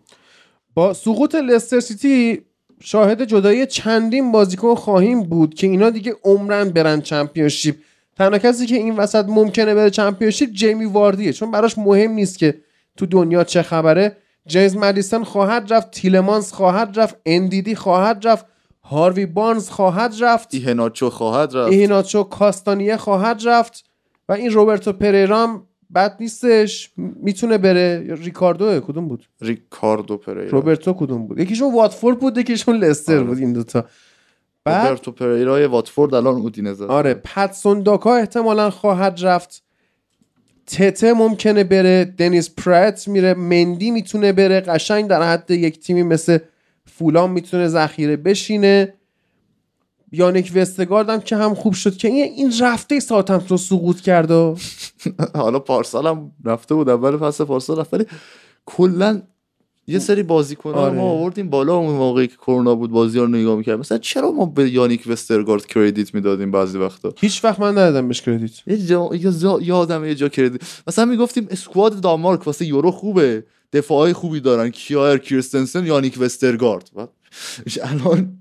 با سقوط لستر سیتی شاهد جدایی چندین بازیکن خواهیم بود که اینا دیگه عمرن برن چمپیونشیپ. تنها کسی که این وسط ممکنه بره چمپیونشیپ جیمی واردیه چون براش مهم نیست که تو دنیا چه خبره. جیمز مدیسن خواهد رفت تیلمانس خواهد رفت اندیدی خواهد رفت هاروی بارنز خواهد رفت ایهناچو خواهد رفت. ایهیناچو کاستانیه خواهد رفت و این روبرتو پریرام بد نیستش. می‌تونه بره. ریکاردو کدوم بود؟ ریکاردو پریرا. روبرتو کدوم بود؟ یکیشون واتفورد بود یکیشون لستر آره. بود این دوتا. بعد روبرتو پریرای واتفورد الان اودینزه آره پتسون داکا احتمالا خواهد رفت. تته ممکنه بره دنیس پرت میره مندی می‌تونه بره قشنگ در حد یک تیمی مثل فولام می‌تونه ذخیره بشینه. یانیک وستگارد هم که هم خوب شد که این این رفته ساعتمتون سقوط کرد. حالا پارسال هم رفته بود اول فصل پارسال رفت ولی کلا یه سری بازیکن آره. ما آوردیم بالا اون موقعی که کرونا بود بازی رو نگاه می‌کرد مثلا چرا ما به یانیک وسترگارد کردیت می‌دادیم بعضی وقتا؟ هیچ وقت من ندادم بهش کردیت. یه جا یه جا- یادم یه جا کردیت مثلا می‌گفتیم اسکواد دانمارک واسه یورو خوبه. دفاعای خوبی دارن. کیایر کیرستنسن یانیک وسترگارد. الان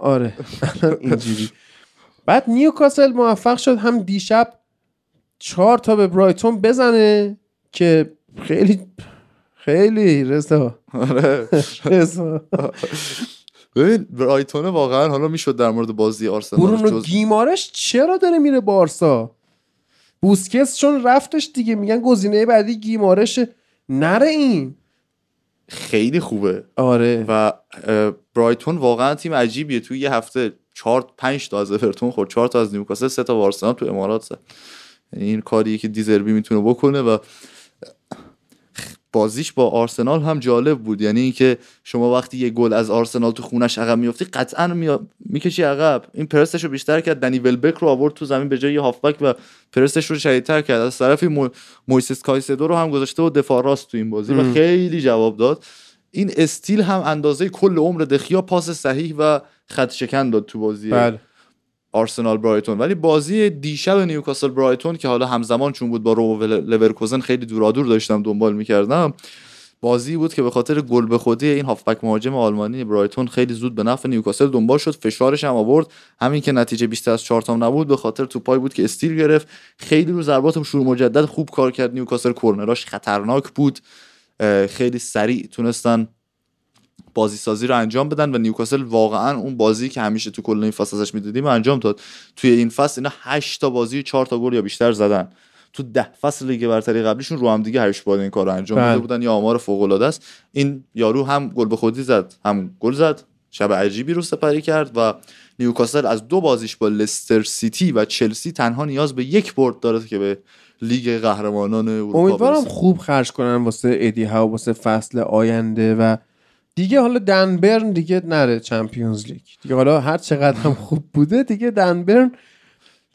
آره. اینجوری. بعد نیوکاسل موفق شد هم دیشب چهار تا به برایتون بزنه که خیلی خیلی رضا. آره. رضا. ببین برایتون واقعا حالا می‌شد در مورد بازی آرسنال برونو گیمارش چرا داره میره بارسا؟ بوسکس چون رفتش دیگه میگن گزینه بعدی گیمارشه. نره این. خیلی خوبه. آره. و برایتون واقعا تیم عجیبیه. توی یه هفته چهار پنج تا از اورتون خورد. چهار تا از نیوکاسل سه تا با آرسنال تو امارات زد. یعنی این کاریه که دیزربی می‌تونه بکنه و بازیش با آرسنال هم جالب بود. یعنی اینکه شما وقتی یه گل از آرسنال تو خونش عقب میافتی قطعا می... می‌کشی عقب. این پرستش رو بیشتر کرد. دنی ولبک رو آورد تو زمین به جای هافبک و پرسش رو شدیدتر کرد. از طرفی مو... مویسس کایسدو رو هم گذاشته و دفاع راست تو این بازی ام. و خیلی جواب داد. این استیل هم اندازه کل عمر دخیا پاس صحیح و خط شکن داد تو بازی. بله. آرسنال برایتون. ولی بازی دیشب نیوکاسل برایتون که حالا همزمان چون بود با رم لورکوزن خیلی دورادور داشتم دنبال می‌کردم بازی بود که به خاطر گل به خودی این هافبک مهاجم آلمانی برایتون خیلی زود به نفع نیوکاسل دنبال شد فشارش هم آورد. همین که نتیجه 20 از 4 تا نبود به خاطر توپای بود که استیل گرفت. خیلی رو ضربات شروع مجدد خوب کار کرد. نیوکاسل کرنراش خطرناک بود. خیلی سریع تونستن بازی سازی رو انجام بدن و نیوکاسل واقعا اون بازی که همیشه تو کل این فصل ازش می‌دیدیم انجام داد. توی این فصل اینا 8 تا بازی 4 تا گل یا بیشتر زدن. تو ده فصل لیگ برتری قبلیشون رو هم دیگه هشت بار این کار رو انجام داده بله. بودن. یا آمار فوق العاده است. این یارو هم گل به خودی زد هم گل زد. شب عجیبی رو سپری کرد و نیوکاسل از دو بازیش با لستر سیتی و چلسی تنها نیاز به یک برد داره که به لیگ قهرمانان اروپا امیدوارم. خوب خرج کنن واسه ادی ها واسه فصل آینده و دیگه حالا دنبرن دیگه نره چمپیونز لیگ دیگه حالا هر چقدر هم خوب بوده دیگه دنبرن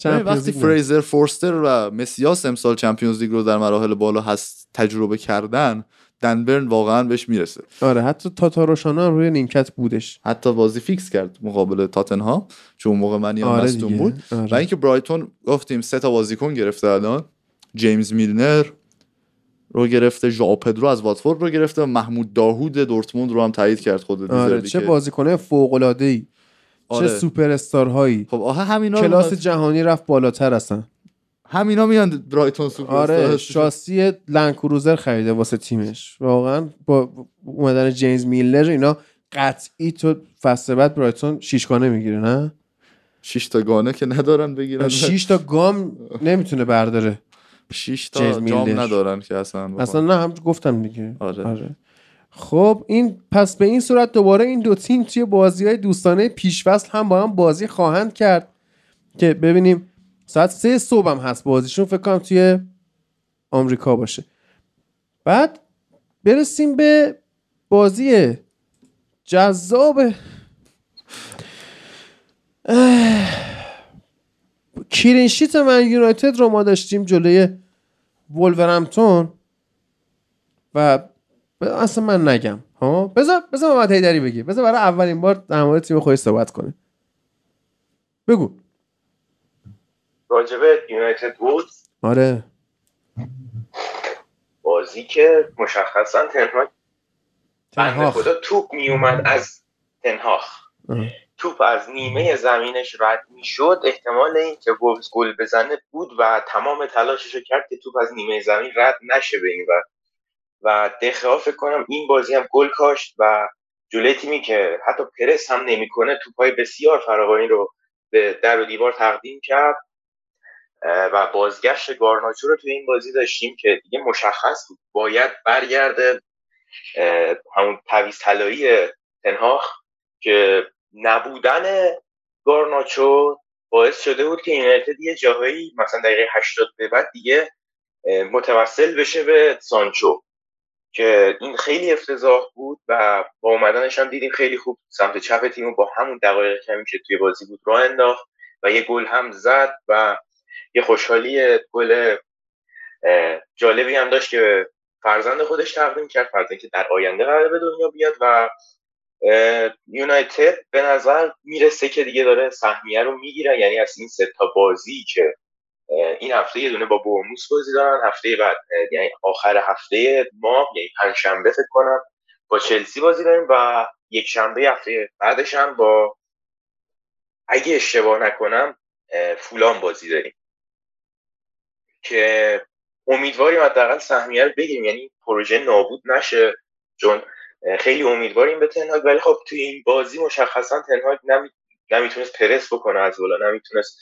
وقتی. فریزر فورستر و مسیاس امسال چمپیونز لیگ رو در مراحل بالا هست تجربه کردن دنبرن واقعا بهش می‌رسه آره حتی تاتاروشانا هم روی نیمکت بودش حتی بازی فیکس کرد مقابل تاتنهام چون موقع من آره مستون دیگه. بود آره. و اینکه برایتون گفتیم سه تا بازیکن گرفته الان جیمز میلنر رو گرفته ژائو پدرو از واتفورد رو گرفته و محمود داهود دورتموند رو هم تایید کرد خود آره چه بازیکنه فوق العاده ای آره. چه سوپر استارهایی خب آها همینا رو کلاس میاد- جهانی رفت بالاتر اصلا. همینا میان برایتون سوپر آره استار. شاسی لنکروزر خریده واسه تیمش. واقعا با اومدن جیمز میلر اینا قطعی تو فصل بعد برایتون شیشگانه می‌گیره نه؟ شش تا گانه که ندارن بگیرن. شیش تا گام نمی‌تونه برداره. شش جیمز تا جام. ندارن که اصلا اصلا نه هم گفتم دیگه آره. خب این پس به این صورت دوباره این دو تیم توی بازی های دوستانه پیشفصل هم با هم بازی خواهند کرد که ببینیم ساعت سه صبح هم هست بازیشون فکر کنم توی آمریکا باشه بعد برسیم به بازی جذاب اه. کلینشیت من یونایتد رو ما داشتیم جلوی ولورهمپتون و اصلا من نگم. ها؟ بذار بذار محمد حیدری بگی. بذار برای اولین بار در مورد تیم خودش صحبت کنه بگو. راجبه یونایتد بود آره. بازی که مشخصا تنها تنهاخ. خدا توپ میومد از تنهاخ. توپ از نیمه زمینش رد می‌شد. احتمال این که وولز گل بزنه بود و تمام تلاشش رو کرد که توپ از نیمه زمین رد نشه به این ور. و دخیا فکر کنم این بازی هم گل کاشت و جلوی تیمی که حتی پرس هم نمی‌کنه توپای بسیار فراوانی رو به در و دیوار تقدیم کرد. و بازگشت گارناچو رو توی این بازی داشتیم که دیگه مشخص بود. باید برگرده. همون تعویض طلایی تنهاخ که نبودن گارناچو باعث شده بود که یونایتد یه جاهایی مثلا دقیقه 80 به بعد دیگه متوسل بشه به سانچو که این خیلی افتضاح بود و با اومدنش هم دیدیم خیلی خوب سمت چپ تیم با همون دقایق کمی که توی بازی بود راه انداخت و یه گل هم زد و یه خوشحالی گل جالبی هم داشت که فرزند خودش تقدیم کرد فرزندی که در آینده قراره به دنیا بیاد و یونایتد به نظر می‌رسه که دیگه داره سهمیه رو می‌گیره. یعنی از این سه تا بازی که این هفته یه دونه با بورموس بازی دارن هفته بعد یعنی آخر هفته ما یعنی پنجشنبه فکر کنم با چلسی بازی داریم و یک شنبه هفته بعدش هم با اگه اشتباه نکنم فولان بازی داریم. که امیدواریم حداقل سهمیه رو بگیریم. یعنی پروژه نابود نشه. چون خیلی امیدواریم به تنهاگ ولی خب توی این بازی مشخصا تنهاگ نمی... نمی‌تونست پرس بکنه از بالا. نمی‌تونست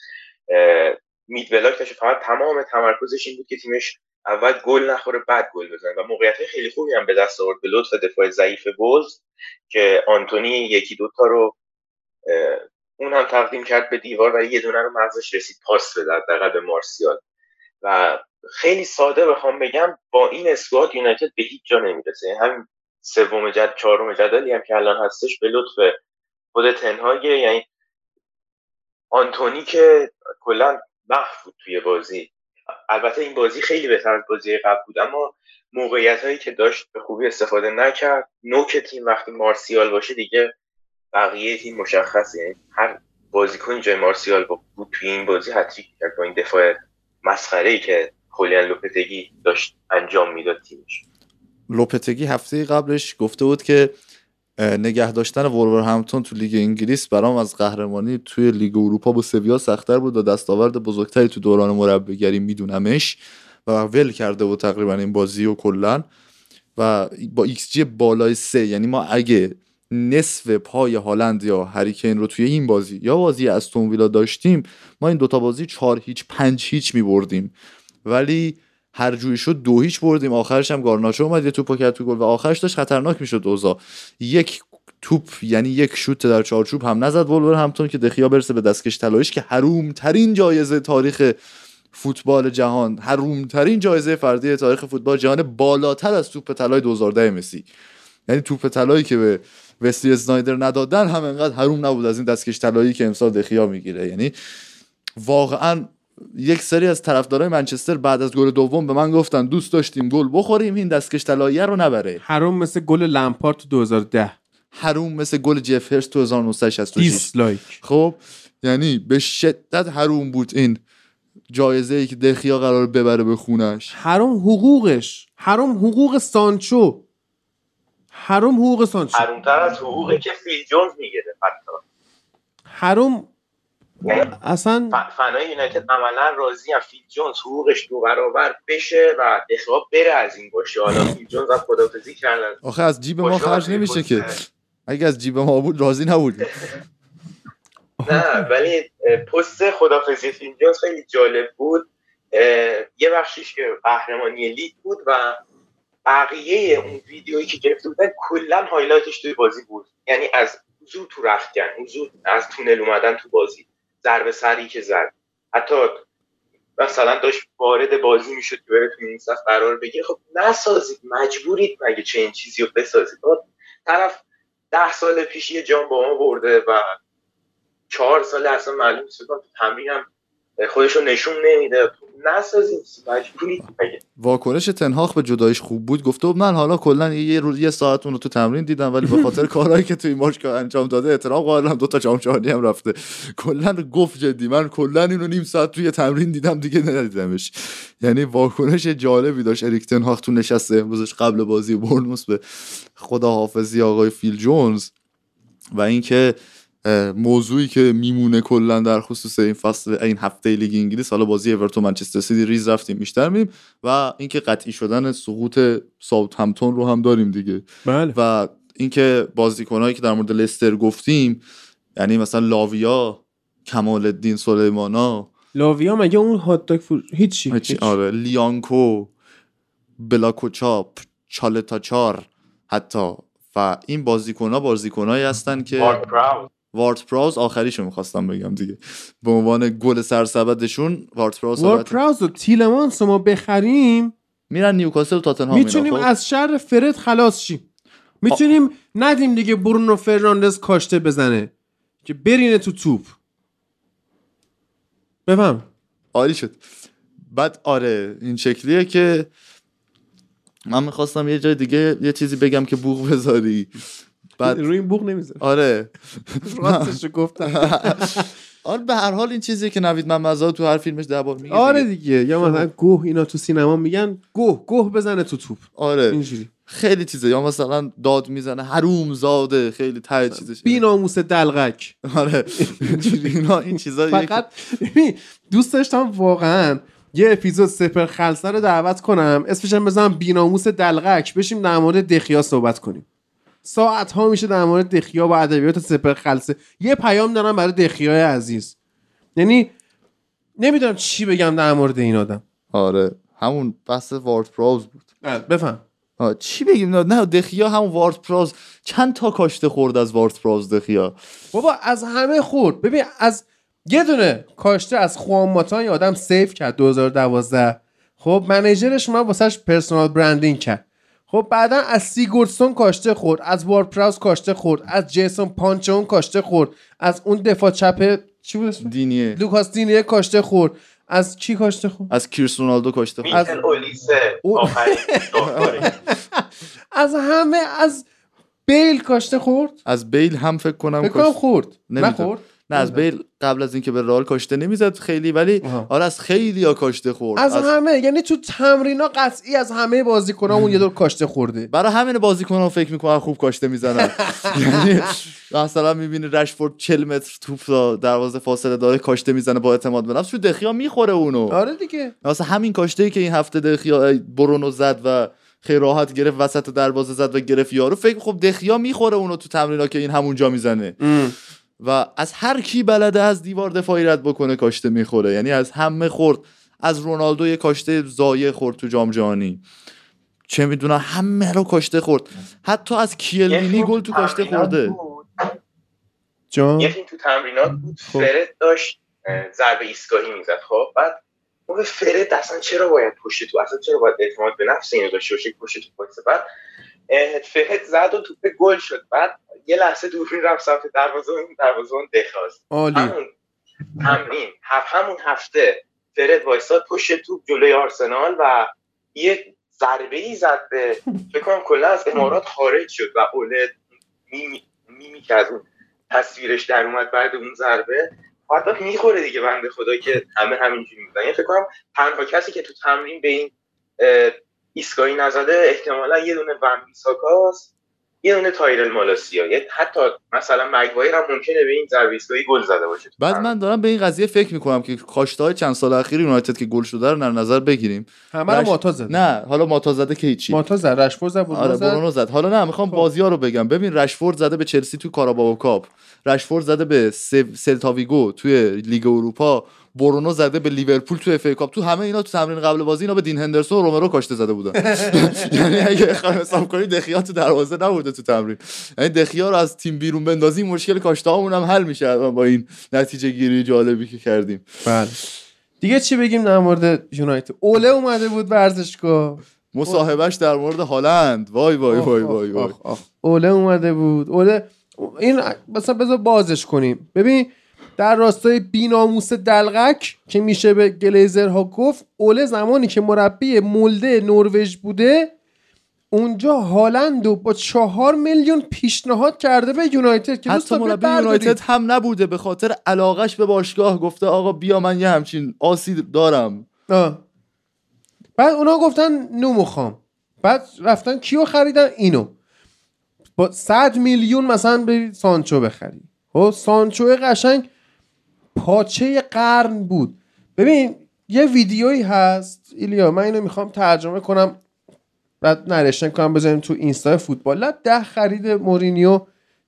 مید بلاک داشته فقط تمام تمرکزش این بود که تیمش اول گل نخوره بعد گل بزنه. و موقعیت خیلی خوبی هم به دست آورد به لطف دفاع ضعیف بولز که آنتونی یکی دوتا رو اون هم تقدیم کرد به دیوار و یه دونه رو مغزش رسید. پاس بده حداقل به مارسیال. و خیلی ساده بخوام بگم با این اسکواد یونایتد به هیچ جا نمی‌رسه. یعنی همین سوم جد چهارم جدلی هم که الان هستش به لطف خود تنهاگ یعنی آنتونی که کلا محو بود توی بازی. البته این بازی خیلی بهتر از بازی قبل بود اما موقعیت هایی که داشت به خوبی استفاده نکرد. نوک تیم وقتی مارسیال باشه دیگه بقیه تیم مشخصه. یعنی هر بازیکن جای مارسیال بود توی این بازی هتریک کرد با این دفاع مسخره ای که خولیان لوپتگی داشت انجام می‌داد تیمش. لوپتگی هفته قبلش گفته بود که نگه داشتن همپتون تو لیگ انگلیس برام از قهرمانی توی لیگ اروپا با سویا سختتر بود و دستاورد بزرگتری تو دوران مربیگری میدونمش و ول کرده بود تقریبا این بازی و کلا. و با ایکس جی بالای سه یعنی ما اگه نصف پای هالند یا هریکین رو توی این بازی یا بازی استون ویلا داشتیم ما این دوتا بازی چهار هیچ پنج هیچ می بردیم ولی هر جوی شد دو هیچ بردیم. آخرش هم گارناچو اومد یه توپ کرد تو گل و آخرش داشت خطرناک می‌شد اوزا. یک توپ یعنی یک شوت در چارچوب هم نزد ولور همتون که دخیا برسه به دستکش طلاییش که حروم ترین جایزه تاریخ فوتبال جهان حروم ترین جایزه فردی تاریخ فوتبال جهان بالاتر از توپ طلای 2010 مسی. یعنی توپ طلایی که به وسلی اسنایدر ندادن هم انقدر حروم نبود از این دستکش طلایی که امسال دخیا می‌گیره. یعنی واقعا یک سری از طرفدارای منچستر بعد از گل دوم به من گفتن دوست داشتیم گل بخوریم این دستکش طلایی رو نبره. حروم مثل گل لمپارد تو 2010 حروم مثل گل جف هرس تو 1966 خب یعنی به شدت حروم بود این جایزه ای که دخیا قرار ببره به خونش. حروم حقوقش. حروم حقوق سانچو. حروم حقوق سانچو. حرومتر از حقوقی که فیل جونز می‌گیره حتی. حروم اصلا فنای یونایتد عملا راضین فیل جونز حقوقش دو برابر بشه و دخیا بره از این باشه. حالا فیل جونز هم خدافزی کردن. آخه از جیب ما خرج نمیشه که. اگه از جیب ما بود راضی نبود نه ولی پست خدافزی فیل جونز خیلی جالب بود. یه بخشیش که قهرمانی لیگ بود و بقیه اون ویدیویی که گرفته بودن کلا highlight ش توی بازی بود. یعنی از حضور تو رختکن حضور از تونل اومدن تو بازی. ضربه سری که زد. حتی مثلا داشت وارد بازی می‌شد که بره تو این صف قرار بگیره. خب نسازید مجبورید مگه چه این چیزی رو بسازید. خب، طرف ده سال پیش یه جام با ما برده و چهار سال اصلا معلوم شد. تو تمرین هم خودش رو نشون نمیده. نسازید مجبورید واکنش تنهاخ به جدایش خوب بود. گفته من حالا کلا یه روز یه ساعت اون رو تو تمرین دیدم ولی به خاطر کارهایی که تو این باشگاه انجام داده احترام قائلم دو تا جام جهانی هم رفته. کلا گفت جدی. من کلا اینو نیم ساعت توی تمرین دیدم دیگه ندیدمش. یعنی واکنش جالبی داشت. اریک تنهاخ تو نشست امروزش قبل بازی بورنموث به خداحافظی آقای فیل جونز. و اینکه موضوعی که میمونه کلا در خصوص این فصل این هفته لیگ انگلیس حالا بازی اورتون منچستر سیتی ریز رفتیم بیشتر میریم و اینکه قطعی شدن سقوط ساوت همپتون رو هم داریم دیگه. بله. و اینکه بازیکنهایی که در مورد لستر گفتیم یعنی مثلا لاویا کمال الدین سلیمانا. لاویا مگه اون هات داگ فور هیچی هیچ. آره. لیانکو بلاکوچاپ چالتاچار حتی. و این بازیکن ها بازیکنهایی هستن که وارت پراوز آخریشو می‌خواستم بگم دیگه. به عنوان گل سرسبدشون وارت پراوز وارت پراوز و تیلمانس ما بخریم. میرن نیوکاسل و تاتنهام می‌تونیم خب؟ از شر فرد خلاص شیم. می‌تونیم ندیم دیگه برونو فرناندز کاشته بزنه. که برینه تو توپ. بفهم. عالی شد. بعد آره این شکلیه که من می‌خواستم یه جای دیگه یه چیزی بگم که بوغ بذاری. بعد روی این بوق نمی‌ذاره. آره. راستش گفتم. آره به هر حال این چیزیه که نوید محمدزاده تو هر فیلمش بار میگه آره دیگه. یا مثلا گوه اینا تو سینما میگن گوه گوه بزنه تو توپ. آره. اینجوری. خیلی چیزه. یا مثلا داد می‌زنه حروم زاده خیلی ته چیزش. بی ناموس دلغک. آره. اینا این چیزا فقط دوست داشتم واقعا یه اپیزود سپر خلصه رو دعوت کنم. اسمش هم بزنم بیناموس دلغک. بشیم در مورد دخیا صحبت کنیم. ساعت ها میشه در مورد دخیا و ادبیات سپر خلصه. یه پیام دارم برای دخیای عزیز. یعنی نمی‌دونم چی بگم در مورد این آدم. آره همون بحث وارد پراوس بود. بفهم. چی بگیم؟ نه دخیا همون وارد پراوس چند تا کاشته خورد از وارد پراوس دخیا؟ بابا از همه خورد. ببین از یه دونه کاشته از خوان یه آدم save کرد 2012 خب manager ش من واسهش personal branding کرد. خب بعدا از سیگوردسون کاشته خورد از وارد پراوس کاشته خورد از جیسون پانچون کاشته خورد از اون دفاع چپ چی بود اسمش؟ دینیه. لوکاس دینیه کاشته خورد. از کی کاشته خورد؟ از کریستیانو کاشته خورد. از اولیسه از همه از بیل کاشته خورد؟ از بیل هم فکر کنم فکر کنم خورد. نخورد؟ نه از بیل قبل از اینکه به رئال کاشته نمی‌زد خیلی ولی. آره از خیلی ها کاشته خورد. از همه یعنی تو تمرینا قطعی از همه بازیکنامون یه دور کاشته خورده. برای همین بازیکنان فکر می‌کنن خوب کاشته می‌زنن. یعنی مثلا می‌بینی رشفورد 40 متر توپ دروازه فاصله داره کاشته می‌زنه با اعتماد به نفس. چون دخیا می‌خوره اونو. آره دیگه. مثلا همین کاشته ای که این هفته دخیا برونو زد و خیلی راحت گرفت وسط دروازه زد و گرفت یارو. فکر خب دخیا می‌خوره اونو تو تمرینا که این همونجا می‌زنه. و از هر کی بلده از دیوار دفاعی رد بکنه کاشته می‌خوره. یعنی از همه خورد. از رونالدو یه کاشته زایه خورد تو جام جهانی. چه می‌دونم همه رو کاشته خورد. حتی از کیلینی گل تو کاشته خورده. جان؟ یه فیلم تو تمرینات بود. خب. فرد داشت ضربه ایستگاهی می‌زد. خب بعد موقع فرد اصلا چرا باید پشت تو اصلا چرا باید اعتماد به نفس اینو داشته باشه پشت تو وایسه بعد فرد زد و توپ گل شد. بعد یه لحظه دوربین رفت سمت دروازه اون دروازه اون دخواست همون تمرین هف همون هفته فرد وایساد پشت توپ جلوی آرسنال و یه ضربه ای زد به فکر کنم کلا از امارات خارج شد و اولد میمی میمی که از اون تصویرش در اومد بعد اون ضربه. حتی می‌خوره دیگه بنده خدا که همه همینجوری می‌زنن یعنی فکر کنم تنها کسی که تو تمرین به این اه، ایستگاهی نزده احتمالا یه دونه ون بیساکاست یه دونه تایرل مالاسیا یه حتی مثلا مگوایر هم ممکنه به این ضربه ایستگاهی گل زده باشه بعد. من دارم به این قضیه فکر می‌کنم که کاشته های چند سال اخیر یونایتد که گل شده رو در نظر بگیریم. همه رو رش- ماتا زد نه حالا ماتا زده که هیچی. ماتا زد رشفورد زد آره برونو زد. حالا نه می‌خوام خب. بازی ها رو بگم. ببین رشفورد زده به چلسی تو Carabao Cup. رشفورد زده به سلتاویگو توی لیگ اروپا. برونو زده به لیورپول تو FA Cup. تو همه اینا تو تمرین قبل بازی اینا به دین هندرسون و رومرو کاشته زده بودن. یعنی اگه بخوام حساب کنی دخیا تو دروازه نبوده تو تمرین. یعنی دخیا رو از تیم بیرون بندازی مشکل کاشته هم حل میشه با این نتیجه گیری جالبی که کردیم. بله. دیگه چی بگیم در مورد یونایتد؟ اوله اومده بود ورزشگاه. مصاحبهش در مورد هالند. وای وای وای وای وای. اوله اومده بود. اوله این مثلا بذار بازش کنیم. ببین در راستای بیناموس دلغک که میشه به گلیزرها گفت اوله زمانی که مربی مولده نروژ بوده اونجا هالند رو با چهار میلیون پیشنهاد کرده به یونایتد که حتی مربی. یونایتد هم نبوده به خاطر علاقش به باشگاه. گفته آقا بیا من یه همچین آسی دارم. آه. بعد اونا گفتن نو می‌خوام بعد رفتن کیو خریدن؟ اینو. با 100 میلیون مثلا بری سانچو بخری. خب سانچو قشنگ پاچه قرن بود. ببین یه ویدیویی هست. ایلیا من اینو می‌خوام ترجمه کنم. بعد نریشن کنم بذاریم تو اینستا فوتبال. لب ده خرید مورینیو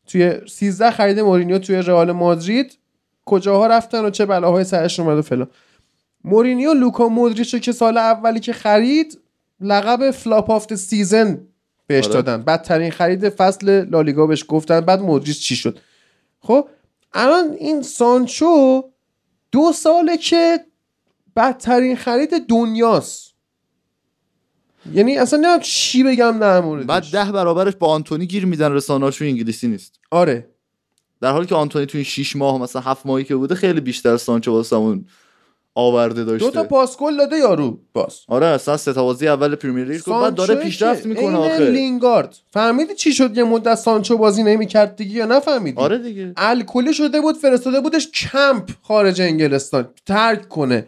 توی 13 خرید مورینیو توی رئال مادرید. کجاها رفتن و چه بلاهای سرش اومد و فلان. مورینیو لوکا مودریچ که سال اولی که خرید لقب flop of season بهش آره. دادن. بدترین خرید فصل لالیگا بهش گفتن. بعد مودریچ چی شد؟ خب الان این سانچو دو ساله که بدترین خرید دنیاست. یعنی اصلا نمی‌دونم چی بگم در موردش. بعد ده برابرش با آنتونی گیر میدن رسانه‌هاشون انگلیسی نیست. آره. در حالی که آنتونی تو این 6 ماه مثلا 7 ماهی که بوده خیلی بیشتر سانچو واسمون آورده داشته. دو تا پاس گل داده یارو. باز. آره اصلا سه تا بازی اول پرمیر لیگ گفت بعد داره پیشرفت می‌کنه آخه لینگارد. فهمیدی چی شد یه مدت سانچو بازی نمی‌کرد دیگه یا نفهمیدی؟ آره دیگه. الکلی شده بود فرستاده بودش کمپ خارج انگلستان. ترک کنه.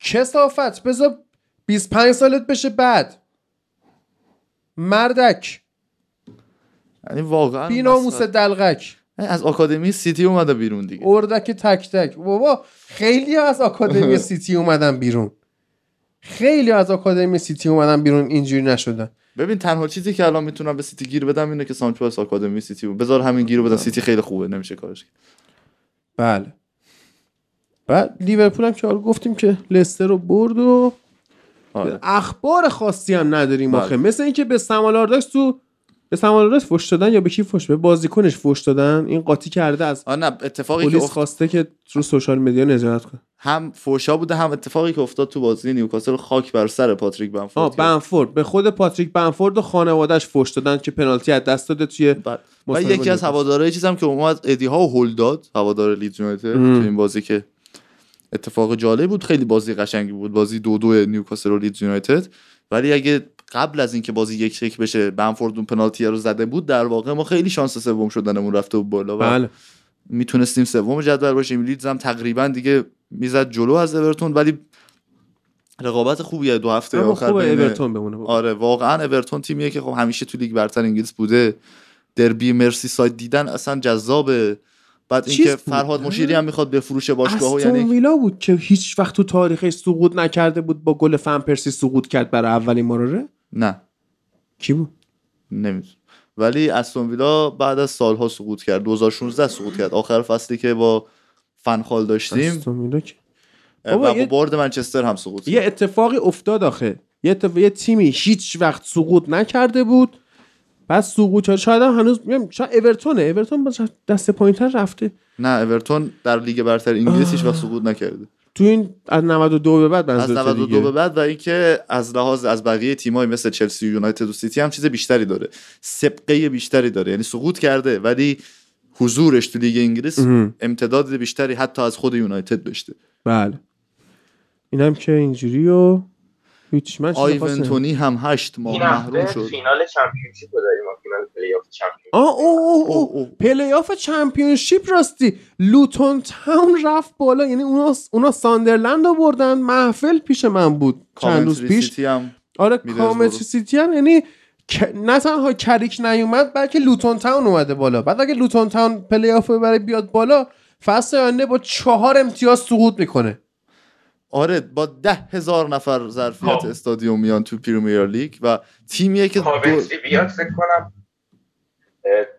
کثافت. بذار 25 سالت بشه بعد. مردک. یعنی واقعا بیناموس دلقک. از آکادمی سیتی اومده بیرون دیگه. اردک تک تک. بابا خیلی از آکادمی سیتی اومدن بیرون. خیلی از آکادمی سیتی اومدن بیرون اینجوری نشدن. ببین تنها چیزی که الان می‌تونم به سیتی گیر بدم اینه که سانچو از آکادمی سیتی بود. بذار همین گیر بدم. سیتی خیلی خوبه نمیشه کارش کرد. بله. بعد لیورپول هم که آره گفتیم که لستر رو برد و آره. اخبار خاصی هم نداریم بله. آخه مثل اینکه به سمال آرداکس تو به آرداکس فوش دادن یا به کی فوش به بازیکنش فوش دادن؟ این قاطی کرده از آه نه اتفاقی که افت... خواسته که رو سوشال مدیا نظارت کنه. هم فوشا بوده هم اتفاقی که افتاد تو بازی نیوکاسل خاک بر سر پاتریک آه بنفورد کرد. بنفورد. به خود پاتریک بنفورد و خانوادهش فوش دادن که پنالتی از دست داده توی و یکی از. هوادارهای چیزم که اومد ادی هاو هول داد هوادار لیدز یونایتد تو. این بازی که اتفاق جالب بود. خیلی بازی قشنگی بود. بازی دو دو نیوکاسل و لیدز یونایتد. ولی اگه قبل از اینکه بازی یک یک بشه بمفورد اون پنالتی رو زده بود در واقع ما خیلی شانس سوم شدنمون رفته بود بالا و بله. می‌تونستیم سوم جدول باشیم. لیدز هم تقریبا دیگه می‌زد جلو از اورتون ولی رقابت خوبیه دو هفته آخر اورتون بمونه بابا. آره واقعا اورتون تیمیه که خب همیشه تو لیگ برتر انگلیس بوده. دربی مرسی ساید دیدن اصلا جذابه. بعد اینکه فرهاد؟ مشیری هم می‌خواد بفروشه باشگاهو یعنی ویلا بود که هیچ وقت تو تاریخش سقوط نکرده بود با گل فن پرسی سقوط کرد برای اولین مراره نه. کی بود? نمی‌دونم. ولی استون ویلا بعد از سالها سقوط کرد. 2016 سقوط کرد. آخر فصلی که با فنخال داشتیم. استون ویلا که و بابا، با یه- برد منچستر هم سقوط کرد. یه اتفاقی افتاد آخه. یه, اتفاق... یه تیمی هیچ وقت سقوط نکرده بود. بعد سقوط شاید هم هنوز میگم شاید اورتونه. اورتون با دست پایینتر رفته. نه اورتون در لیگ برتر انگلیس هیچ وقت سقوط نکرده. تو این از 92 به بعد از منظورته 92 دیگه. به بعد و اینکه از لحاظ از بقیه تیمای مثل چلسی و یونایتد و سیتی هم چیز بیشتری داره. سابقه بیشتری داره. یعنی سقوط کرده ولی حضورش تو لیگ انگلیس. امتداد بیشتری حتی از خود یونایتد داشته. بله. اینم که اینجوری و هیچ من آیون تونی هم هشت ماه محروم شد. فینال چمپیونشیپ رو داریم ما فینال پلی‌آف چمپیونشیپ. آه اوه اوه اوه. پلی آف چمپیونشیپ راستی. لوتون تاون رفت بالا یعنی اونا اونا ساندرلند رو بردن محفل پیش من بود. چند روز پیش. سیتی هم آره. کامنتری سیتی هم یعنی نه تنها کریک نیومد بلکه لوتون تاون اومده بالا. بعد اگه لوتون تاون پلی آف رو ببره بیاد بالا فصل آینده با چهار امتیاز سقوط می‌کنه. آره با ده هزار نفر ظرفیت خب. استادیوم میان تو پریمیر لیگ و تیمیه که دو... کاونتری بیاد فکر کنم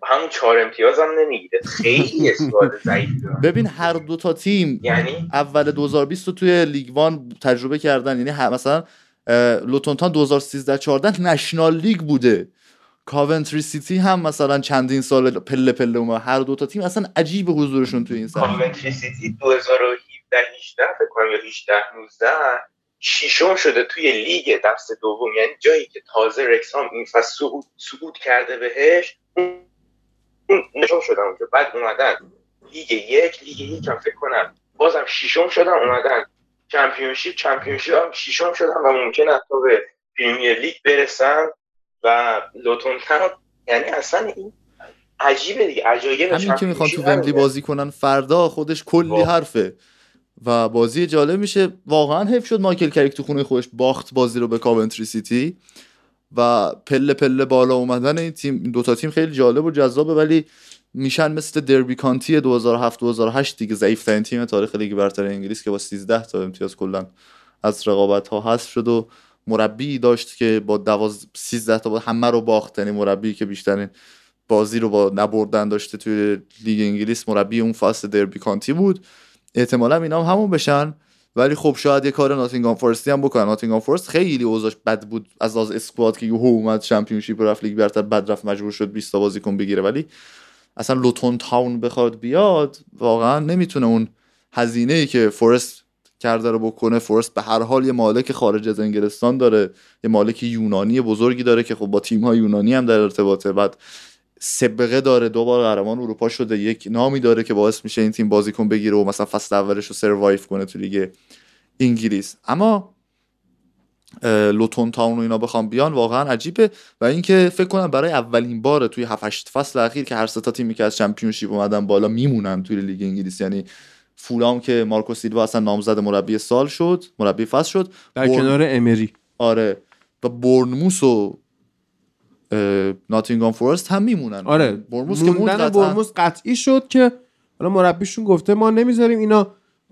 همون چهار امتیاز هم نمی‌گیره. خیلی squad ضعیفی ببین هر دو تا تیم یعنی؟ اول 2020 رو توی لیگ وان تجربه کردن. یعنی مثلا اه، لوتون تاون 2013 14 نشنال لیگ بوده. کاونتری سیتی هم مثلا چندین سال پله پله اومد. هر دو تا تیم اصلا عجیب حضورشون توی این سطح کاونتری سیتی 2017 18 فکر کنم یا 18 19 ششم شده توی لیگ دست دوم. یعنی جایی که تازه رکسهام این فصل صعود کرده بهش نشون شدن اونجا. بعد اومدن لیگ یک لیگ یک هم فکر کنم بازم ششم شدن اومدن چمپیونشیپ چمپیونشیپ هم ششم شدن و ممکن حتی به پریمیر لیگ برسن. و لوتون یعنی اصلا این عجیبه دیگه. عجایب همین که می‌خوان تو ومبلی. بازی کنن فردا خودش کلی واقعا. حرفه. و بازی جالب میشه. واقعا حیف شد مایکل کریک تو خونه خودش باخت بازی رو به کاونتری سیتی و پله پله بالا اومدن این تیم. این دوتا تیم خیلی جالب و جذابه ولی میشن مثل دربی کانتی 2007 2008 دیگه ضعیف ترین تیم تاریخ لیگ برتر انگلیس که با 13 تا امتیاز کلا از رقابت ها حذف شد و مربی داشت که با 12 13 تا همه رو باخت. یعنی مربی که بیشترین بازی رو با نبردن داشته توی لیگ انگلیس مربی اون فصل دربی کانتی بود. احتمالا اینا هم همون بشن. ولی خب شاید یه کار ناتینگهام فورستی هم بکنن. ناتینگهام فورست خیلی اوضاعش بد بود از لحاظ squad که یهو اومد چمپیونشیپ رفت لیگ برتر بد رفت مجبور شد 20 تا بازیکن بگیره. ولی اصلا لوتون تاون بخواد بیاد واقعا نمی‌تونه اون هزینه ای که فورست کرده رو بکنه. فورست به هر حال یه مالک خارج از انگلستان داره. یه مالک یونانی بزرگی داره که خب با تیم های یونانی هم در ارتباطه. بعد سبقه داره دو بار قهرمان اروپا شده یک نامی داره که باعث میشه این تیم بازیکن بگیره و مثلا فصل اولش رو سروایو کنه تو لیگ انگلیس. اما لوتون تاون و اینا بخوام بیان واقعا عجیبه. و اینکه فکر کنم برای اولین بار توی 7 8 فصل اخیر که هر سه تا تیمی که از چمپیونشیپ اومدن بالا میمونن توی لیگ انگلیس. یعنی فولام که مارکو سیلوا اصلا نامزد مربی سال شد مربی فصل شد در برن- کنار امری. آره. و برنموس و اه، ناتینگهام فورست هم میمونن. آره برنموس که برموس قطعی شد که حالا مربیشون گفته ما نمی‌ذاریم اینا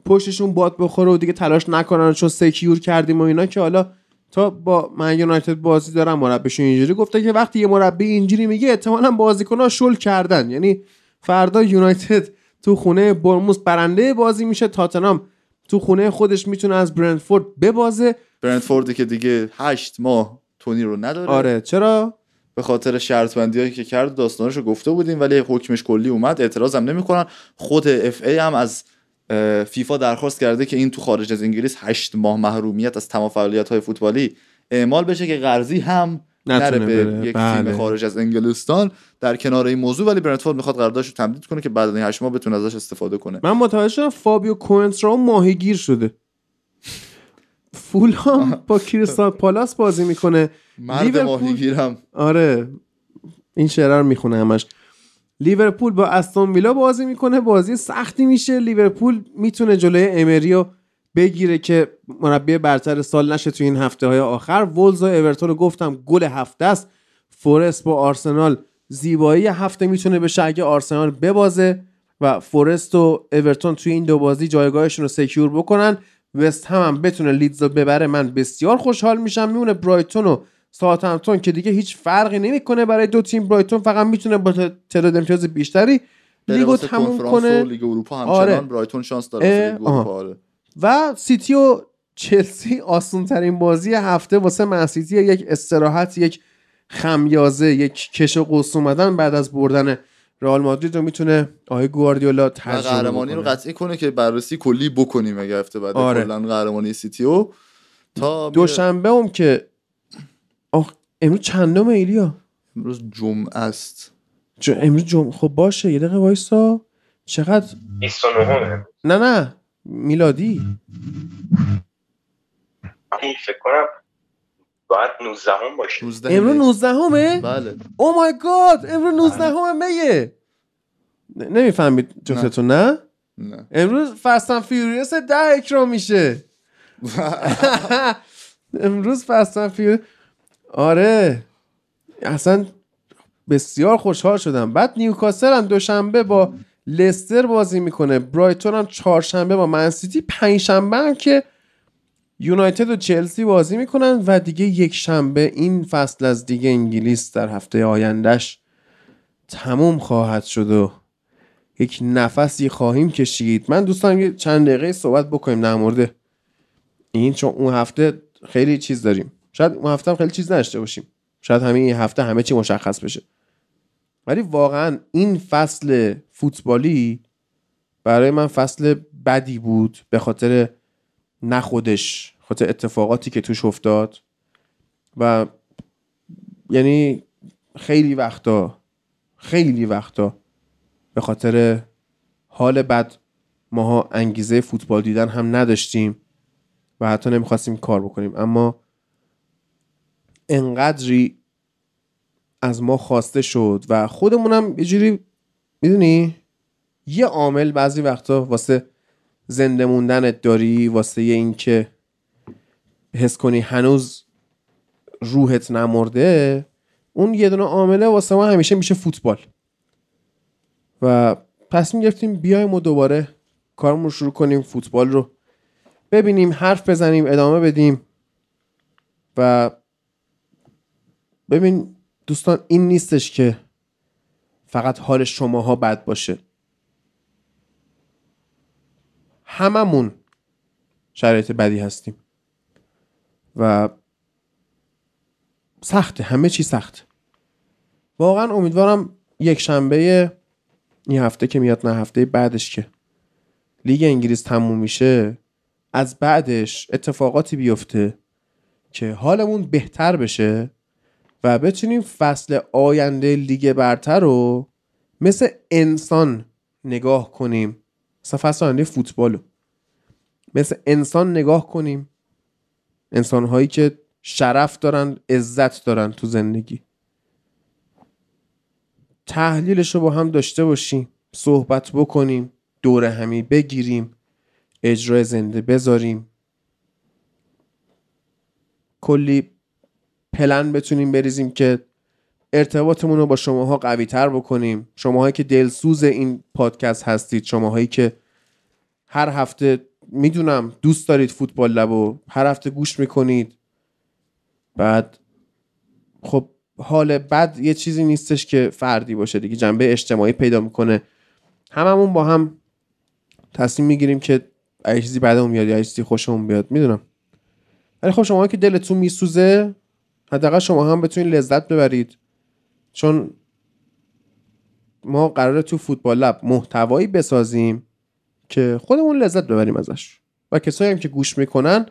پشتشون باد بخوره و دیگه تلاش نکنن چون سکیور کردیم و اینا که حالا تا با من یونایتد بازی دارن مربیشون اینجوری گفته که وقتی یه مربی اینجوری میگه احتمالا بازیکن‌ها شل کردن. یعنی فردا یونایتد تو خونه برموس برنده بازی میشه تاتنام تو خونه خودش می‌تونه از برنتفورد ببازه. برنتفوردی که دیگه هشت ماه تونی رو نداره. آره چرا؟ به خاطر شرط بندی هایی که کرد داستانش رو گفته بودیم ولی حکمش کلی اومد. اعتراض هم نمی‌کنن. خود اف ای هم از فیفا درخواست کرده که این تو خارج از انگلیس هشت ماه محرومیت از تمام فعالیت های فوتبالی اعمال بشه که قرضی هم نره به بره. یک بله. تیم خارج از انگلستان در کنار این موضوع. ولی برنتفورد می‌خواد قراردادش رو تمدید کنه که بعد از این هشت ماه بتونه ازش استفاده کنه. من متوجه شدم فابیو کوئنترا ماهیگیر شده. فولهام با کریستال پالاس بازی می‌کنه. مرد لیورپول- ماهیگیرم. آره. این شعر رو می‌خونه همش. لیورپول با استون ویلا بازی می‌کنه بازی سختی میشه. لیورپول می‌تونه جلوی امری رو بگیره که مربی برتر سال نشه تو این هفته های آخر. ولز و اورتون رو گفتم گل هفته است. فورست با آرسنال زیبایی هفته می‌تونه بشه اگه آرسنال ببازه و فورست و اورتون توی این دو بازی جایگاهشون رو secure بکنن. وست هم, هم بتونه لیدز رو ببره. من بسیار خوشحال میشم. میمونه برایتون و ساوتهمپتون که دیگه هیچ فرقی نمی‌کنه برای دو تیم برایتون فقط می‌تونه با تعداد امتیاز بیشتری لیگو تموم کنه لیگ اروپا همچنان آره. برایتون شانس داره لیگ اروپا آره. و سیتی و چلسی آسون ترین بازی هفته واسه من سیتی یک استراحت یک خمیازه یک کش و قوس اومدن بعد از بردن رئال مادرید رو می‌تونه آقای گواردیولا تجربه قهرمانی رو قطعی کنه که بررسی کلی بکنیم اگه هفته بعد آره. قهرمانی سیتی و تا دوشنبه هم که آخ امروز چندم ایلیا؟ امروز جمعه است. ج... امروز جمعه خب باشه یه دقیقه وایسا. چقدر؟ 29 نه نه میلادی. فکر کنم باید 19 هم باشه. 19 امروز می. 19 همه بله. او مای گاد امروز 19 همه میه. نمی‌فهمید جفتتون نه؟ نه. امروز فستن فیوریوس ده اکرام میشه. امروز فستن فیوریوس آره. اصلا بسیار خوشحال شدم. بعد نیوکاسل هم دوشنبه با لستر بازی می‌کنه. برایتون هم چهارشنبه با منسیتی پنجشنبه هم که یونایتد و چلسی بازی می‌کنن و دیگه یک شنبه این فصل از دیگه انگلیس در هفته آیندهش تموم خواهد شد و یک نفسی خواهیم کشید. من دوستان چند دقیقه صحبت بکنیم در مورد این چون اون هفته خیلی چیز داریم. شاید اون هفته هم خیلی چیز نداشته باشیم. شاید همین هفته همه چی مشخص بشه. ولی واقعا این فصل فوتبالی برای من فصل بدی بود به خاطر نه خودش خاطر اتفاقاتی که توش افتاد. و یعنی خیلی وقتا خیلی وقتا به خاطر حال بد ماها انگیزه فوتبال دیدن هم نداشتیم و حتی نمی‌خواستیم کار بکنیم. اما انقدری از ما خواسته شد و خودمونم یه جوری می‌دونی؟ یه عامل بعضی وقتا واسه زنده موندنت داری واسه این که حس کنی هنوز روحت نمرده. اون یه دونه عامله واسه ما همیشه میشه فوتبال. و تصمیم گرفتیم بیایم و دوباره کارمون رو شروع کنیم فوتبال رو ببینیم حرف بزنیم ادامه بدیم و ببین دوستان این نیستش که فقط حال شماها بد باشه. هممون شرایط بدی هستیم. و سخته همه چی سخت واقعا امیدوارم یک شنبه این هفته که میاد نه هفته بعدش که لیگ انگلیس تموم میشه از بعدش اتفاقاتی بیفته که حالمون بهتر بشه. و بتونیم فصل آینده لیگ برتر رو مثل انسان نگاه کنیم. مثل فصل آینده فوتبال رو. مثل انسان نگاه کنیم. انسان هایی که شرف دارن عزت دارن تو زندگی. تحلیلش رو با هم داشته باشیم. صحبت بکنیم. دور همی بگیریم. اجرای زنده بذاریم. کلی پلن بتونیم بریزیم که ارتباطمون رو با شماها قوی تر بکنیم. شماهایی که دلسوز این پادکست هستید شماهایی که هر هفته می‌دونم دوست دارید فوتبال لب و هر هفته گوش می‌کنید. بعد خب حال بد یه چیزی نیستش که فردی باشه دیگه جنبه اجتماعی پیدا می‌کنه. هممون با هم تصمیم می‌گیریم که اگه چیزی بعدمون میاد یا چیزی خوشمون بیاد می‌دونم. ولی خب شما که دلتون میسوزه حداقل شما هم بتونید لذت ببرید. چون ما قراره تو فوتبال لب محتوایی بسازیم که خودمون لذت ببریم ازش. و کسایی هم که گوش می‌کنن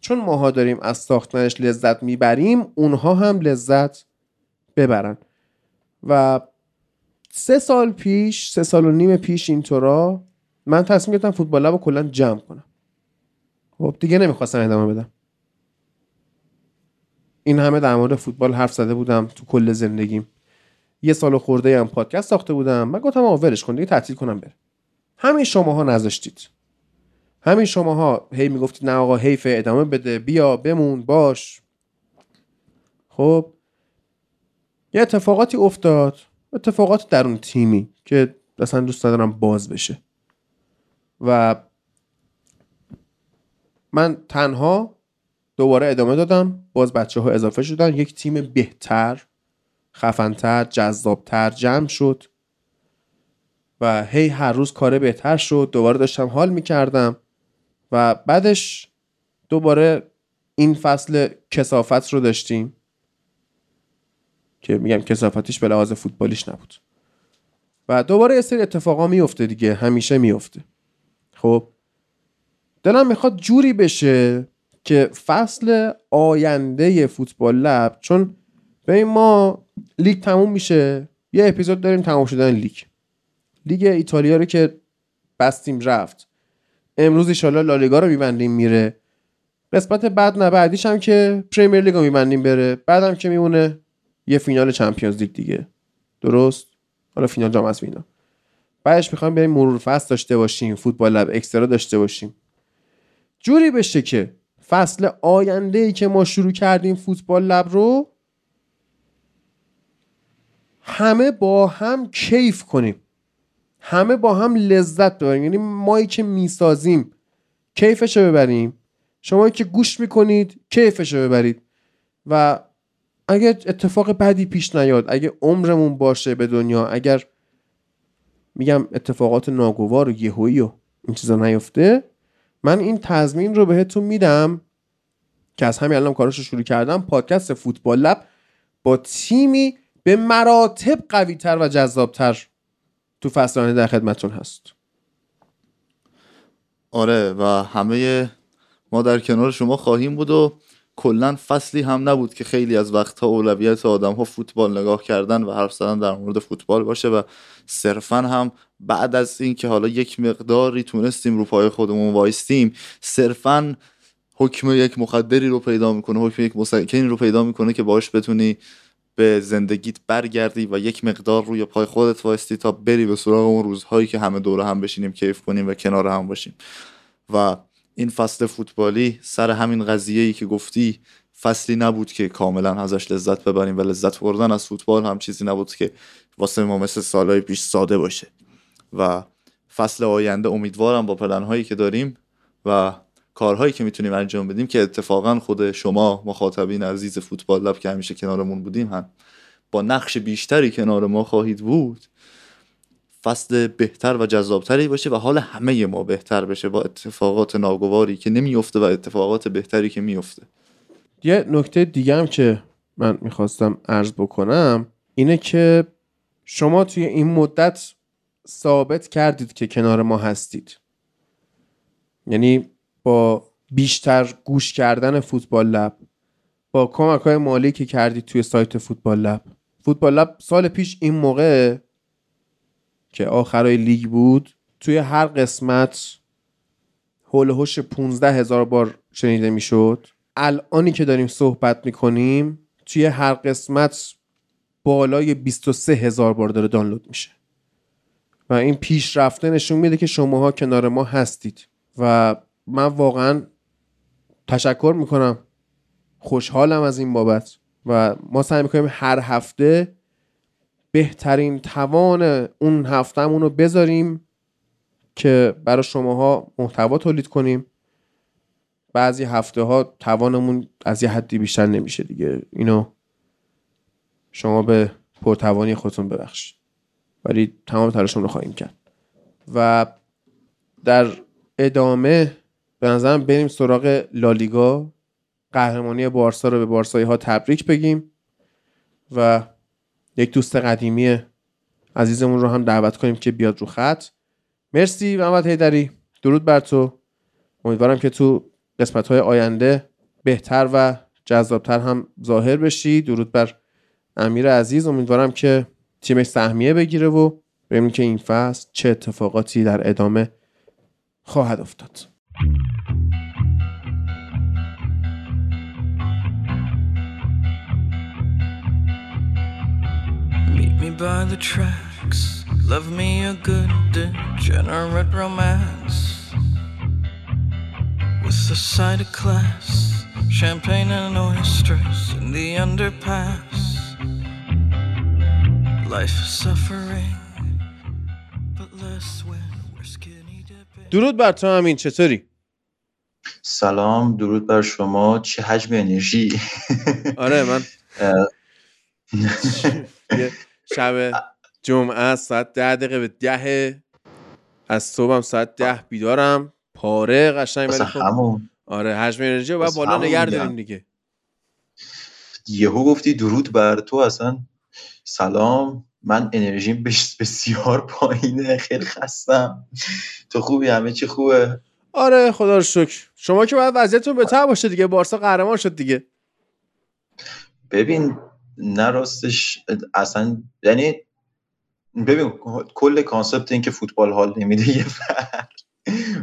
چون ماها داریم از ساختنش لذت می‌بریم اونها هم لذت ببرن. و سه سال پیش سه سال و نیم پیش اینطورا من تصمیم گرفتم فوتبال لب رو کلا جمع کنم. خب دیگه نمی‌خواستم ادامه بدم. این همه در مورد فوتبال حرف زده بودم تو کل زندگیم. یه سال خورده هم پادکست ساخته بودم من گفتم آقا ولش کن دیگه تعطیل کنم بره. همین شماها نذاشتید. همین شماها هی می‌گفتید نه آقا حیف ادامه بده بیا بمون باش. خب. یه اتفاقاتی افتاد اتفاقات در اون تیمی که اصلا دوست ندارم باز بشه. و من تنها دوباره ادامه دادم. باز بچه ها اضافه شدن. یک تیم بهتر خفنتر جذابتر جمع شد. و هی هر روز کار بهتر شد. دوباره داشتم حال می‌کردم. و بعدش دوباره این فصل کسافت رو داشتیم. که میگم کسافتیش به لحاظ فوتبالیش نبود. و دوباره یه سری اتفاقا میفته دیگه. همیشه میفته خب دلم می‌خواد جوری بشه که فصل آینده فوتبال لب چون به ما لیگ تموم میشه یه اپیزود داریم تموم شدن لیگ. لیگ ایتالیا رو که بستیم رفت. امروز ایشالا لالیگا رو میبندیم میره. قسمت بعد نه بعدیش هم که پریمیر لیگ رو میبندیم بره. بعدم که میمونه یه فینال چمپیونز لیگ دیگه. درست؟ حالا فینال جام از اینا. بعدش می‌خوایم بریم مرور فصل داشته باشیم فوتبال لب اکسترا داشته باشیم. جوری بشه که فصل آینده ای که ما شروع کردیم فوتبال لب رو همه با هم کیف کنیم. همه با هم لذت ببریم. یعنی مایی که می‌سازیم کیفش رو ببریم. شما که گوش می‌کنید کیفش رو ببرید. و اگر اتفاق بدی پیش نیاد اگه عمرمون باشه به دنیا اگر میگم اتفاقات ناگوار و یهویی و این چیزا نیفته من این تضمین رو بهتون میدم که از همین الان کارش رو شروع کردم. پادکست فوتبال لب با تیمی به مراتب قویتر و جذابتر تو فصل در خدمتون هست. آره و همه ما در کنار شما خواهیم بود و کلا فصلی هم نبود که خیلی از وقتها اولویت آدم ها فوتبال نگاه کردن و حرف زدن در مورد فوتبال باشه و صرفا هم بعد از اینکه حالا یک مقداری تونستیم رو پای خودمون وایستیم صرفا حکم یک مخدری رو پیدا می‌کنه حکم یک مسکنی رو پیدا می‌کنه که باش بتونی به زندگیت برگردی و یک مقدار روی پای خودت وایستی تا بری به سراغ اون روزهایی که همه دوره هم بشینیم کیف کنیم و کنار هم باشیم. و این فصل فوتبالی سر همین قضیه ای که گفتی فصلی نبود که کاملا ازش لذت ببریم و لذت بردن از فوتبال هم چیزی نبود که واسه ما مثل سالهای پیش ساده باشه. و فصل آینده امیدوارم با پلنهایی که داریم و کارهایی که می‌تونیم انجام بدیم که اتفاقا خود شما مخاطبین عزیز فوتبال لب که همیشه کنارمون بودیم هم با نقش بیشتری کنار ما خواهید بود فصل بهتر و جذابتری باشه و حال همه ما بهتر بشه با اتفاقات ناگواری که نمیفته و اتفاقات بهتری که میفته یه نکته دیگه هم که من می‌خواستم عرض بکنم اینه که شما توی این مدت ثابت کردید که کنار ما هستید. یعنی با بیشتر گوش کردن فوتبال لب با کمک های مالی که کردید توی سایت فوتبال لب. فوتبال لب سال پیش این موقع که آخرای لیگ بود توی هر قسمت هول هوش 15 هزار بار شنیده می‌شد. الانی که داریم صحبت می‌کنیم توی هر قسمت بالای 23 هزار بار داره دانلود میشه. و این پیشرفته نشون میده که شماها کنار ما هستید. و من واقعا تشکر می‌کنم. خوشحالم از این بابت. و ما سعی می‌کنیم هر هفته بهترین توان اون هفتهمون رو بذاریم که برای شماها محتوا تولید کنیم. بعضی هفته ها توانمون از یه حدی بیشتر نمیشه دیگه. اینو شما به پرتوانی خودتون ببخشید. ولی تمام تلاشمون رو خواهیم کرد. و در ادامه به نظرم بریم سراغ لالیگا. قهرمانی بارسا رو به بارسایی ها تبریک بگیم و یک دوست قدیمی عزیزمون رو هم دعوت کنیم که بیاد رو خط. مرسی محمد هیدری درود بر تو. امیدوارم که تو قسمت های آینده بهتر و جذابتر هم ظاهر بشی. درود بر امیر عزیز. امیدوارم که تیمش سهمیه بگیره و ببینیم که این فصل چه اتفاقاتی در ادامه خواهد افتاد by the tracks. Love me a good degenerate romance. With a side of class, champagne and oysters in the underpass. درود بر تو همین چطوری؟ سلام درود بر شما چه حجم انرژی. آره من شب جمعه ساعت ده دقیقه به ده از صبحم ساعت ده بیدارم. پاره قشنگ ولی خب همون. آره حجم انرژی واسه بالا میگم. داریم دیگه. یهو گفتی درود بر تو اصلا سلام من انرژیم بس- بسیار پایینه خیلی خستم. تو خوبی؟ همه چی خوبه؟ آره خدا رو شکر. شما که باید وضعیتتون بهتر باشه دیگه بارسا قهرمان شد دیگه. ببین نه راستش اصلا یعنی ببین کل concept این که فوتبال حال نمیده یه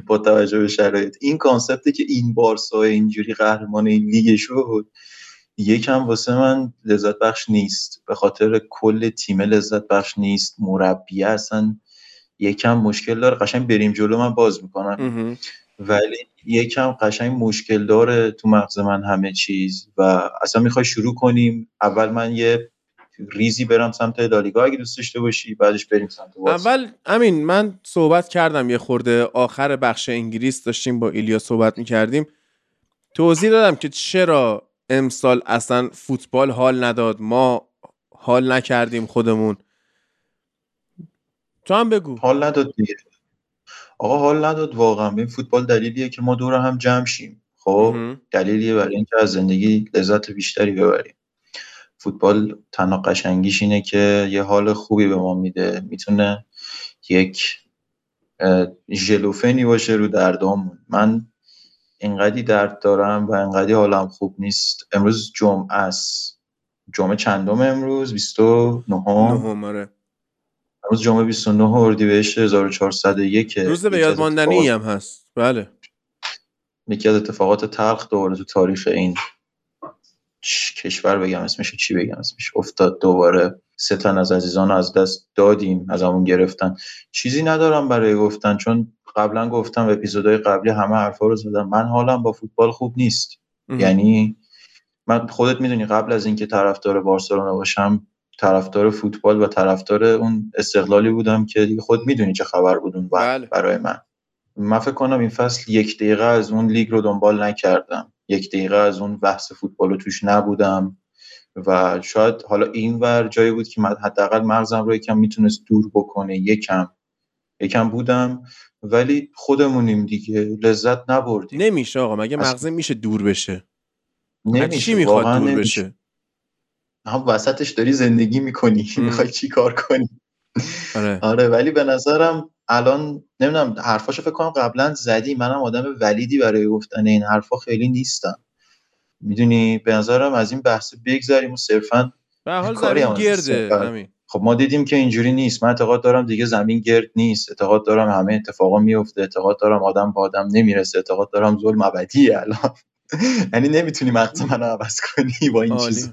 با توجه به شرایط. این concept ه که این بارسا اینجوری قهرمان این لیگ شد یکم واسه من لذت بخش نیست. به خاطر کل تیم لذت بخش نیست. مربی اصلا یکم مشکل داره. قشنگ بریم جلو من باز می‌کنم. ولی یکم قشنگ مشکل داره تو مغز من همه چیز و اصلا می‌خوای شروع کنیم. اول من یه ریزی برم سمت لالیگا اگه دوست داشته باشی بعدش بریم سمت بارسا اول امین من صحبت کردم یه خورده آخر بخش انگلیس داشتیم با ایلیا صحبت می‌کردیم. توضیح دادم که چرا امسال اصلا فوتبال حال نداد. ما حال نکردیم خودمون. تو هم بگو. حال نداد دیگه. آقا حال نداد واقعا. این فوتبال دلیلیه که ما دور هم جمع شیم. خب. دلیلیه برای اینکه از زندگی لذت بیشتری ببریم. فوتبال تنها قشنگیش اینه که یه حال خوبی به ما میده. می‌تونه یک ژلوفنی باشه رو دردامون. من اینقدی درد دارم و اینقدی حالم خوب نیست. امروز جمعه است. جمعه چندم امروز؟ 29 نهم؟ آره. امروز جمعه 29 اردیبهشت 1401 روز به یاد ماندنی هم هست. بله. یکی از اتفاقات تلخ دوباره تو تاریخ این کشور بگم اسمش چی بگم اسمش افتاد دوباره. سه تن از عزیزان از دست دادیم از همون گرفتن. چیزی ندارم برای گفتن چون قبلا گفتم اپیزودهای قبلی همه حرفا رو زدم من حالم با فوتبال خوب نیست. مهم. یعنی من خودت می‌دونی قبل از اینکه طرفدار بارسلونا باشم طرفدار فوتبال و طرفدار اون استقلالی بودم که دیگه خود می‌دونی چه خبر بود اون بله. برای من. من فکر کنم این فصل یک دقیقه از اون لیگ رو دنبال نکردم. یک دقیقه از اون بحث فوتبال رو توش نبودم و شاید حالا این ور جایی بود که من حداقل مغزم رو یکم می‌تونست دور بکنه. یکم. یکم بودم. ولی خودمونیم دیگه. لذت نبردیم. نمیشه آقا. مگه. مغزه میشه دور بشه؟ نمیشه چی می‌خواد دور نمیشه. بشه؟ هم وسطش داری زندگی می‌کنی. می‌خوای چی کار کنی؟ آره. آره ولی به نظرم الان نمی‌دونم حرفاشو فکر کنم قبلا زدی. منم آدم ولیدی برای گفتن این حرفا خیلی نیستم. می‌دونی به نظرم از این بحث بگذریم و صرفا به حال زمین گرده. همین. خب ما دیدیم که اینجوری نیست. من اعتقاد دارم دیگه زمین گرد نیست. اعتقاد دارم همه اتفاقا میفته. اعتقاد دارم آدم به آدم نمی‌رسه. اعتقاد دارم ظلم ابدیه الان. یعنی نمی‌تونی مغز منو عوض کنی با این. چیزا.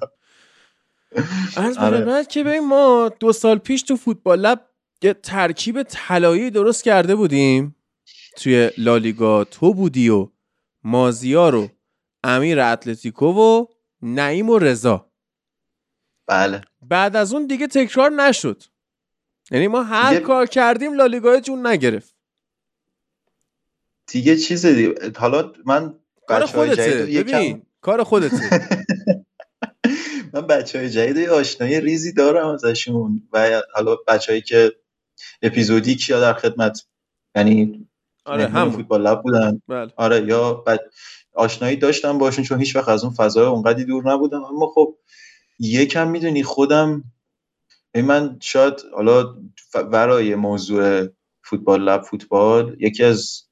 از آره. که ببین ما دو سال پیش تو فوتبال لب یه ترکیب طلایی درست کرده بودیم. توی لالیگا. تو بودی و مازیار و امیر اتلتیکو و نعیم و رضا. بله. بعد از اون دیگه تکرار نشد. یعنی ما هر دیگه- کار کردیم لالیگا جون نگرفت. دیگه چیز دیگه حالا من کار خودته. ببین کار خودته. من بچه های جدید آشنایی ریزی دارم ازشون و حالا بچههایی که اپیزودیک یا در خدمت یعنی آره همون. فوتبال لب بودن. بله. آره یا بعد آشنایی داشتم باشون چون هیچ وقت از اون فضای اونقدی دور نبودم. اما خب یکم می‌دونی خودم من شاید حالا ورای موضوع فوتبال لب فوتبال یکی از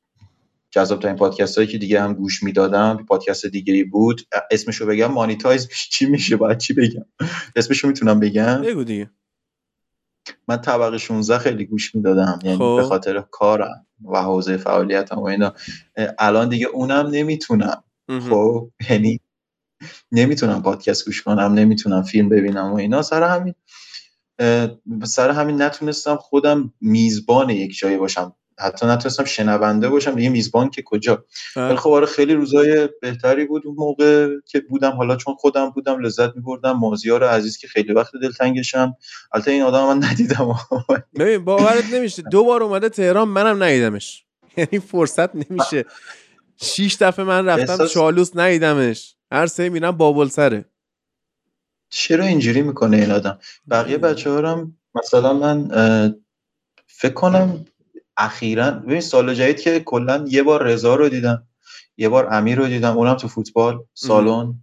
جذاب ترین پادکست هایی که دیگه هم گوش می‌دادم پادکست دیگری بود. اسمشو بگم مانیتایز چی میشه؟ باید چی بگم؟ اسمشو می‌تونم بگم؟ بگو دیگه. من طبقه 16 خیلی گوش می‌دادم یعنی خب. به خاطر کارم و حوزه فعالیتم و اینا. الان دیگه اونم نمی‌تونم. خب یعنی نمی‌تونم پادکست گوش کنم نمی‌تونم فیلم ببینم و اینا. سر همین سر همین نتونستم خودم میزبان یک جایی باشم. حتی نتونستم شنونده باشم. دیگه میزبان که کجا؟ ولی خب آره خیلی روزای بهتری بود اون موقع که بودم. حالا چون خودم بودم لذت میبردم. مازیار عزیز که خیلی وقت دلتنگشم. البته این آدم من ندیدم. ببین باورت نمیشه. دو بار اومده تهران منم ندیدمش. یعنی فرصت نمیشه. شیش دفعه من رفتم چالوس ندیدمش. هر سه میرم بابل سره. چرا اینجوری می‌کنه این آدم؟ بقیه بچه ها هم مثلا من فکر کنم اخیرا ببین سال جدید که کلا یه بار رضا رو دیدم یه بار امیر رو دیدم اونم تو فوتبال سالن.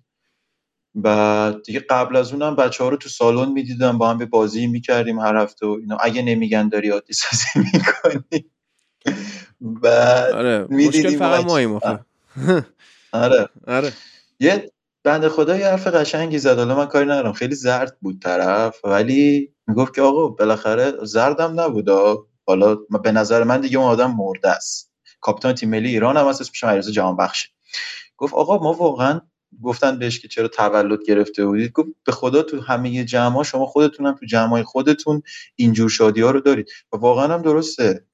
و دیگه قبل از اونم بچه ها رو تو سالن می‌دیدم با هم به بازی می‌کردیم هر هفته و اینا. اگه نمیگن داری عادی سازی می‌کنی. بعد آره مشکل فقط آخه. آره. آره. یه بنده خدا یه حرف قشنگی زد. حالا من کاری ندارم. خیلی زرد بود طرف ولی می‌گفت که آقا بالاخره زردم نبود. حالا به نظر من دیگه اون آدم مرده است. کاپیتان تیم ملی ایران هم هست اسمش علیرضا جهان بخشه. گفت آقا ما واقعا گفتن بهش که چرا تولد گرفته بودید؟ گفت به خدا تو همه جمع شما خودتون هم تو جمع خودتون اینجور شادی ها رو دارید. و واقعا هم درسته.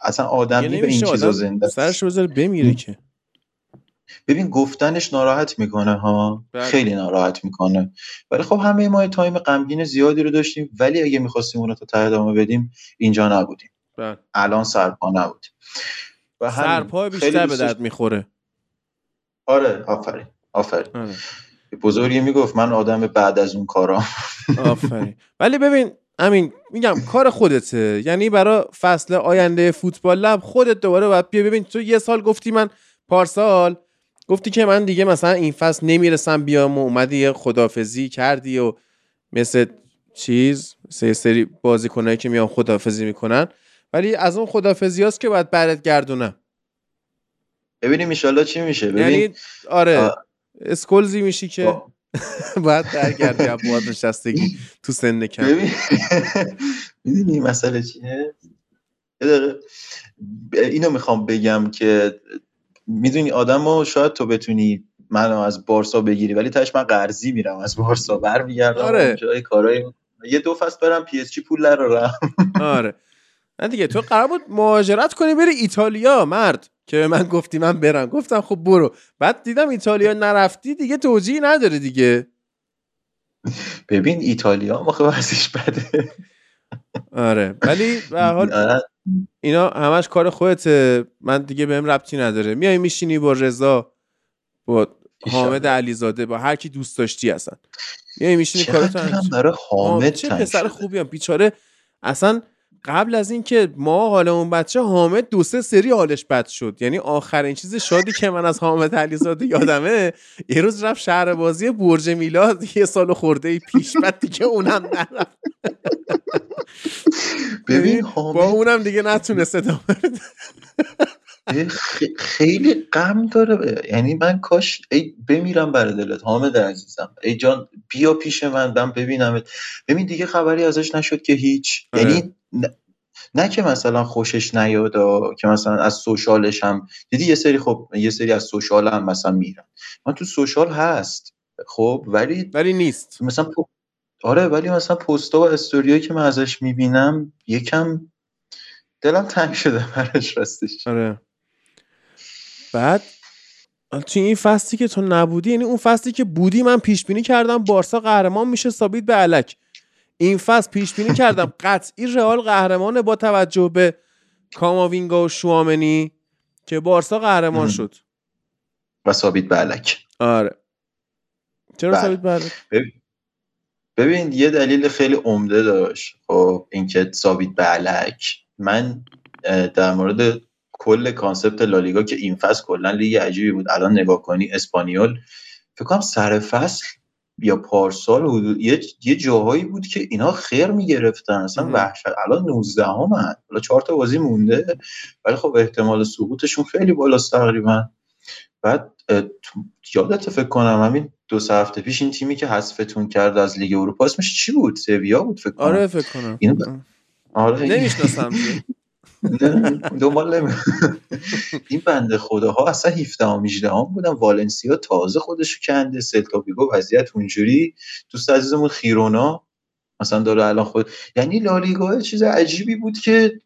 اصلا آدمی به این چیزا زنده. سرش بذاره بمیره که. ببین گفتنش ناراحت می‌کنه ها بله. خیلی ناراحت می‌کنه ولی خب همه ما تایم غمگین زیادی رو داشتیم ولی اگه می‌خواستیم اون رو تا ته ادامه بدیم اینجا نبودیم بله. الان سرپا نبودیم و. سرپا بیشتر به درد. می‌خوره آره آفرین آفرین آره. بزرگی می‌گفت من آدم بعد از اون کارام آفرین ولی ببین همین میگم کار خودته یعنی برای فصل آینده فوتبال لب خودت دوباره باید بیا ببین تو یه سال گفتی من پارسال گفتی که من دیگه مثلا این فصل نمی‌رسم بیام و اومدی یه خدافزی کردی و مثل چیز یه سری بازیکنایی که میان خدافزی می‌کنن. ولی از اون خدافزی هاست که باید برت گردونم. ببینیم ایشالله چی میشه. ببین یعنی آره آه. اسکلزی میشی که با- باید برگردی از بازنشستگی تو سن کم. می‌دونی مسئله چیه؟ اینو می‌خوام بگم که می‌دونی آدم شاید تو بتونی منو از بارسا بگیری ولی تاش من قرضی میرم از بارسا برمیگردم آره. جای کارهای یه دو فصل برم پی اس جی پول نرارم آره. نه دیگه تو قرار بود مهاجرت کنی بری ایتالیا مرد. که به من گفتی من برم. گفتم خب برو. بعد دیدم ایتالیا نرفتی دیگه توجیهی نداره دیگه. ببین ایتالیا آخه ورزش بده. آره. ولی به حال. اینا همش کار خودته. من دیگه بهم ربطی نداره. میای میشینی با رضا با حامد علیزاده با هر کی دوست داشتی اصلا. میای میشینی کارتو برای حامد چه پسر شده. خوبی هم. بیچاره اصلا قبل از اینکه ما حالمون بچه حامد دو سه سری حالش بد شد. یعنی آخرین چیز شادی که من از حامد علیزاده یادمه یه روز رفت شهر بازی برج میلاد یه سال خورده ای پیش بعد دیگه اونم نرفت. ببین حامد با اونم دیگه نتونست ادامه خیلی غم داره. یعنی من کاش ای بمیرم برای دلت حامد عزیزم. ای جان بیا پیش من من ببینمت. ببین دیگه خبری ازش نشد که هیچ. آره. یعنی نه, نه که مثلا خوشش نیاد که مثلا از سوشالش هم دیدی یه سری خب یه سری از سوشال هم مثلا میرن. من تو سوشال هست خب ولی ولی نیست. مثلا پو- آره ولی مثلا پستا و استوریایی که من ازش می‌بینم یکم دلم تنگ شده براش راستش. آره. بعد تو این فصلی که تو نبودی یعنی اون فصلی که بودی من پیش بینی کردم بارسا قهرمان میشه ثابت به علک. این فصل پیش بینی کردم. قطعی رئال قهرمانه با توجه به کاماوینگا و شوامنی که بارسا قهرمان. شد. و ثابت بلک آره. چرا بله. ثابت به علک؟ ببین یه دلیل خیلی عمده داشت. خب اینکه ثابت بلک من اه، در مورد کل concept لالیگا که این فصل کلا لیگ عجیبی بود. الان نگاه کنی اسپانیول فکر کنم سر فصل یا پارسال حدود یه, یه جاهایی بود که اینا خیر می‌گرفتن. اصلا. وحشت الان 19 همن حالا چهار تا بازی مونده ولی خب احتمال سقوطشون خیلی بالاست تقریبا. بعد یادت فکر کنم همین دو سه هفته پیش این تیمی که حذفتون کرد از لیگ اروپا اسمش چی بود؟ سویا بود فکر کنم. آره فکر کنم. اینو ب- آره. نمی‌شناسم دنبال نمی این بنده خداها اصلا 17 هم 18 هم بودن والنسیا تازه خودشو کنده. سلتا ویگو وضعیت اونجوری. دوست عزیزمون خیرونا مثلا داره الان خود یعنی لالیگا چیز عجیبی بود که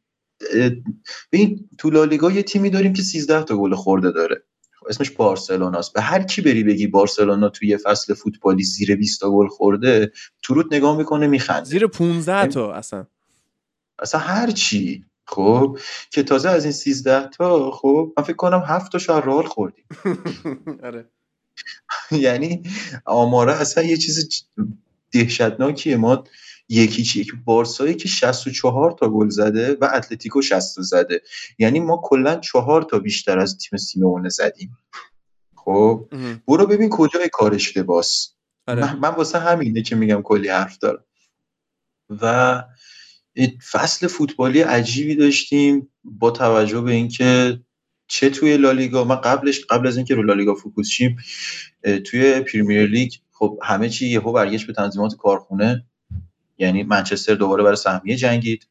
ببین تو لالیگا یه تیمی داریم که 13 تا گل خورده داره. اسمش بارسلوناست. به هر کی بری بگی بارسلونا توی یه فصل فوتبالی زیر 20 تا گل خورده تو رود نگاه می‌کنه میخنده. زیر 15 تا اصلا. اصلا هر چی. خب که تازه از این 13 تا خب من فکر کنم 7 تا شهر خوردیم. آره. یعنی آماره اصلا یه چیز دهشتناکیه. ما یکی چی یکی بارسایی که 64 تا گل زده و اتلتیکو 60 تا زده. یعنی ما کلا چهار تا بیشتر از تیم سیمونه زدیم. خب. برو ببین کجای کار اشتباس. آره. من, من واسه همینه که میگم کلی حرف دارم. و فصل فوتبالی عجیبی داشتیم با توجه به اینکه چه توی لالیگا من قبلش قبل از اینکه رو لالیگا focus شیم توی پریمیر لیگ خب همه چی یهو برگشت به تنظیمات کارخونه یعنی منچستر دوباره برای سهمیه جنگید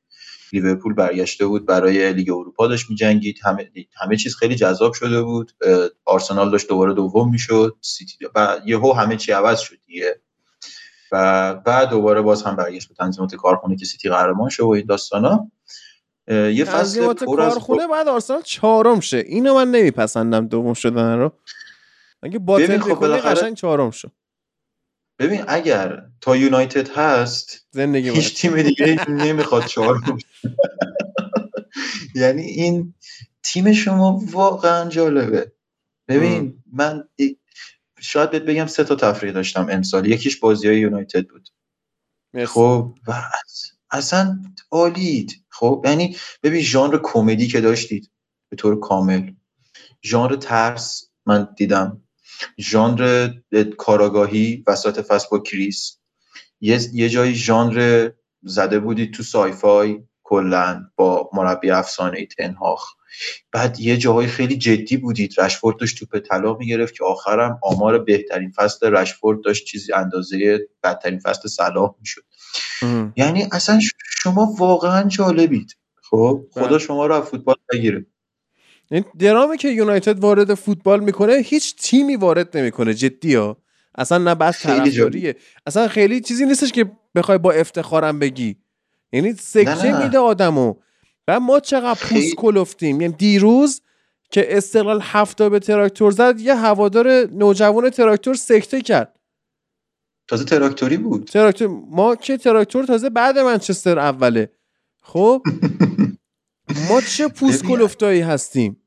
لیورپول برگشته بود برای لیگ اروپا داشت میجنگید همه همه چیز خیلی جذاب شده بود آرسنال داشت دوباره دوم می‌شد سیتی و یهو همه چی عوض شد دیگه. و بعد دوباره باز هم برگشت به تنظیمات کارخونه که سیتی قهرمان شه و این داستانا. یه فصل پر از کارخونه بعد آرسنال چهارم شه. اینو من نمیپسندم دوم شدن رو. اگه باطل خب بالاخره- قشنگ چهارم شو. ببین اگر تا یونایتد هست زندگی. هیچ تیم دیگه نمی‌خواد چهار یعنی این تیم شما واقعا جالبه. ببین من شاید بهت بگم سه تا تفریح داشتم امسال. یکیش بازی های یونایتد بود. مرسی. خب اصلا عالید. خب یعنی ببین ژانر کمدی که داشتید به طور کامل. ژانر ترس من دیدم. ژانر کاراگاهی وسط فصل با کریس. یه, یه جایی ژانر زده بودید تو سایفای. کلا با مربی افسانه ای تنهاخ. بعد یه جاهای خیلی جدی بودید. رشفورد داشت توپ طلا می‌گرفت که آخرم آمار بهترین فصل رشفورد داشت چیزی اندازه بدترین فصل صلاح می‌شد. یعنی اصلا شما واقعا جالبید. خب خدا بله. شما رو از فوتبال بگیره این درامی که یونایتد وارد فوتبال می‌کنه هیچ تیمی وارد نمی‌کنه. جدی ها. اصلا نه بس خیلی طرفداریه. اصلا خیلی چیزی نیستش که بخوای با افتخارم بگی. یعنی سکته. میده آدمو. و ما چقدر پوست. کلفتیم. یعنی دیروز که استقلال هفته به تراکتور زد یه هوادار نوجوان تراکتور سکته کرد. تازه تراکتوری بود. تراکتور ما که تراکتور تازه بعد منچستر اوله. خب؟ ما چه پوست. کلفتایی هستیم؟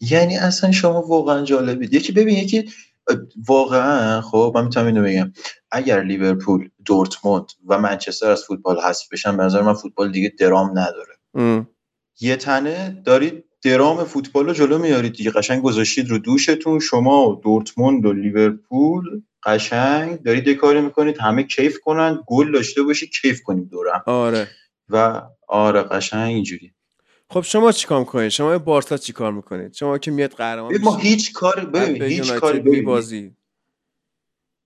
یعنی اصلا شما واقعا جالبید یکی ببین یکی واقعا خب من می‌تونم اینو بگم. اگر لیورپول دورتموند و منچستر از فوتبال حذف بشن به نظر من فوتبال دیگه درام نداره. ام. یه تنه دارید درام فوتبال رو جلو میارید دیگه. قشنگ گذاشتید رو دوشتون. شما و دورتموند و لیورپول قشنگ دارید یه کاری می‌کنید. همه کیف کنن. گل داشته باشی کیف کنیم دورم. آره. و آره قشنگ اینجوری. خب شما چیکار می‌کنید؟ شما بارسا چیکار می‌کنید؟ شما که میاد قهرمان ما هیچ بعد ببین به هیچ ببین. میبازید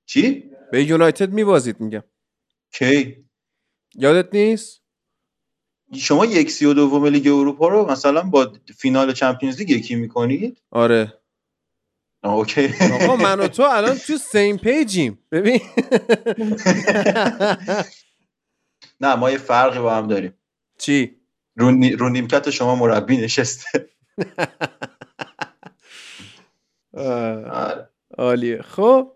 چی؟ به یونایتد میبازید میگم. کی؟ یادت نیست؟ شما یک سی و دوم لیگ اروپا رو مثلا با فینال چمپیونز لیگ یکی می‌کنید؟ آره. okay. آقا من و تو الان تو same page ایم ببین. نه ما یه فرقی با هم داریم. چی؟ رو, نی- رو نیمکت شما مربی نشسته. آره. عالیه. خب.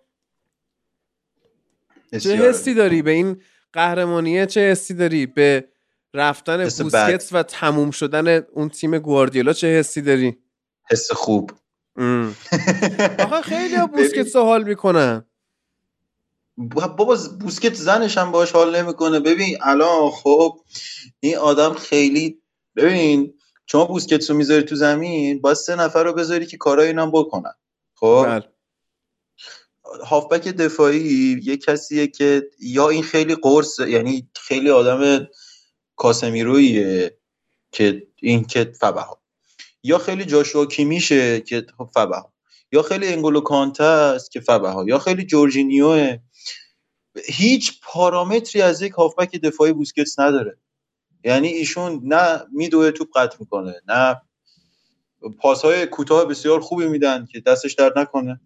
چه حسی داری به این قهرمانیه چه حسی داری به رفتن بوسکتس و تموم شدن اون تیم گواردیولا؟ چه حسی داری؟ حس خوب. آخه خیلی بوسکتس رو حال می‌کنن. بابا بوسکت زنش هم باش حال نمی‌کنه. ببین الان خب این آدم خیلی ببین شما بوسکت رو می‌ذاری تو زمین باید سه نفر رو بذاری که کارای اینم بکنن. خب؟ بله. هافبک دفاعی یه کسیه که یا این خیلی قرص یعنی خیلی آدم کاسمیرویه که این که فبها یا خیلی جاشوا کیمیشه که خب فبها یا خیلی انگولو کانته است که فبها یا خیلی جورجینیوه هیچ پارامتری از یک هافبک دفاعی بوسکتس نداره. یعنی ایشون نه میدوه توپ قطع می‌کنه نه پاسهای کوتاه بسیار خوبی میدن که دستش درد نکنه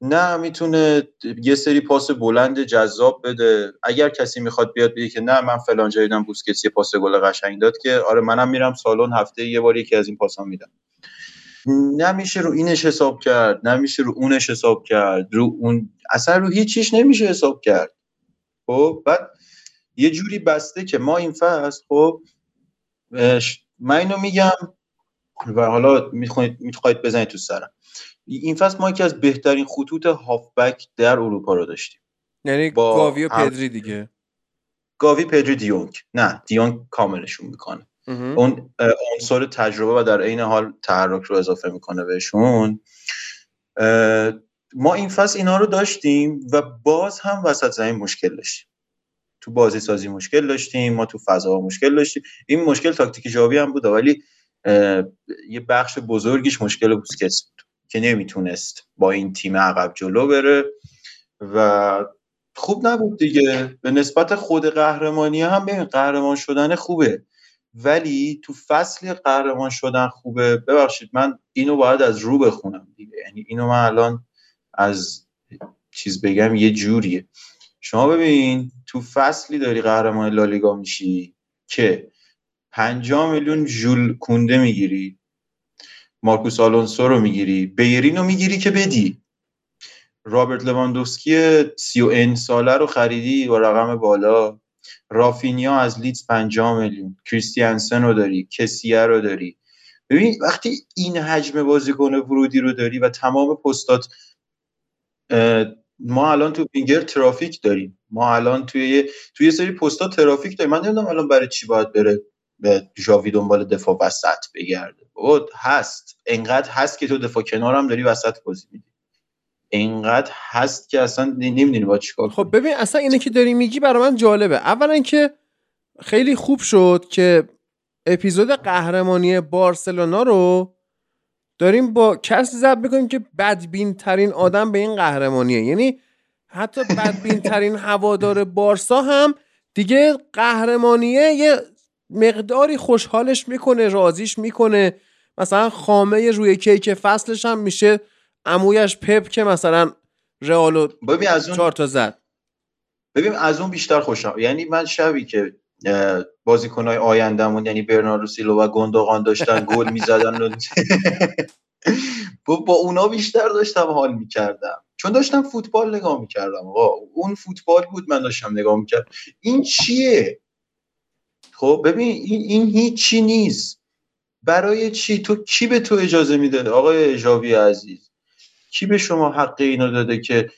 نه می‌تونه یه سری پاس بلند جذاب بده. اگر کسی می‌خواد بیاد بگه که نه من فلان جایی دیدم بوسکتس یه پاس گل قشنگ داد که آره منم میرم سالن هفته یه بار یکی از این پاسا میدم. نمیشه رو اینش حساب کرد نمیشه رو اونش حساب کرد رو اون اصلا رو هیچیش نمیشه حساب کرد. خب بعد یه جوری بسته که ما این فصل خب من اینو میگم و حالا می‌خواید می‌خواید بزنید تو سرم. این فصل ما یکی از بهترین خطوط هافبک در اروپا رو داشتیم. یعنی با گاوی و پدری دیگه. گاوی پدری دیونگ. نه دیونگ کاملشون می‌کنه. اون عنصر تجربه و در عین حال تحرک رو اضافه می‌کنه بهشون. ما این فصل اینا رو داشتیم و باز هم وسط زمین مشکل داشتیم. تو بازی سازی مشکل داشتیم ما تو فضا مشکل داشتیم. این مشکل تاکتیک جاوی هم بود ولی یه بخش بزرگیش مشکل بوسکتس بود که نمی‌تونست با این تیم عقب جلو بره و خوب نبود دیگه. به نسبت خود قهرمانی هم ببین قهرمان شدن خوبه. ولی تو فصل قهرمان شدن خوبه. ببخشید من اینو باید از رو بخونم دیگه. یعنی اینو من الان از چیز بگم یه جوریه. شما ببین تو فصلی داری قهرمان لالیگا میشی که 50 میلیون ژول کونده می‌گیری مارکوس آلونسو رو می‌گیری بیرین رو می‌گیری که بدی. رابرت لواندوفسکی 31 ساله رو خریدی با رقم بالا. رافینیا از لیدز 50 میلیون. کریستیانسن رو داری کسیه رو داری. ببین وقتی این حجم بازیکن ورودی رو داری و تمام پستات ما الان تو وینگر ترافیک داریم. ما الان توی توی سری پستا ترافیک داریم. من نمی‌دونم الان برای چی باید بره به ژاوی دنبال دفاع وسط بگرده. بابا هست. انقدر هست که تو دفاع کنارم داری وسط بازی میدی انقدر هست که اصلا نمی‌دونی با چیکار خب ببین اصلا اینه که داری میگی برای من جالبه. اولا که خیلی خوب شد که اپیزود قهرمانی بارسلونا رو داریم با کسی ضبط می‌کنیم که بدبین ترین آدم به این قهرمانیه. یعنی حتی بدبین ترین هوادار بارسا هم دیگه قهرمانیه یه مقداری خوشحالش می‌کنه راضیش می‌کنه. مثلا خامه روی کیک فصلش هم میشه. امویش پپ که مثلا رئالو ببین از اون چهار تا زد. ببین از اون بیشتر خوشم یعنی من شبی که بازیکنهای آیندهمون یعنی برناردو سیلوا و گندوقان داشتن گل می‌زدن و با, با اونا بیشتر داشتم حال می‌کردم. چون داشتم فوتبال نگاه می‌کردم. آقا اون فوتبال بود من داشتم نگاه می‌کردم. این چیه؟ خب ببین این, این هیچی نیست. برای چی؟ تو کی به تو اجازه میده؟ آقای ژاوی عزیز. کی به شما حق اینو داده که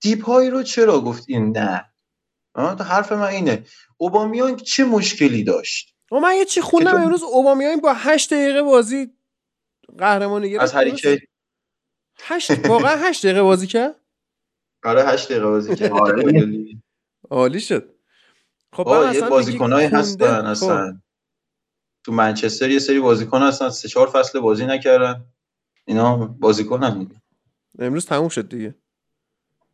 دیپ هایی رو چرا گفت این نه؟ حرف من اینه. اوبامیان چه مشکلی داشت؟ و من یه چی خوندم امروز اوبامیان با هشت دقیقه بازی قهرمانی گرفت. از هریکین هشت واقعا هشت دقیقه بازی کرد؟ آره هشت دقیقه بازی کرد. آره. عالی. شد. خب یه بازیکنایی هستن. خب. اصلا. تو منچستر یه سری بازیکن هستن سه چهار فصل بازی نکردن. اینا بازیکنن دیگه. امروز تموم شد دیگه.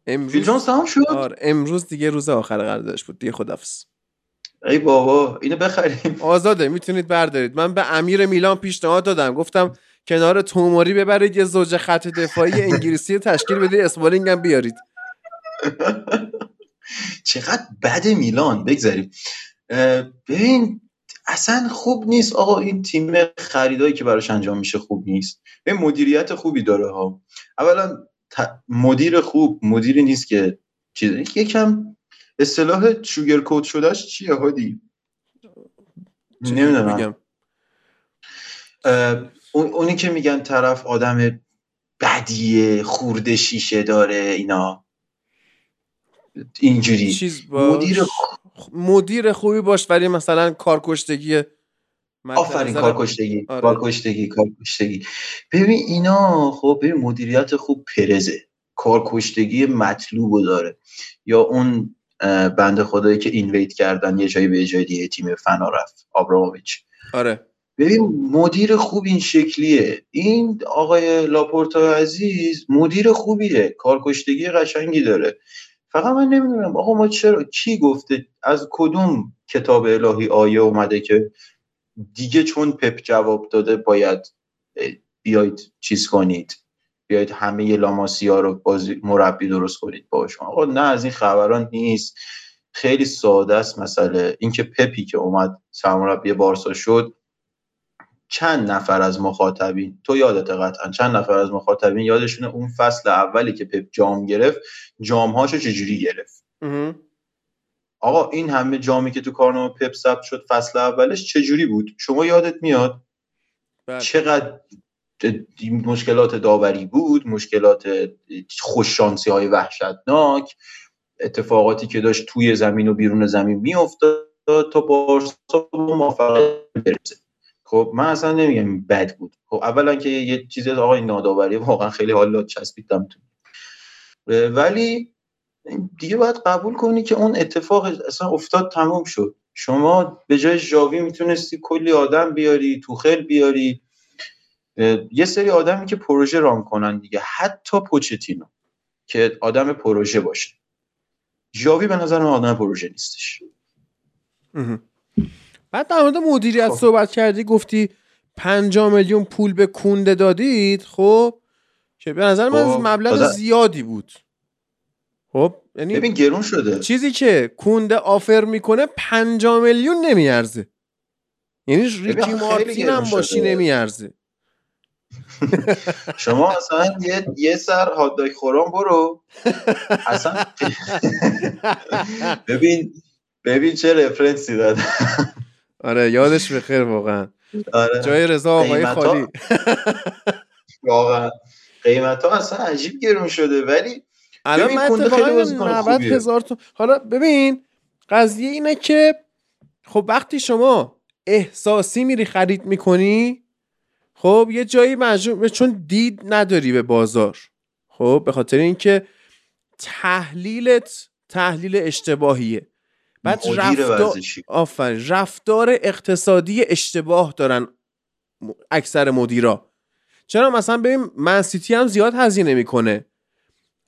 امروز تمام شد؟ آره امروز دیگه روز آخر قراردادش بود. دیگه خدافظ. ای بابا اینو بخریم. آزاده می‌تونید بردارید. من به امیر میلان پیشنهاد دادم. گفتم کنار توموری ببرید یه زوج خط دفاعی انگلیسی تشکیل بدید اسمالینگ هم بیارید. چقدر بد میلان بگذاریم. ببین اصلا خوب نیست. آقا این تیم خریدایی که براش انجام میشه خوب نیست. به مدیریت خوبی داره ها. اولا ت- مدیر خوب مدیری نیست که چیز یکم اصطلاح شوگر کوت شدهش چیه هادی؟ نمی‌دونم. اون اونی که میگن طرف آدم بدیه خورده شیشه داره اینا. اینجوری. مدیر مدیر خوبی باش ولی مثلا کارکشتگی آفرین کارکشتگی آره. کارکشتگی کارکشتگی. ببین اینا خب ببین مدیریت خوب پرزه. کارکشتگی مطلوب داره. یا اون اه، بنده خدایی که اینویت کردن یه جایی به جای دیگه تیم فنا رفت آبراموویچ آره. ببین مدیر خوب این شکلیه. این آقای لاپورتا عزیز مدیر خوبیه. کارکشتگی قشنگی داره. فقط من نمی‌دونم آقا ما چرا کی گفته از کدوم کتاب الهی آیه اومده که دیگه چون پپ جواب داده باید بیاید چیز کنید بیاید همه لاماسیا رو بازی مربی درست کنید باشون آقا نه از این خبران نیست. خیلی ساده است مسئله. اینکه پپی که اومد سرمربی بارسا شد چند نفر از مخاطبین تو یادت قطعا چند نفر از مخاطبین یادشونه اون فصل اولی که پپ جام گرفت جامهاشو چجوری گرفت؟ آقا این همه جامی که تو کارنامه پپ ثبت شد فصل اولش چجوری بود؟ شما یادت میاد؟ بله. چقدر مشکلات داوری بود مشکلات خوششانسی های وحشتناک اتفاقاتی که داشت توی زمین و بیرون زمین میافتاد تا بارسا به موفقیت برسه. خب من اصلا نمیگم بد بود. خب اولا که یه چیزی آقا این ناداوری واقعا خیلی حالا چسبیدم تو. ولی دیگه باید قبول کنی که اون اتفاق اصلا افتاد تموم شد. شما به جای ژاوی می‌تونستی کلی آدم بیاری توخل بیاری. یه سری آدمی که پروژه ران کنن دیگه حتی پوچتینو که آدم پروژه باشه. ژاوی به نظر من آدم پروژه نیستش. بعد در مورد مدیریت خب. صحبت کردی گفتی 5 میلیون پول به کونده دادید. خب که به نظر من خب، مبلغ زیادی بود. خب یعنی ببین گرون شده. چیزی که کونده آفر می‌کنه 5 میلیون نمیارزه. یعنی ریکی مارتین هم باشی. نمیارزه. شما اصلا یه, یه سر هاداک خورم برو. اصلا ببین ببین چه رفرنسی داد آره یادش بخیر واقعا. آره. جای رضا آقای خالی. واقعا. قیمت ها اصلا عجیب گرون شده ولی الان من اتفاقا خیلی بازیکن 90 خوبیه. هزار تومن حالا ببین قضیه اینه که خب وقتی شما احساسی میری خرید می‌کنی خب یه جایی مجبور چون دید نداری به بازار. خب به خاطر اینکه تحلیلت تحلیل اشتباهیه. بعد رفتار رفتار اقتصادی اشتباه دارن اکثر مدیرا. چرا؟ مثلا ببین من سیتی هم زیاد هزینه می‌کنه.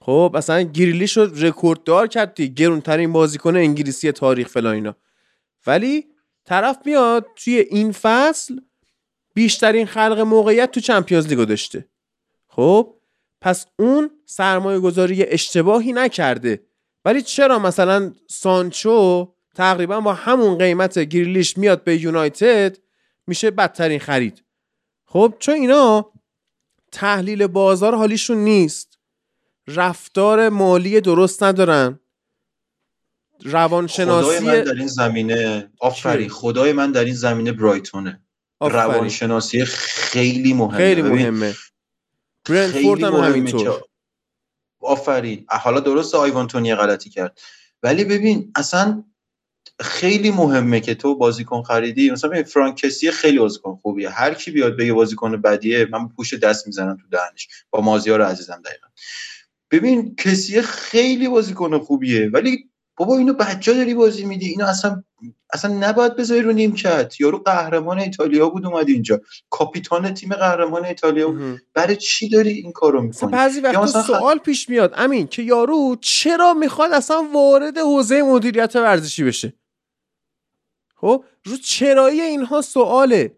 خب مثلا گریلیش رو رکورد دار کرد دیگه گرونترین بازیکن انگلیسی تاریخ فلان اینا. ولی طرف میاد توی این فصل بیشترین خلق موقعیت تو چمپیونز لیگو داشته. خب پس اون سرمایه گذاری اشتباهی نکرده. ولی چرا مثلا سانچو تقریبا با همون قیمت گریلیش میاد به یونایتد میشه بدترین خرید؟ خب چون اینا تحلیل بازار حالیشون نیست. رفتار مالی درست ندارن. خدای روانشناسی من در این زمینه. آفرین؟ خدای من در این زمینه برایتونه. آفرین. روانشناسی خیلی مهمه. خیلی مهمه. برنتفورد هم همینطور. آفرین. حالا درست آیوان تونی غلطی کرد. ولی ببین اصلا خیلی مهمه که تو بازیکن خریدی. مثلا فرانک کسی خیلی بازیکن خوبیه. هر کی بیاد بگه بازیکن بدیه من پوش دست می‌زنم تو دهنش. با مازیار عزیزم دقیقا. ببین کسی خیلی بازیکن خوبیه. ولی بابا اینو بچه داری بازی میدی. اینو اصلا اصلا نباید بذاری رو نیمکت. یارو قهرمان ایتالیا بود اومد اینجا. کاپیتان تیم قهرمان ایتالیا بود. برای چی داری این کارو می‌کنی؟ بعضی وقتا مثلا خ- سوال پیش میاد. امین که یارو چرا می‌خواد اصلا وارد حوزه مدیریت ورزشی بشه؟ خب؟ رو چرایی اینها سواله.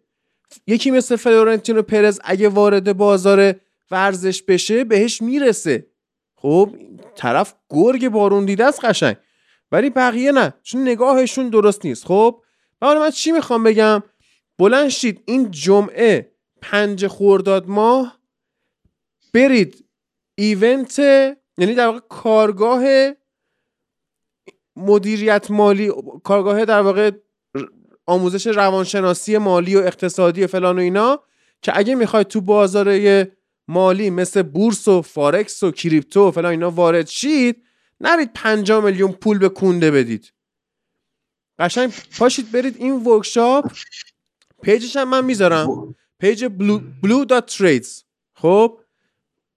یکی مثل فلورنتینو پرز اگه وارد بازار ورزش بشه بهش می‌رسه. خب؟ طرف گرگ بارون دیده است قشنگ. ولی بقیه نه چون نگاهشون درست نیست. خب؟ حالا من چی می‌خوام بگم؟ بلند شید این جمعه پنج خورداد ماه برید ایونت یعنی در واقع کارگاه مدیریت مالی کارگاه در واقع آموزش روانشناسی مالی و اقتصادی و فلان و اینا که اگه می‌خواید تو بازار مالی مثل بورس و فارکس و کریپتو و فلان اینا وارد شید نرید 5 میلیون پول به کونده بدید. قشنگ پاشید برید این workshop. page ش هم من می‌ذارم. page Blue, Blue dot Trades خب؟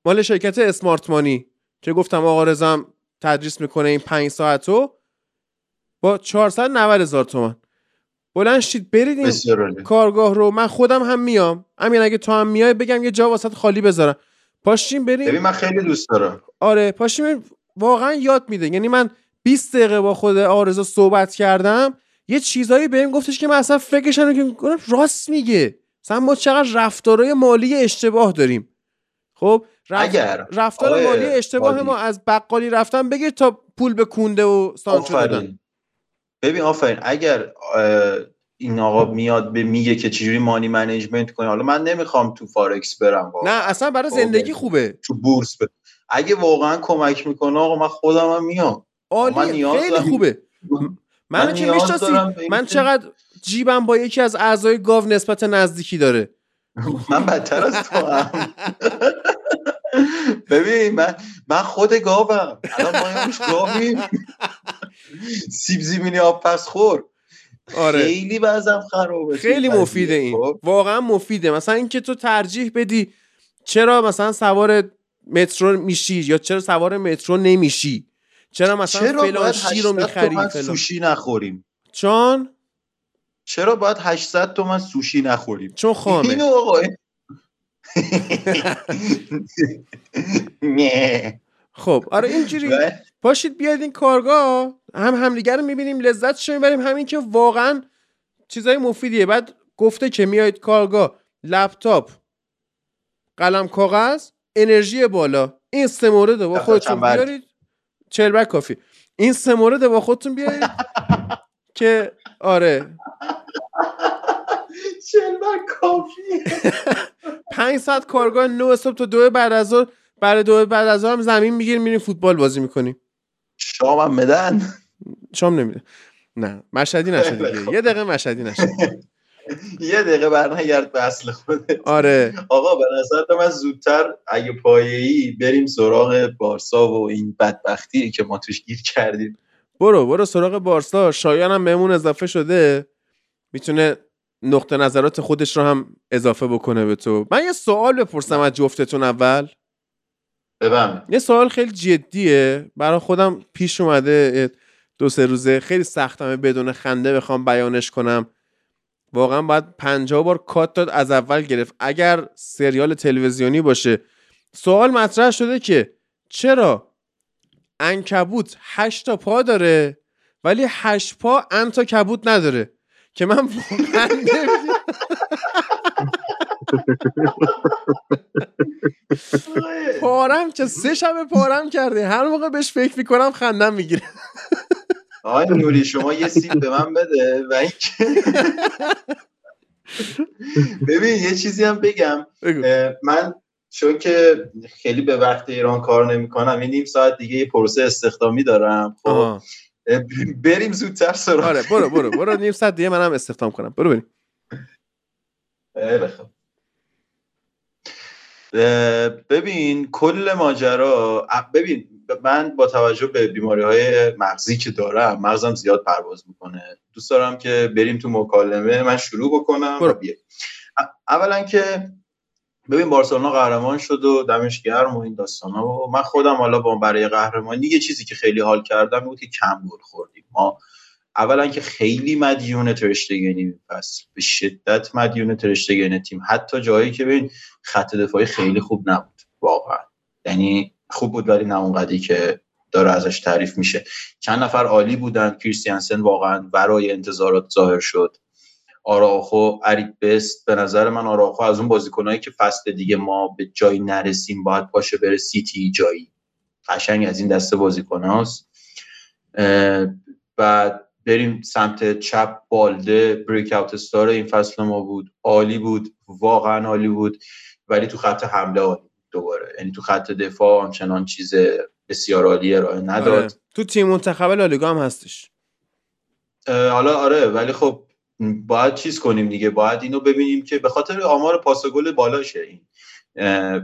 مال شرکت Smart Money. که گفتم آقا رزم تدریس می‌کنه این پنج ساعتو. با 490 هزار تومن بلند شید برید این. کارگاه رو. من خودم هم میام. همین اگه تو هم میای بگم یه جا واسط خالی بذارم. پاشیم بریم. ببین من خیلی دوست دارم. آره پاشیم. واقعا یاد میده یعنی من 20 دقیقه با خود آرزو صحبت کردم یه چیزایی بهم گفتش که من اصلا فکرش که راست میگه مثلا ما چقدر رفتارهای مالی اشتباه داریم خب اگر رفتار مالی اشتباه هادی. ما از بقالی رفتن بگیر تا پول به کونده و سانچو دادن ببین آفرین اگر این آقا میاد به میگه که چجوری money management کنی حالا من نمی‌خوام تو فارکس برم واقعا. نه اصلا برای آقا. زندگی خوبه تو بورس. اگه واقعا کمک می‌کنه آقا من خودم هم میام. من عالی نیاز خیلی. خوبه. منو من که می‌شناسی من چقدر جیبم با یکی از اعضای گاو نسبت نزدیکی داره. من بدتر از تو هم. ببین من من خود گاوم. الان ما گاویم. سیب زمینی آب پس خور. آره. خیلی وضعم خرابه. خیلی. مفیده این. خب؟ واقعا مفیده. مثلا اینکه تو ترجیح بدی چرا مثلا سوار مترو میشی یا چرا سوار مترو نمیشی؟ چرا مثلا چرا فلان باید شی رو 800 می‌خری سوشی نخوریم؟ چون؟ چرا باید 800 تومن سوشی نخوریم؟ چون خامه. اینو آقا. خب آره اینجوری. پاشید بیاید این کارگاه. هم همدیگه رو می‌بینیم لذتش رو می‌بریم. همین که واقعا چیزای مفیدیه. بعد گفته که میایید کارگاه. لپتاپ. قلم کاغذ. انرژی بالا. این سه مورد با خودتون چنبرگ. بیارید. چلبک کافی. این سه مورد با خودتون بیارید که آره. چلبک کافی 500 کارگاه 9 صبح تا دو بعد از ظهر. برای دو بعد از هم زمین می‌گیریم میریم فوتبال بازی می‌کنیم. شامم بدن. شام نمیده. نه مشهدی نشه دیگه. یه دقیقه مشهدی نشه یه دقیقه برنگرد به اصل خودت. آره. آقا به نظر من زودتر اگه پایه‌ای بریم سراغ بارسا و این بدبختی که ما توش گیر کردیم. برو برو سراغ بارسا. شایان هم بهمون اضافه شده. می‌تونه نقطه نظرات خودش رو هم اضافه بکنه به تو. من یه سوال بپرسم از جفتتون اول. ببم یه سوال خیلی جدیه. برای خودم پیش اومده. دو سه روزه. خیلی سختمه بدون خنده بخوام بیانش کنم. واقعا باید پنجاه بار کات داد از اول گرفت. اگر سریال تلویزیونی باشه. سوال مطرح شده که چرا انکبوت هشت تا پا داره ولی هشت پا ان تا کبوت نداره؟ که من واقعا. پارم که سه شب پارم کرده. هر موقع بهش فکر می‌کنم خندم می‌گیره. آقای نوری شما یه سیب به من بده و اینکه ببین یه چیزی هم بگم. من چون که خیلی به وقت ایران کار نمی‌کنم این نیم ساعت دیگه یه پروسه استخدامی دارم خب. بریم زودتر سراغ. آره برو برو برو نیم ساعت دیگه منم استخدام کنم. برو بریم. ببین کل ماجرا ببین من با توجه به بیماری های مغزی که دارم مغزم زیاد پرواز می‌کنه. دوست دارم که بریم تو مکالمه من شروع بکنم. برو. اولا که ببین بارسلونا قهرمان شد و دمش گرم و این داستانا و من خودم حالا با برای قهرمانی یه چیزی که خیلی حال کردم بود که کم گل خوردیم. ما اولا که خیلی مدیون ترشتگنی پس به شدت مدیون ترشتگن تیم. حتی جایی که ببین خط دفاعی خیلی خوب نبود. واقعا. یعنی خوب بود ولی نه اونقدری که داره ازش تعریف میشه. چند نفر عالی بودن کریستیانسن واقعا ورای انتظارات ظاهر شد. آراخو اریک بست به نظر من آراخو از اون بازیکنایی که فصل دیگه ما به جایی نرسیم باید پاشه بره سیتی جایی. قشنگ از این دسته بازیکناست. بعد بریم سمت چپ بالده بریک اوت استار این فصل ما بود. عالی بود واقعا عالی بود ولی تو خط حمله عالی دوباره. یعنی تو خط دفاع آنچنان چیز بسیار عالی ارائه نداد. آره. تو تیم منتخب لالیگا هم هستش. حالا آره ولی خب باید چیز کنیم دیگه. باید اینو ببینیم که به خاطر آمار پاس گل بالاشه این.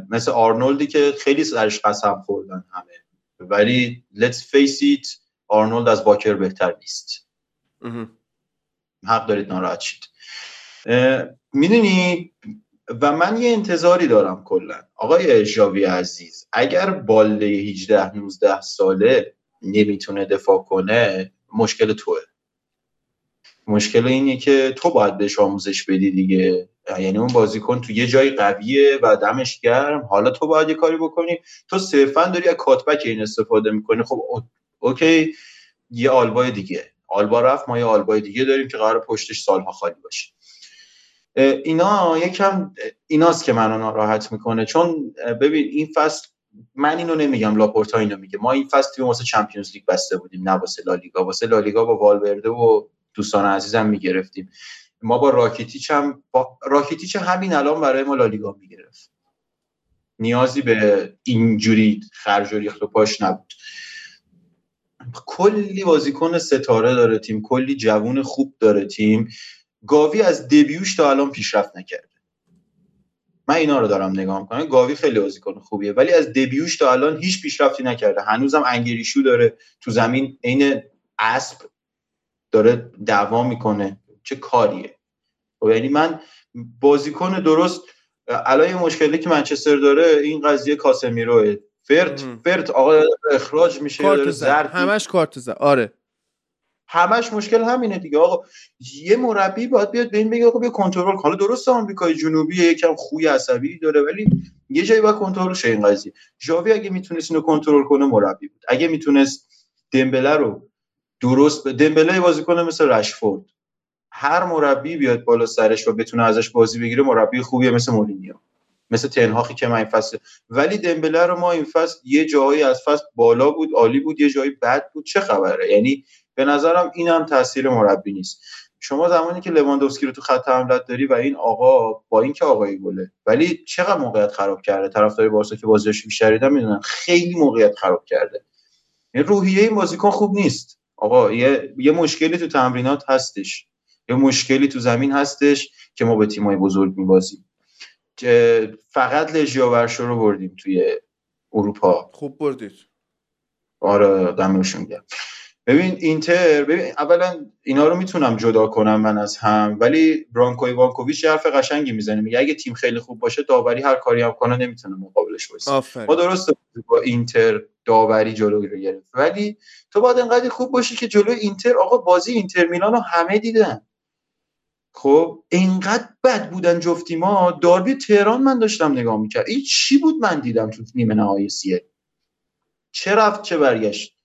مثل آرنولدی که خیلی سرش قسم خوردن همه. ولی let's face it آرنولد از واکر بهتر نیست. حق دارید ناراحت شید. می‌دونی و من یه انتظاری دارم کلا. آقای ژاوی عزیز اگر بالده 18 19 ساله نمی‌تونه دفاع کنه مشکل توه. مشکل اینه که تو باید بهش آموزش بدی دیگه. یعنی اون بازیکن تو یه جای قویه و دمش گرم. حالا تو باید یه کاری بکنی. تو صرفا داری از cutback این استفاده می‌کنی. خب او- okay یه آلبای دیگه. آلبا رفت ما یه آلبای دیگه داریم که قرار پشتش سالها خالی باشه. اینا یکم ایناست که منو ناراحت می‌کنه. چون ببین این فصل من اینو نمیگم لاپورتا اینو میگه. ما این فصل تیم واسه چمپیونز لیگ بسته بودیم نه واسه لالیگا واسه لالیگا با والورده و دوستان عزیزم می‌گرفتیم. ما با راکیتیچ هم با راکیتیچ همین الان برای ما لالیگا می‌گرفت. نیازی به اینجوری خرج و ریخت و پاش نبود. کلی بازیکن ستاره داره تیم کلی جوون خوب داره تیم. گاوی از دبیوش تا الان پیشرفت نکرده. من اینا رو دارم نگاه می‌کنم. گاوی خیلی بازیکن خوبیه ولی از دبیوش تا الان هیچ پیشرفتی نکرده. هنوزم انگریشو داره تو زمین عین اسب داره دعوا می‌کنه. چه کاریه؟ و خب یعنی من بازیکن درست الان یه مشکلی که منچستر داره این قضیه کاسمیروه. فرت فرت آقا اخراج میشه زرد. همش کارت زرد. آره. همش مشکل همینه دیگه. آقا یه مربی باید بیاد به این بگه آقا بیا کنترل. حالا درست آمریکای جنوبی یکم خوی عصبی داره ولی یه جایی باید کنترل شه این قضیه. ژاوی اگه می‌تونست اینو کنترل کنه مربی بود. اگه می‌تونست دمبله رو درست دمبله بازیکن مثل رشفورد. هر مربی بیاد بالا سرش و بتونه ازش بازی بگیره مربی خوبیه مثل مورینیو. مثل تنهاخی که من این فصل ولی دمبله رو ما این فصل یه جایی از فصل بالا بود عالی بود یه جایی بد بود. چه خبره؟ یعنی به نظرم این هم تاثیر مربی نیست. شما زمانی که لواندوفسکی رو تو خط حملت داری و این آقا با اینکه آقای گله ولی چقدر موقعیت خراب کرده؟ طرفدار بارسا که بازیش بیشتر دیدن می‌دونن خیلی موقعیت خراب کرده. این روحیه این بازیکن خوب نیست. آقا یه, یه مشکلی تو تمرینات هستش. یه مشکلی تو زمین هستش که ما به تیمای بزرگ میبازیم. فقط لژیا ورشو رو بردیم توی اروپا. خوب بردید. آره دمشون گرم. ببین اینتر ببین اولا اینا رو می‌تونم جدا کنم من از هم ولی برانکو ایوانکوویچ حرف قشنگی می‌زنه میگه اگه تیم خیلی خوب باشه داوری هر کاری هم کنه نمی‌تونه مقابلش باشه ما درست با اینتر داوری جلو رو گرفت ولی تو باید انقدر خوب باشی که جلو اینتر آقا بازی اینتر میلان رو همه دیدن. خب اینقدر بد بودن جفتی ما داربی تهران من داشتم نگاه می‌کرد. این چی بود من دیدم تو نیمه نهایی سیه؟ چه رفت چه برگشت؟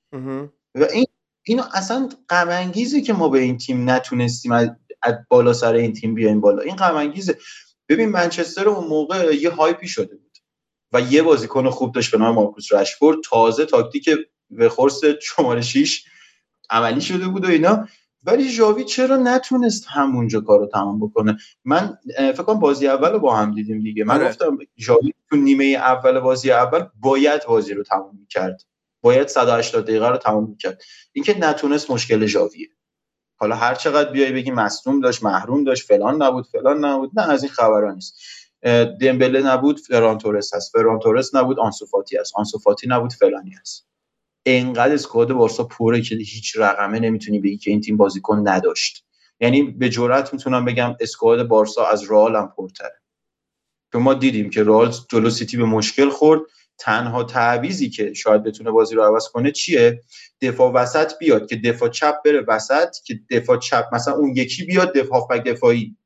و این اینو اصلا غم که ما به این تیم نتونستیم از بالا سر این تیم بیایم بالا. این غم ببین منچستر اون موقع یه هایپی شده بود و یه بازیکن خوب داشت به نام مارکوس رشفورد. تازه تاکتیک به خورس شماره 6 عملی شده بود و اینا. ولی ژاوی چرا نتونست همونجا کارو تمام بکنه؟ من فکر کنم بازی اول رو با هم دیدیم دیگه. من آره. گفتم ژاوی تو نیمه اول بازی اول باید بازی رو تمام می‌کرد. باید 180 دقیقه رو تمام می‌کرد. اینکه نتونست مشکل ژاویه. حالا هر چقدر بیای بگی مصدوم داشت محروم داشت فلان نبود فلان نبود نه از این خبرا نیست. دمبله نبود فران تورس هست. فران نبود آنسوفاتی هست. آنسوفاتی نبود فلانی هست. انقدر اسکواد بارسا پره که هیچ رقمه نمی‌تونی بگی که این تیم بازیکن نداشت. یعنی به جرات می‌تونم بگم اسکواد بارسا از رئال هم پرتره. ما دیدیم که رئال جلو سیتی به مشکل خورد. تنها تعویزی که شاید بتونه بازی رو عوض کنه چیه؟ دفاع وسط بیاد که دفاع چپ بره وسط که دفاع چپ مثلا اون یکی بیاد دفاع هافبک دفاعی.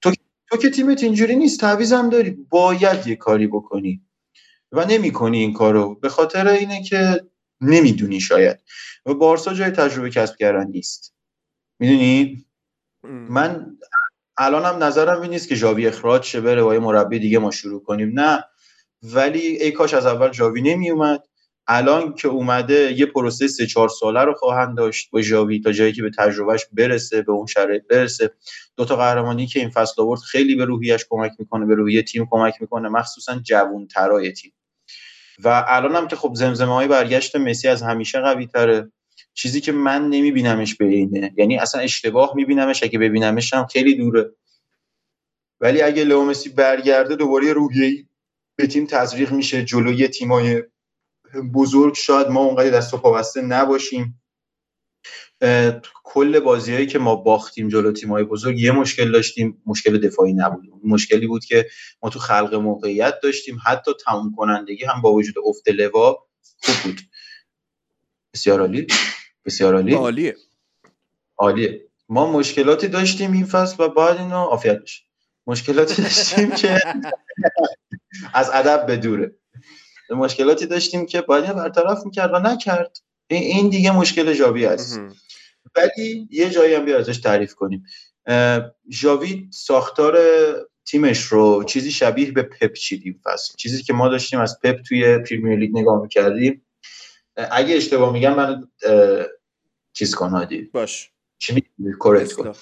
تو تو که تیمت اینجوری نیست تعویزم داری. باید یه کاری بکنی و نمی‌کنی این کارو. به خاطر اینه که نمی‌دونی شاید. و بارسا جای تجربه کسب کردن نیست. می‌دونی؟ من الانم نظرم این نیست که ژاوی اخراج شه بره با یه مربی دیگه ما شروع کنیم. نه. ولی ای کاش از اول جاوی نمی اومد الان که اومده یه پروسه سه چهار ساله رو خواهند داشت با جاوی تا جایی که به تجربهش برسه به اون شرایط برسه. دو تا قهرمانی که این فصل آورد خیلی به روحیش کمک می‌کنه به روحیه تیم کمک می‌کنه مخصوصا جوون ترای تیم. و الان هم که خب زمزمه های برگشت مسی از همیشه قوی تره چیزی که من نمیبینمش به اینه یعنی اصلا اشتباه میبینمش اگه ببینمش هم خیلی دوره. ولی اگه لئو مسی برگرده دوباره روحیه به تیم تزریق میشه جلوی تیمای بزرگ شاید ما اونقدر دست و پا نباشیم. کل بازیهایی که ما باختیم جلو تیمای بزرگ یه مشکل داشتیم مشکل دفاعی نبود. مشکلی بود که ما تو خلق موقعیت داشتیم. حتی تموم کنندگی هم با وجود افت لوا خوب بود. بسیار عالی. بسیار عالی. عالیه. عالیه. ما مشکلاتی داشتیم این فصل و بعد اینو عافیت بشه. مشکلاتی داشتیم که از ادب به دوره. مشکلاتی داشتیم که باید برطرف می‌کرد و نکرد. این دیگه مشکل جاوی است. ولی یه جایی هم بیا ازش تعریف کنیم. ژاوی ساختار تیمش رو چیزی شبیه به پپ چیدیم فصل. چیزی که ما داشتیم از پپ توی پریمیر لیگ نگاه می‌کردیم. اگه اشتباه میگم من چیز کن هادی. باش. چی میگی؟ کورکت کن. آره.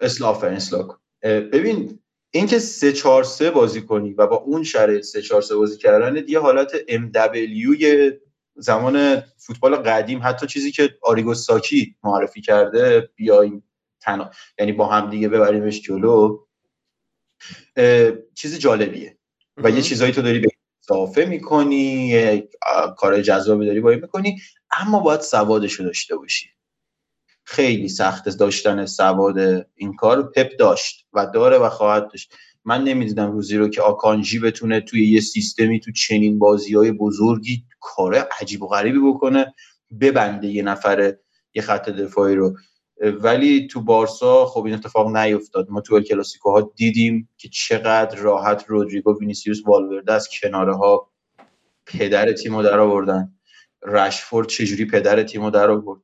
اصلاح اصلاح کن. ببین اینکه 3 4 3 بازی کنی و با اون شرایط 3 4 3 بازی کردن یه حالت ام دبلیو زمان فوتبال قدیم حتی چیزی که آریگو ساکی معرفی کرده بیایم تنها یعنی با هم دیگه ببریمش جلو چیز جالبیه. و یه چیزایی تو داری به اضافه می‌کنی کار جذابی داری باید می‌کنی اما باید سوادشو داشته باشی. خیلی سخت داشتن سواد این کار. پپ داشت و داره و خواهد داشت. من نمی‌دیدم روزی رو که آکانجی بتونه توی یه سیستمی تو چنین بازی های بزرگی کار عجیب و غریبی بکنه ببنده یه نفر یه خط دفاعی رو. ولی تو بارسا خب این اتفاق نیفتاد. ما تو کلاسیکو ها دیدیم که چقدر راحت رودریگو وینیسیوس والورده از کناره ها پدر تیم رو در آوردن. رشفورد چجوری پدر تیم رو در آورد؟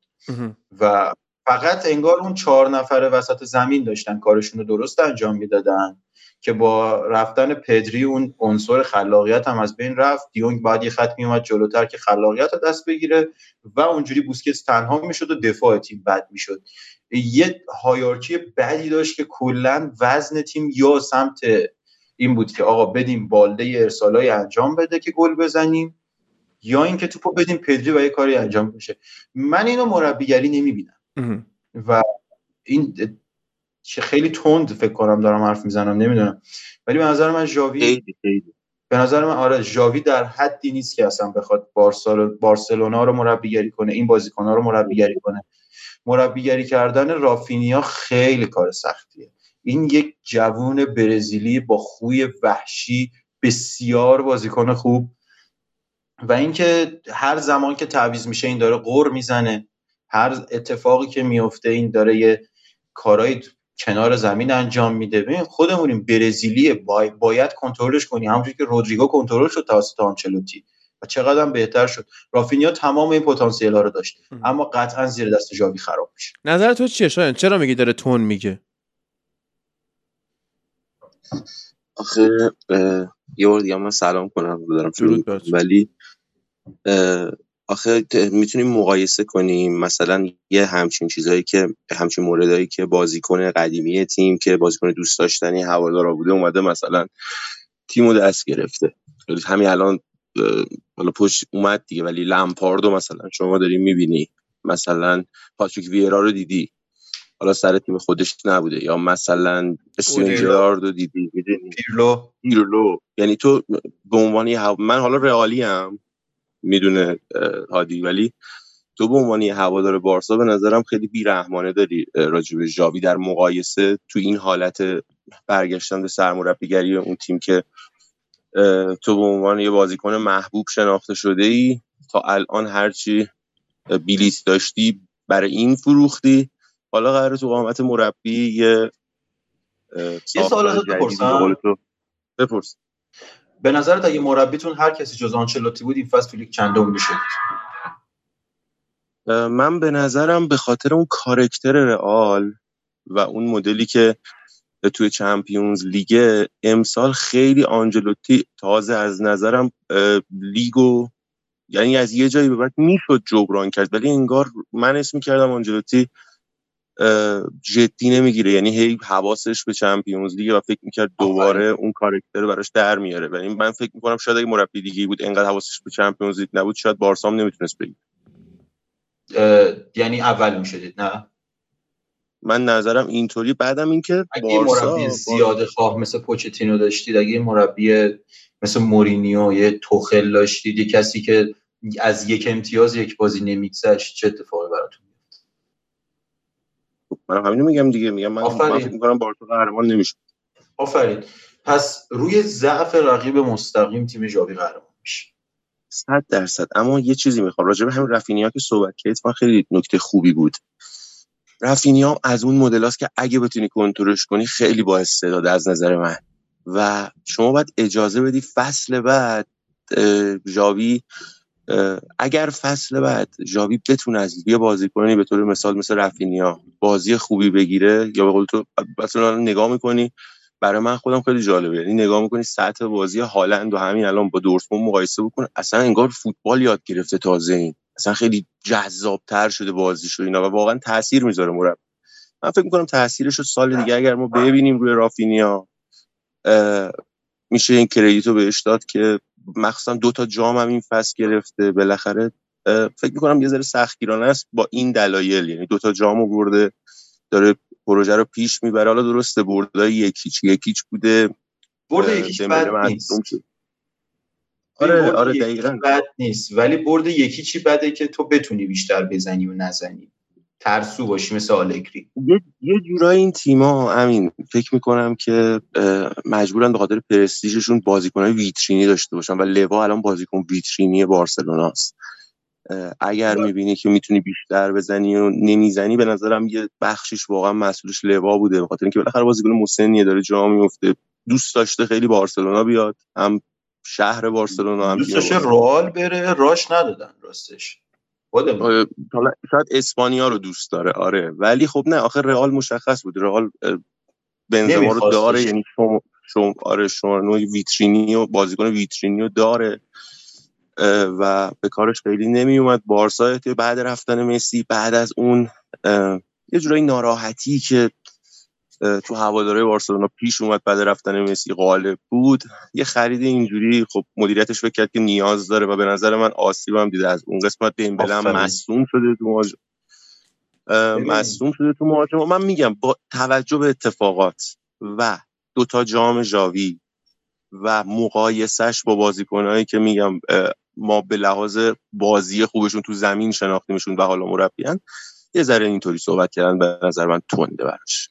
و فقط انگار اون چهار نفر وسط زمین داشتن کارشون رو درست انجام می‌دادن که با رفتن پدری اون عنصر خلاقیت هم از بین رفت. دیونگ بعد یه خط میومد جلوتر که خلاقیت رو دست بگیره و اونجوری بوسکتس تنها می‌شد و دفاع تیم بد می‌شد. یه هایارکی بدی داشت که کلا وزن تیم یا سمت این بود که آقا بدیم بالده ارسالای انجام بده که گل بزنیم یا اینکه توپو بدیم پدری و یه کاری انجام بشه. من اینو مربیگری نمی‌بینم. و این چه خیلی تند فکر کنم دارم حرف می‌زنم نمی‌دونم. ولی به نظر من ژاوی به نظر من آره ژاوی در حدی نیست که اصلا بخواد بارسلونا رو مربیگری کنه این بازیکن‌ها رو مربیگری کنه. مربیگری کردن رافینیا خیلی کار سختیه. این یک جوون برزیلی با خوی وحشی بسیار بازیکن خوب. و اینکه هر زمان که تعویض میشه این داره قور می‌زنه. هر اتفاقی که میفته این داره یه کارهای کنار زمین انجام میده. ببین خودمونیم برزیلی باید کنترلش کنی. همونجوری که رودریگو کنترل شد توسط آنچلوتی. و چقدر بهتر شد. رافینیا تمام این پتانسیل ها رو داشت. اما قطعا زیر دست ژاوی خراب میشه. نظر تو چیه؟ شاید چرا میگی داره تون میگه؟ آخه یه بار دیگه من سلام کنم. دارم ولی آخه می‌تونیم مقایسه کنیم مثلا یه همچین چیزهایی که همچین موردهایی که بازیکن قدیمی تیم که بازیکن دوست داشتنی هوادارا بوده اومده مثلا تیمو دست گرفته. همین الان حالا پشت اومد دیگه ولی لمپاردو مثلا شما داری می‌بینی. مثلا پاتریک ویرا رو دیدی. حالا سر تیم خودش نبوده. یا مثلا استیون رو دیدی پیرلو. پیرلو. یعنی تو به عنوان من حالا رئالی هم می‌دونه هادی. ولی تو به عنوان هوادار بارسا به نظرم خیلی بیرحمانه داری راجع به ژاوی در مقایسه تو این حالت برگشتن به سرمربیگری اون تیم که تو به عنوان یه بازیکن محبوب شناخته شده ای تا الان هرچی بیلیت داشتی برای این فروختی. حالا قرار تو قامت مربی یه یه سوال ازت بپرسم. بپرس. به نظرت اگه مربیتون هر کسی جز آنچلوتی بود این فصل تو لیگ چندم می‌شد؟ من به نظرم به خاطر اون کارکتر رئال و اون مدلی که توی چمپیونز لیگ امسال خیلی آنجلوتی تازه از نظرم لیگو یعنی از یه جایی به بعد می‌شد جبران کرد. ولی انگار من اسم کردم آنجلوتی جدی نمی‌گیره. یعنی هی حواسش به چمپیونز لیگ و فکر می‌کرد دوباره اون کارکتر براش در میاره. ولی من فکر می‌کنم شاید اگه مربی دیگه بود انقدر حواسش به چمپیونز لیگ نبود شاید بارسام نمی‌تونست بگیر یعنی اول می‌شدید نه؟ من نظرم اینطوری. بعدم اینکه اگه مربی زیاده خواه مثل پوچتینو داشتید اگه مربی مثل مورینیو یه توخل داشتید یه کسی که از یک امتیاز یک بازی نمیگذشت چه اتفاقی براتون من همینو میگم دیگه. میگم من, من فکر می‌کنم بارسا قهرمان نمیشه آفرین. پس روی ضعف رقیب مستقیم تیم ژاوی قهرمان میشه. صد درصد. اما یه چیزی می‌خوام راجع به همین رفینیا که صحبت کردید من خیلی نکته خوبی بود. رفینیا از اون مدل که اگه بتونی کنترلش کنی خیلی با استعداد از نظر من. و شما باید اجازه بدی فصل بعد ژاوی اگر فصل بعد جاوی بتونه از یه بازیکنی به طور مثال مثل رفینیا بازی خوبی بگیره یا به قول تو مثلا نگاه می‌کنی برای من خودم خیلی جالبه. یعنی نگاه می‌کنی سطح بازی هالند و همین الان با دورتموند مقایسه بکن اصلا انگار فوتبال یاد گرفته تازه این. اصلا خیلی جذابتر شده بازیش و اینا و واقعا تاثیر می‌ذاره مربی. من فکر می‌کنم تاثیرش رو سال دیگه اگر ما ببینیم روی رافینیا میشه این کردیت رو بهش داد که مخصوصا دو تا جام هم این فصل گرفته بالاخره فکر می‌کنم یه ذره سختگیرانه است با این دلایل. یعنی دو تا جام برده داره پروژه رو پیش می‌بره. حالا درسته برده یکیچ یکیچ بوده. برده یکیچ بد نیست. آره آره دقیقاً. بد نیست. ولی برده یکی چی بده که تو بتونی بیشتر بزنی و نزنی. ترسو باشی مثل آلگری یه, یه جورایی این تیما همین فکر می‌کنم که مجبورن به خاطر پرستیژشون بازیکنای ویترینی داشته باشن و لوا الان بازیکن ویترینی بارسلوناست. اگر می‌بینی که می‌تونی بیشتر بزنی و نمی‌زنی به نظرم یه بخشش واقعا مسئولش لوا بوده به خاطر اینکه بالاخره بازیکن مسنیه داره جا میفته دوست داشته خیلی بارسلونا بیاد هم شهر بارسلونا هم دوست داشته رئال بره راش ندادن راستش. حالا شاید اسپانیا رو دوست داره آره. ولی خب نه آخه رئال مشخص بود. رئال بنزما رو داره یعنی شما شما آره شما ویترینی و بازیکن ویترینی رو داره و به کارش خیلی نمی اومد بارسا بعد رفتن مسی بعد از اون یه جورایی ناراحتی که تو هواداره بارسلونا پیش اومد بعد رفتن مسی غالب بود. یه خرید اینجوری خب مدیریتش فکر کرد که نیاز داره و به نظر من آسیب هم دیده. از اون قسمت دیمبله هم مصدوم شده تو مهاجم. شده تو مهاجم. من میگم با توجه به اتفاقات و دوتا جام جاوی و مقایسش با بازیکنهایی که میگم ما به لحاظ بازی خوبشون تو زمین شناختیمشون و حالا مربیان یه ذره اینطوری صحبت کردن به نظر من تونده براش.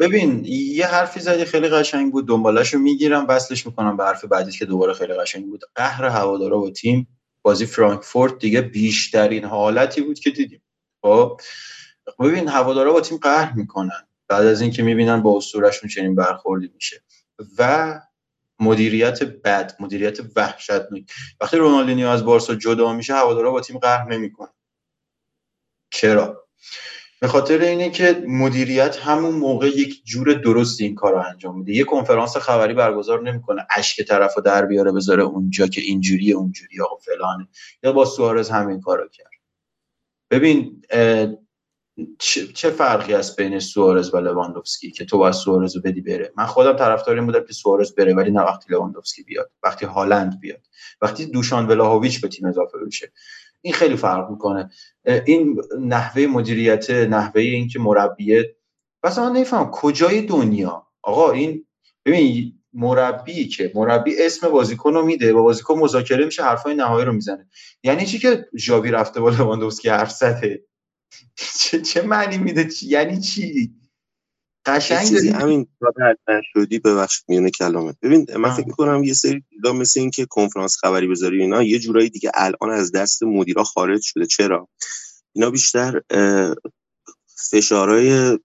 ببین یه حرفی زدی خیلی قشنگ بود دنبالش رو می‌گیرم وصلش می‌کنم به حرف بعدی که دوباره خیلی قشنگ بود. قهر هوادارا با تیم بازی فرانکفورت دیگه بیشترین حالتی بود که دیدیم. خب؟ ببین هوادارا با تیم قهر می‌کنن. بعد از اینکه می‌بینن با اسطورهشون چنین برخوردی میشه. و مدیریت بد مدیریت وحشتناک. وقتی رونالدینیو از بارسا جدا میشه هوادارا با تیم قهر نمی‌کنن. چرا؟ به خاطر اینه که مدیریت همون موقع یک جور درست این کار رو انجام میده. یه کنفرانس خبری برگزار نمی‌کنه اشک طرف رو در بیاره بذاره اونجا که اینجوری اونجوری آقا فلانه. یا با سوارز همین کارو کرد. ببین چه فرقی هست بین سوارز و لواندوفسکی که تو باید سوارز رو بدی بره؟ من خودم طرفدار این بودم که سوارز بره ولی نه وقتی لواندوفسکی بیاد وقتی هالند بیاد. وقتی دوشان ولاهویچ به تیم اضافه بشه. این خیلی فرق می‌کنه. این نحوه مدیریت نحوه اینکه مربیه. بس من نمیفهم کجای دنیا؟ آقا این ببین مربی که؟ مربی اسم بازیکن رو میده. با بازیکن مذاکره میشه حرفای نهایی رو می‌زنه. یعنی چی که ژاوی رفته با لواندوفسکی حرف زده؟ چه, چه معنی میده؟ چی؟ یعنی چی؟ قشنگ همین شدی ببخشید میونه کلامت. ببین من فکر می‌کنم یه سری چیزا مثل این که کنفرانس خبری بذاری اینا یه جورایی دیگه الان از دست مدیرا خارج شده. چرا؟ اینا بیشتر فشارهای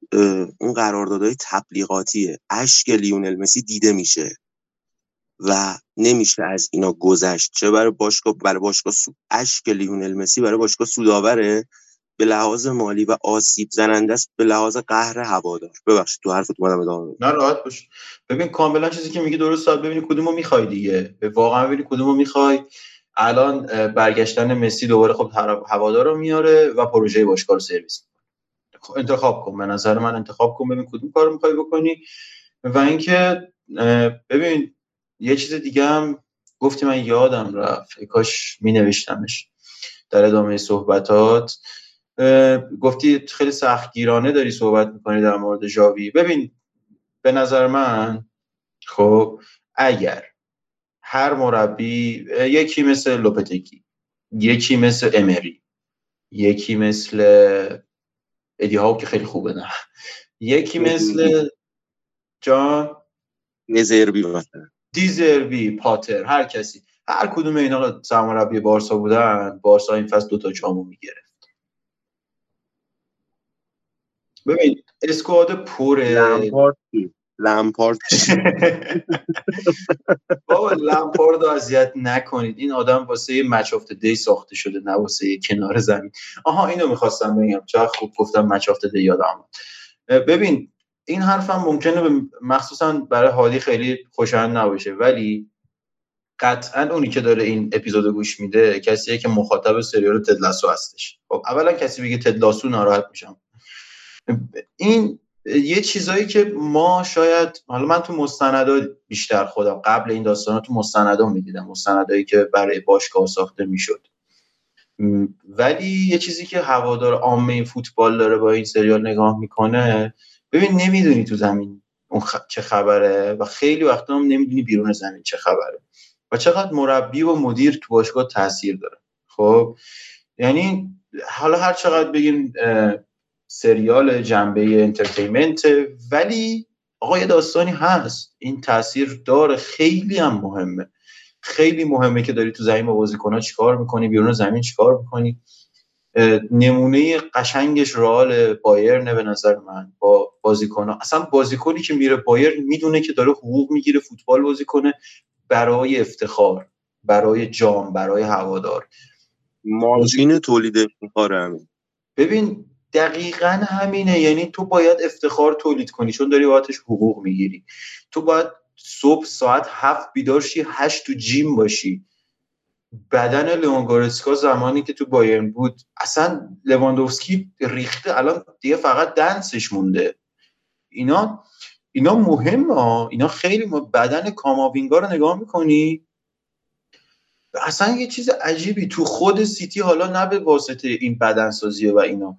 اون قراردادهای تبلیغاتیه. اشک لیونل مسی دیده میشه و نمیشه از اینا گذشت. چه برای باشگاه برای باشگاه اشک لیونل مسی برای باشگاه سوداوره به لحاظ مالی و آسیب زننده است به لحاظ قهر هوادار. ببخشید تو حرفت اومدم ادامه نه راحت باش. ببین کاملا چیزی که میگی درست ساعت ببینی کدومو می‌خوای دیگه. به واقعا ببینی کدومو می‌خوای. الان برگشتن مسی دوباره خب هوادار رو میاره و پروژه باشگاه رو سرویس خب انتخاب کن. به نظر من انتخاب کن ببین کدوم کارو می‌خوای بکنی. و اینکه ببین یه چیز دیگه هم گفتی من یادم رفت. کاش می نوشتمش در ادامه صحبتات. گفتی خیلی سختگیرانه داری صحبت می‌کنی در مورد جاوی ببین به نظر من خب اگر هر مربی یکی مثل لوپتکی یکی مثل امری یکی مثل ادی ها که خیلی خوبه نه. یکی مثل جان؟ نزربی مثلا. دیزربی پاتر هر کسی. هر کدوم اینا سرمربی بارسا بودن بارسا این فصل دوتا جامو می‌گیره ببین اسکواد پره لمپارد بابا لمپارد رو اذیت نکنید. این آدم واسه مچ آف دی ساخته شده نه واسه کنار زمین. آها اینو می‌خواستم بگم. چرا خوب گفتم مچ آف دی یادم ببین این حرفم ممکنه مخصوصا برای هادی خیلی خوشایند نباشه ولی قطعا اونی که داره این اپیزود گوش میده کسیه که مخاطب سریال تدلاسو هستش. خب اولا کسی بگه تدلاسو ناراحت میشم. این یه چیزایی که ما شاید حالا من تو مستندا بیشتر خودم قبل این داستانا تو مستندا می‌دیدم مستندایی که برای باشگاه ساخته می‌شد. ولی یه چیزی که هوادار عامه فوتبال داره با این سریال نگاه می‌کنه ببین نمی‌دونی تو زمین اون چه خبره و خیلی وقتا هم نمی‌دونی بیرون زمین چه خبره و چقدر مربی و مدیر تو باشگاه تاثیر داره. خب یعنی حالا هر چقدر بگیم سریال جنبه انترتینمنت ولی آقا یه داستانی هست. این تاثیر داره خیلی هم مهمه. خیلی مهمه که داری تو زمین با بازیکن‌ها چیکار می‌کنی؟ بیرون زمین چیکار می‌کنی؟ نمونه قشنگش رئال بایرن به نظر من با بازیکن اصلا بازیکنی که میره بایرن می‌دونه که داره حقوق می‌گیره فوتبال بازی کنه برای افتخار برای جام برای هوادار. ماشین تولید افتخار همین. ببین دقیقا همینه. یعنی تو باید افتخار تولید کنی چون داری بابتش حقوق می‌گیری. تو باید صبح ساعت هفت بیدار شی هشت تو جیم باشی. بدن لئون زمانی که تو بایرن بود اصلا لواندوفسکی ریخته. الان دیگه فقط دنسش مونده. اینا اینا مهمه. اینا خیلی مهم. بدن کاماوینگا رو نگاه می‌کنی. اصلا یه چیز عجیبی. تو خود سیتی حالا نه به واسطه این بدنسازیه و اینا.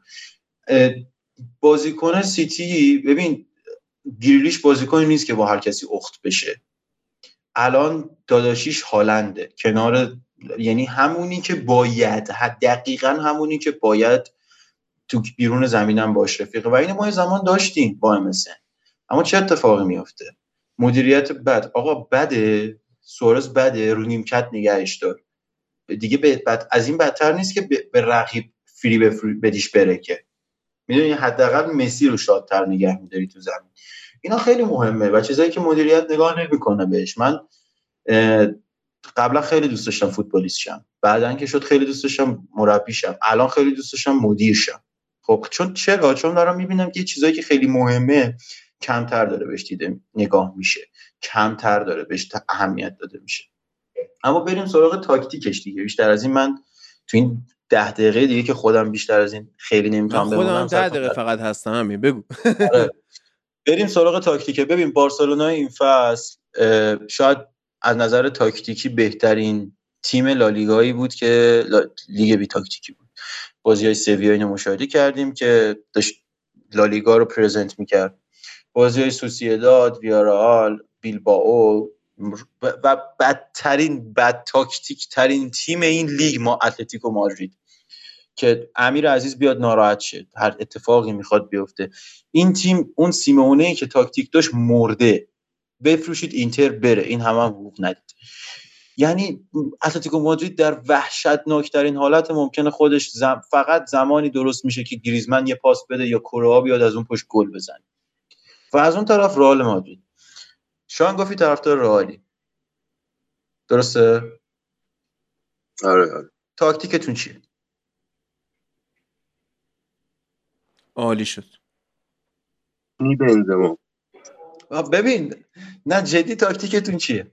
بازیکن سیتی ببین گریلیش بازیکنی نیست که با هر کسی اخت بشه. الان داداشیش هالنده. کنار یعنی همونی که باید دقیقا همونی که باید تو بیرون زمینم باش رفیقه و این ما زمان داشتیم با MSN اما چه اتفاقی میافته؟ مدیریت بد. آقا بده. سورز بده. رو نیمکت نگهش دار. دیگه بد از این بدتر نیست که به رقیب فری بدیش بره که می‌دونی حداقل مسی رو شادتر نگه میداری تو زمین. اینا خیلی مهمه و چیزایی که مدیریت نگاه نمی‌کنه بهش. من قبلا خیلی دوست داشتم فوتبالیست شم. بعدا که شد خیلی دوست داشتم مربی شم. الان خیلی دوست داشتم مدیر شم. خب چون چرا؟ چون دارم می‌بینم که چیزایی که خیلی مهمه کمتر داره بهش دیده نگاه میشه. کمتر داره بهش اهمیت داده میشه. اما بریم سراغ تاکتیکش دیگه. بیشتر از این من تو این ده دقیقه دیگه که خودم بیشتر از این خیلی نمی‌تونم بمونم خودم ده دقیقه فقط هستم همین بگو. آره. بریم سراغ تاکتیکه. ببین بارسلونا این فصل شاید از نظر تاکتیکی بهترین تیم لالیگایی بود که لیگ بی تاکتیکی بود. بازی های سویا اینو مشاهده کردیم که داشت لالیگا رو پرزنت می‌کرد. بازی های سوسیداد ویارال بیلباو و بدترین بد تاکتیک ترین تیم این لیگ ما اتلتیکو مادرید. که امیر عزیز بیاد ناراحت شد هر اتفاقی می‌خواد بیفته. این تیم اون سیمونه ای که تاکتیک داشت مرده. بفروشید اینتر بره. این همه هم حقوق ندید. یعنی اتلتیکو مادرید در وحشتناکترین حالت ممکنه خودش فقط زمانی درست میشه که گریزمن یه پاس بده یا کره بیاد از اون پشت گل بزنه. و از اون طرف رئال مادرید. شان گفتی طرفدار رئالی. درسته؟ آره آره. تاکتیکتون چیه؟ عالی شد. نی بنزما ببین نه جدی تاکتیکتون چیه؟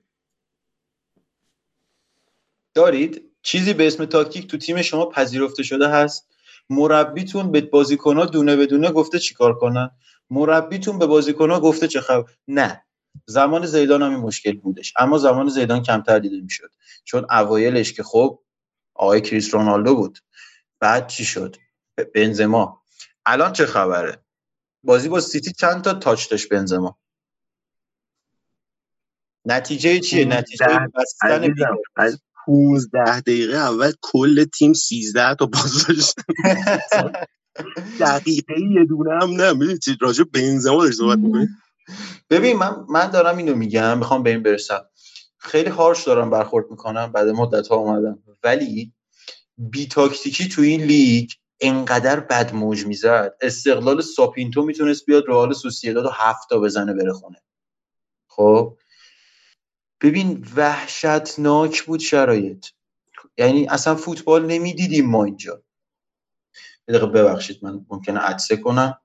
دارید؟ چیزی به اسم تاکتیک تو تیم شما پذیرفته شده هست. مربیتون به بازیکنها دونه به دونه گفته چیکار کنن. مربیتون به بازیکنها گفته چه خبر نه. زمان زیدان هم این مشکل بودش. اما زمان زیدان کمتر دیده می‌شد. چون اوایلش که خب آقای کریس رونالدو بود. بعد چی شد؟ بنزما. الان چه خبره؟ بازی با سیتی چند تا تاچ داشت بنزما؟ نتیجه چیه؟ نتیجه بستن 15 دقیقه اول کل تیم 13 تا باز داشت. دقیقه یه دونه هم نه. می‌دونی راجع بنزما داشت صحبت می‌کنی؟ ببین من من دارم اینو میگم می‌خوام به این برسم. خیلی هارش دارم برخورد می‌کنم بعد مدت ها اومدم. ولی بی تاکتیکی تو این لیگ انقدر بد موج می‌زد. استقلال ساپینتو می‌تونست بیاد رئال سوسییداد و هفتا بزنه بره خونه. خب؟ ببین وحشتناک بود شرایط. یعنی اصلا فوتبال نمی‌دیدیم ما اینجا. دقیقه ببخشید من ممکنه عدسه کنم.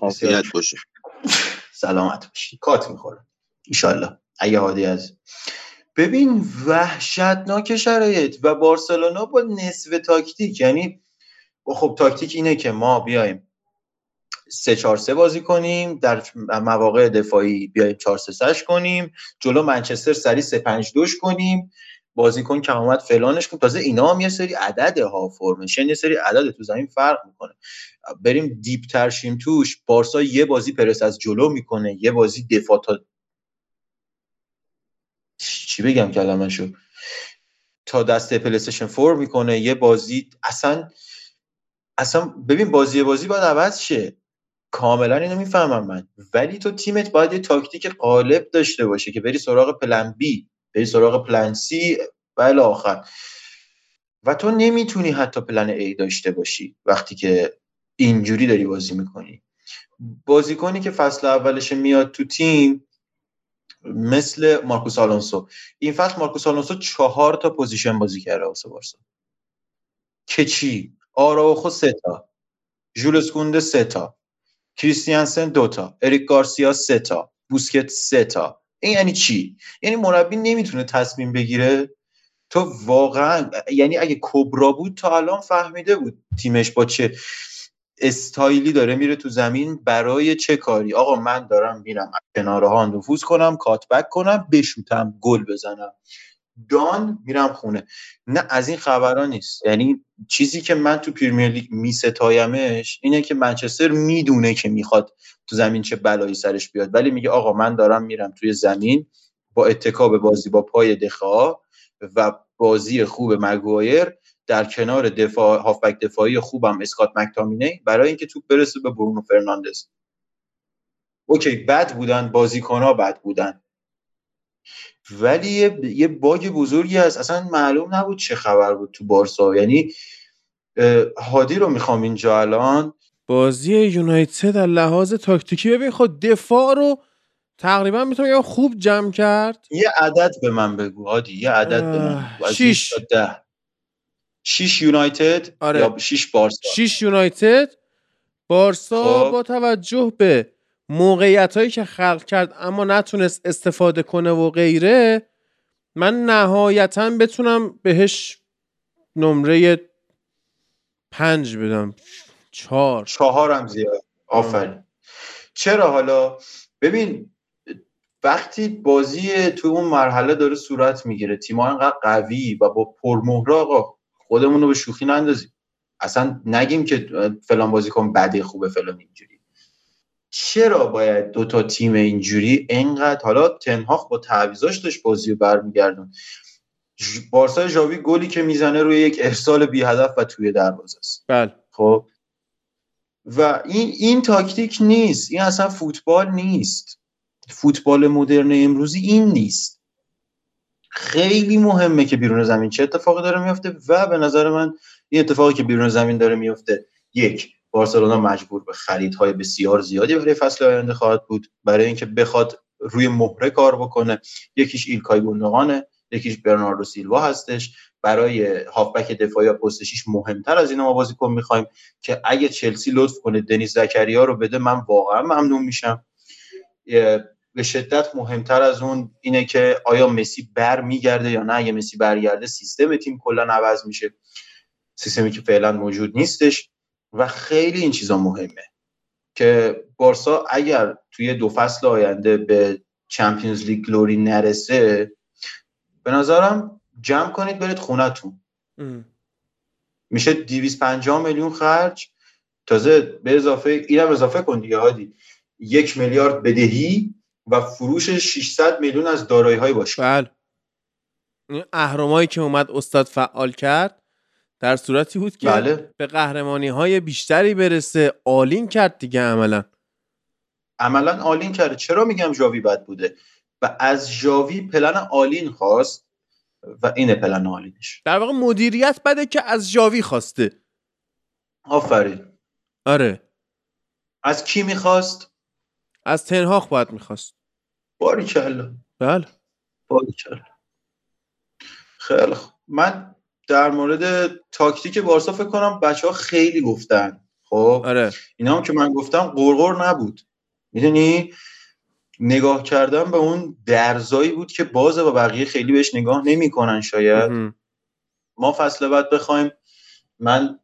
عافیت باشه. سلامت باشی. کات می‌خورم. ایشالله اگه هادی از ببین وحشتناک شرایط و بارسلونا با نصف تاکتیک. یعنی خب تاکتیک اینه که ما بیایم سه چهار سه بازی کنیم در مواقع دفاعی بیایم چهار سه سش کنیم جلو منچستر سری سه پنج دوش کنیم. بازیکن کم اومد فلانش کنیم تازه اینا هم یه سری عدد ها formation ن یه سری عدد تو زمین فرق می‌کنه. بریم deep تر شیم توش بارسا یه بازی پرس از جلو می‌کنه. یه بازی دفاع تا چی بگم کلمه شو تا دسته PlayStation four می‌کنه. یه بازی اصلا اصلا ببین بازی بازی باید عوض شه. کاملا اینو می‌فهمم من. ولی تو تیمت باید یه تاکتیک غالب داشته باشه که بری سراغ plan B. بری سراغ plan C. و آخر. و تو نمی‌تونی حتی plan A داشته باشی وقتی که اینجوری داری بازی می‌کنی. بازیکنی که فصل اولش میاد تو تیم مثل مارکوس آلونسو. این فصل مارکوس آلونسو چهار تا position بازی کرده واسه بارسا. که چی آراوخو سه تا. ژولس کونده سه تا. کریستیانسن دو تا. اریک گارسیا سه تا. بوسکت سه تا. این یعنی چی؟ یعنی مربی نمی‌تونه تصمیم بگیره؟ تو واقعا یعنی اگه کبرا بود تا الان فهمیده بود تیمش با چه استایلی داره میره تو زمین برای چه کاری؟ آقا من دارم میرم کناره ها نفوذ کنم cutback کنم بشوتم گل بزنم. done میرم خونه. نه از این خبرها نیست. یعنی چیزی که من تو پریمیر لیگ میستایمش اینه که منچستر می‌دونه که می‌خواد تو زمین چه بلایی سرش بیاد. ولی میگه آقا من دارم میرم توی زمین با اتکا به بازی با پای دخیا و بازی خوب مگوایر در کنار دفاع هافبک دفاعی خوبم اسکات مک‌تامینی برای اینکه توپ برسه به برونو فرناندز. اوکی بد بودن بازیکنها بد بودن. ولی یه, یه باگ بزرگی هست. اصلا معلوم نبود چه خبر بود تو بارسا. یعنی هادی رو می‌خوام اینجا الان. بازی یونایتد در لحاظ تاکتیکی ببین خود دفاع رو تقریبا می‌تونم خوب جمع کرد. یه عدد به من بگو هادی یه عدد به من بگو. شیش. ده. شیش یونایتد آره. یا شیش بارسا؟ شیش یونایتد. بارسا خب. با توجه به موقعیت هایی که خلق کرد اما نتونست استفاده کنه و غیره من نهایتا بتونم بهش نمره پنج بدم. چهار. چهارم زیاد. آفرین. چرا حالا؟ ببین وقتی بازی تو اون مرحله داره صورت می‌گیره تیم‌ها انقدر قوی و با پرمهره آقا خودمون رو به شوخی نندازیم. اصلا نگیم که فلان بازیکن بده خوبه فلان اینجوری. چرا باید دو تا تیم اینجوری انقدر حالا تنهاخ با تعویضاش داشت بازی رو برمیگردون بارسا ژاوی گلی که می‌زنه روی یک ارسال بی هدف و توی دروازه است. بله. خب؟ و این این تاکتیک نیست. این اصلا فوتبال نیست. فوتبال مدرن امروزی این نیست. خیلی مهمه که بیرون زمین چه اتفاقی داره میفته و به نظر من این اتفاقی که بیرون زمین داره میفته یک بارسلونا مجبور به خریدهای بسیار زیادی برای فصل آینده خواهد بود. برای اینکه بخواد روی مهره کار بکنه یکیش ایلکای گوندوغانه یکیش برناردو سیلوا هستش. برای هافبک دفاعی یا پست مهمتر از اینا ما بازیکن می‌خوایم که اگه چلسی لطف کنه دنیز زکریا رو بده من واقعا ممنون میشم. به شدت مهمتر از اون اینه که آیا مسی بر میگرده یا نه؟ اگه مسی برگرده سیستم تیم کلا عوض میشه. سیستمی که فعلا موجود نیستش. و خیلی این چیزا مهمه که بارسا اگر توی دو فصل آینده به چمپیونز لیگ گلوری نرسه به نظرم جمع کنید برید خونتون میشه 250 میلیون خرج. تازه به اضافه اینم اضافه کن دیگه هادی. یک میلیارد بدهی و فروش 600 میلیون از دارایی های باشه بله اهرمایی که اومد استاد فعال کرد در صورتی بود که بله. به قهرمانی های بیشتری برسه. all in کرد دیگه عملا. عملا all in کرده چرا میگم جاوی بد بوده؟ و از جاوی plan all in خواست و اینه plan all in ش. در واقع مدیریت بده که از جاوی خواسته. آفرین. آره. از کی می‌خواست؟ از تنهاخ باید می‌خواست. باریکلا. بله. باریکلا. خیلی خوب. من در مورد تاکتیک بارسا فکر کنم بچه ها خیلی گفتن. خب؟ آره. اینا هم که من گفتم قرقر نبود. می‌دونی؟ نگاه کردن به اون درزایی بود که بازه و بقیه خیلی بهش نگاه نمی‌کنن شاید. مهم. ما فصل بعد بخوایم من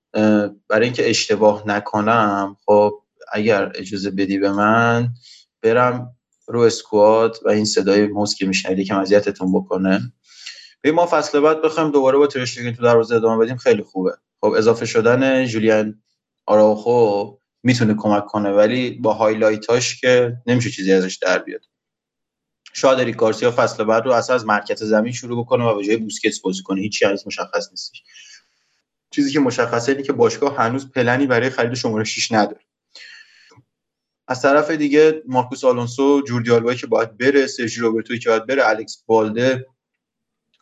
برای اینکه اشتباه نکنم خب اگر اجازه بدی به من برم رو اسکواد و این صدای موس که میشنید یکم اذیتتون بکنه. ما فصل بعد بخوایم دوباره با ترشتگین تو دروازه ادامه بدیم خیلی خوبه. خب اضافه شدن جولیان آراوخو می‌تونه کمک کنه ولی با هایلایتاش که نمیشه چیزی ازش در بیاد. شاید اریک گارسیا فصل بعد رو اصلا از مرکز زمین شروع بکنه و به جای بوسکتس بازی کنه. هیچی از مشخص نیستش. چیزی که مشخصه اینه که باشگاه هنوز پلنی برای خرید شماره 6 نداره. از طرف دیگه مارکوس آلونسو جوردی که باید بره سرژی روبرتوی که باید بره الکس بالده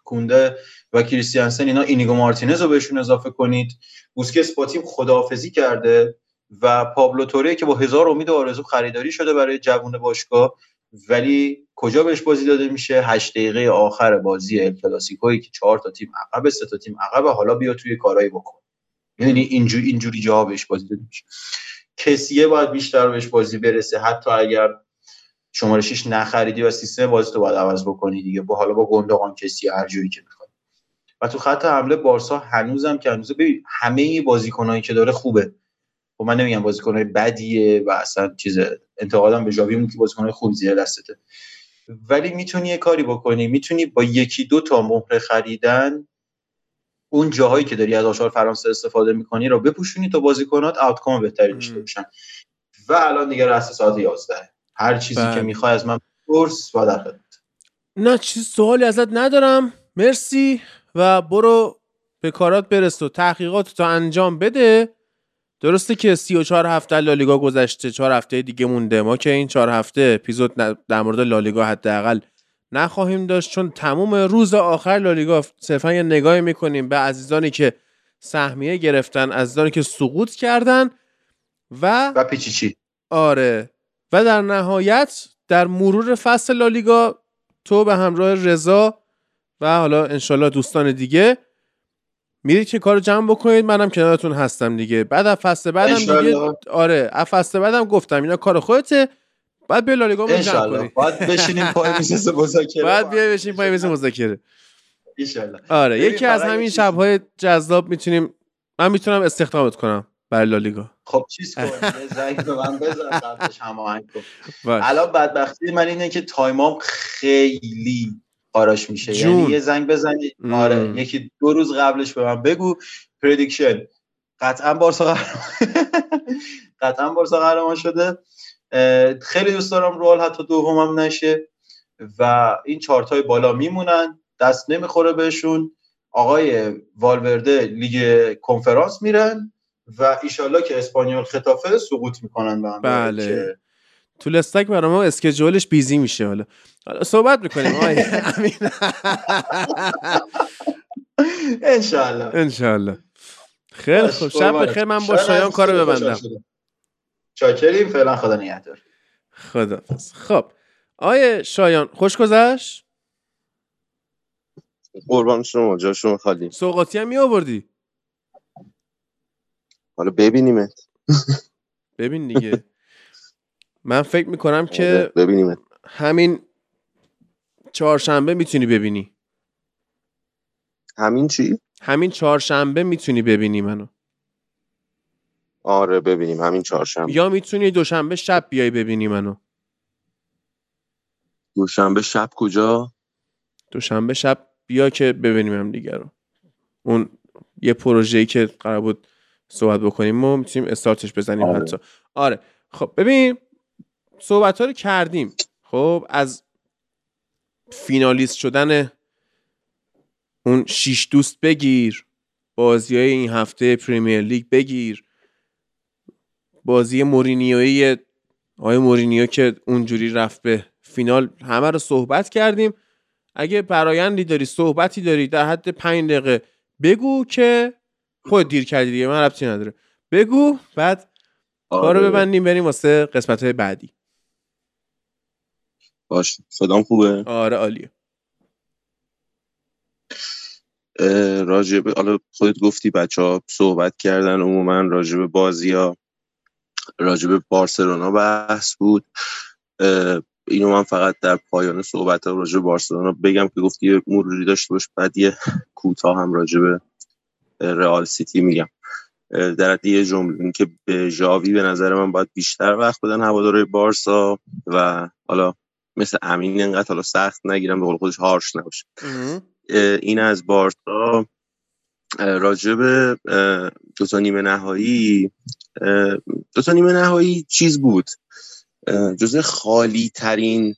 کونده و کریستیانسن اینا اینیگو مارتینز رو بهشون اضافه کنید. بوسکتس با تیم خداحافظی کرده و پابلو توره که با هزار امید و آرزو خریداری شده برای جوون باشگاه ولی کجا بهش بازی داده میشه؟ هشت دقیقه آخر بازی ال کلاسیکویی که چهار تا تیم عقب سه تا تیم عقب حالا بیا توی کارایی بکن. یعنی اینجوری اینجوری بهش بازی داده میشه. کسیه باید بیشتر بهش بازی برسه. حتی اگر شماره 6 نخریدی و سیستم بازی تو باید عوض بکنی دیگه. با حالا با گندگان کسی هر جوری که می‌خواد و تو خط حمله بارسا هنوزم که هنوز ببین همه بازیکنایی که داره خوبه. خب من نمیگم بازیکنای بدیه و اصلا چیز انتقادم به ژاوی اون که بازیکنای خوب زیر دستته. ولی می‌تونی یه کاری بکنی. می‌تونی با یکی دو تا مهره خریدن اون جاهایی که داری از آشار فرانسه استفاده می‌کنی رو بپوشونی تا بازیکنات آوتکام بهتری داشته باشن. و الان دیگه رأس ساعت 11 هر چیزی بله. که می‌خوای از من پرس و در خدمت نه چیز سوالی ازت ندارم. مرسی و برو به کارات برس و تحقیقات تا انجام بده. درسته که 34 هفته لالیگا گذشته 4 هفته دیگه مونده. ما که این 4 هفته اپیزود در مورد لالیگا حداقل نخواهیم داشت چون تموم روز آخر لالیگا صرفا یه نگاهی می‌کنیم به عزیزانی که سهمیه گرفتن عزیزانی که سقوط کردن و و پیچیچی. آره. و در نهایت در مرور فصل لالیگا تو به همراه رضا و حالا انشالله دوستان دیگه میرید که کارو جمع بکنید. منم کنارتون هستم دیگه. بعد از فصل بعدم دیگه. آره از فصل بعدم گفتم اینا کار خودته. بعد به لالیگا جمع انشالله کنید باید بشینیم پای میز مذاکره. بعد بیا بشین پای میز مذاکره. آره یکی از همین چیز- شبهای جذاب می‌تونیم من می‌تونم استخدامت کنم. برای لالیگا. خب چیز کن زنگ به من بزن قبلش هماهنگ کن. الان بدبختی من اینه که time ام خیلی قاراش میشه. جون. یعنی یه زنگ بزنی. آره یکی دو روز قبلش به من بگو. prediction قطعا بارسا قهرمان قطعا بارسا قهرمان شده. خیلی دوست دارم رئال حتی دومم نشه. و این چارتای بالا میمونن. دست نمی‌خوره بهشون. آقای والورده لیگ کنفرانس میرن. و ایشالله که اسپانیول خطافه سقوط می‌کنن به بله. که تو لستک برای ما اسکجولش بیزی میشه. حالا حالا صحبت می‌کنیم آقای امین. انشالله انشالله خیلی خوب. شب بخیر. من با شایان کارو ببندم. چاکریم. فعلا خدا نگهدار. خدا خب. آیه شایان خوش گذشت؟ قربان شما جا شما خالی. سوقاتی هم می آوردی حالا ببینیمت. ببین دیگه. من فکر می‌کنم آره، که ببینیمت. همین چهارشنبه می‌تونی ببینی. همین چی؟ همین چهارشنبه می‌تونی ببینی منو. آره ببینیم. همین چهارشنبه. یا می‌تونی دوشنبه شب بیای ببینی منو. دوشنبه شب کجا؟ دوشنبه شب بیا که ببینیم هم دیگه رو. اون یه پروژه‌ای که قرار بود صحبت بکنیم و می‌تونیم استارتش بزنیم آره. حتی. آره. خب ببین صحبت ها رو کردیم. خب از فینالیست شدن اون شیش دوست بگیر بازی های این هفته پریمیر لیگ بگیر. بازی مورینیوی آقای مورینیو که اونجوری رفت به فینال همه رو صحبت کردیم. اگه برایندی داری صحبتی داری در حد پنج دقیقه بگو که خود دیر کردی دیگه من ربطی نداره. بگو بعد کارو آره. ببندیم بریم واسه قسمت های بعدی. باش. صدام خوبه؟ آره عالیه. راجب حالا خودت گفتی بچه ها صحبت کردن عموما راجب بازی ها راجب بارسلونا بحث بود. اینو من فقط در پایان صحبت ها راجب بارسلونا بگم که گفتی مروری داشته باش بعد یه کوتاه هم راجب رئال سیتی میگم. در یه جمله که به ژاوی به نظر من باید بیشتر وقت بدن هواداره بارسا و حالا مثل امین انقدر حالا سخت نگیرم به قول خودش هارش نباشه. این از بارسا. راجب دو تا نیمه نهایی. دو تا نیمه نهایی چیز بود؟ جزء خالی ترین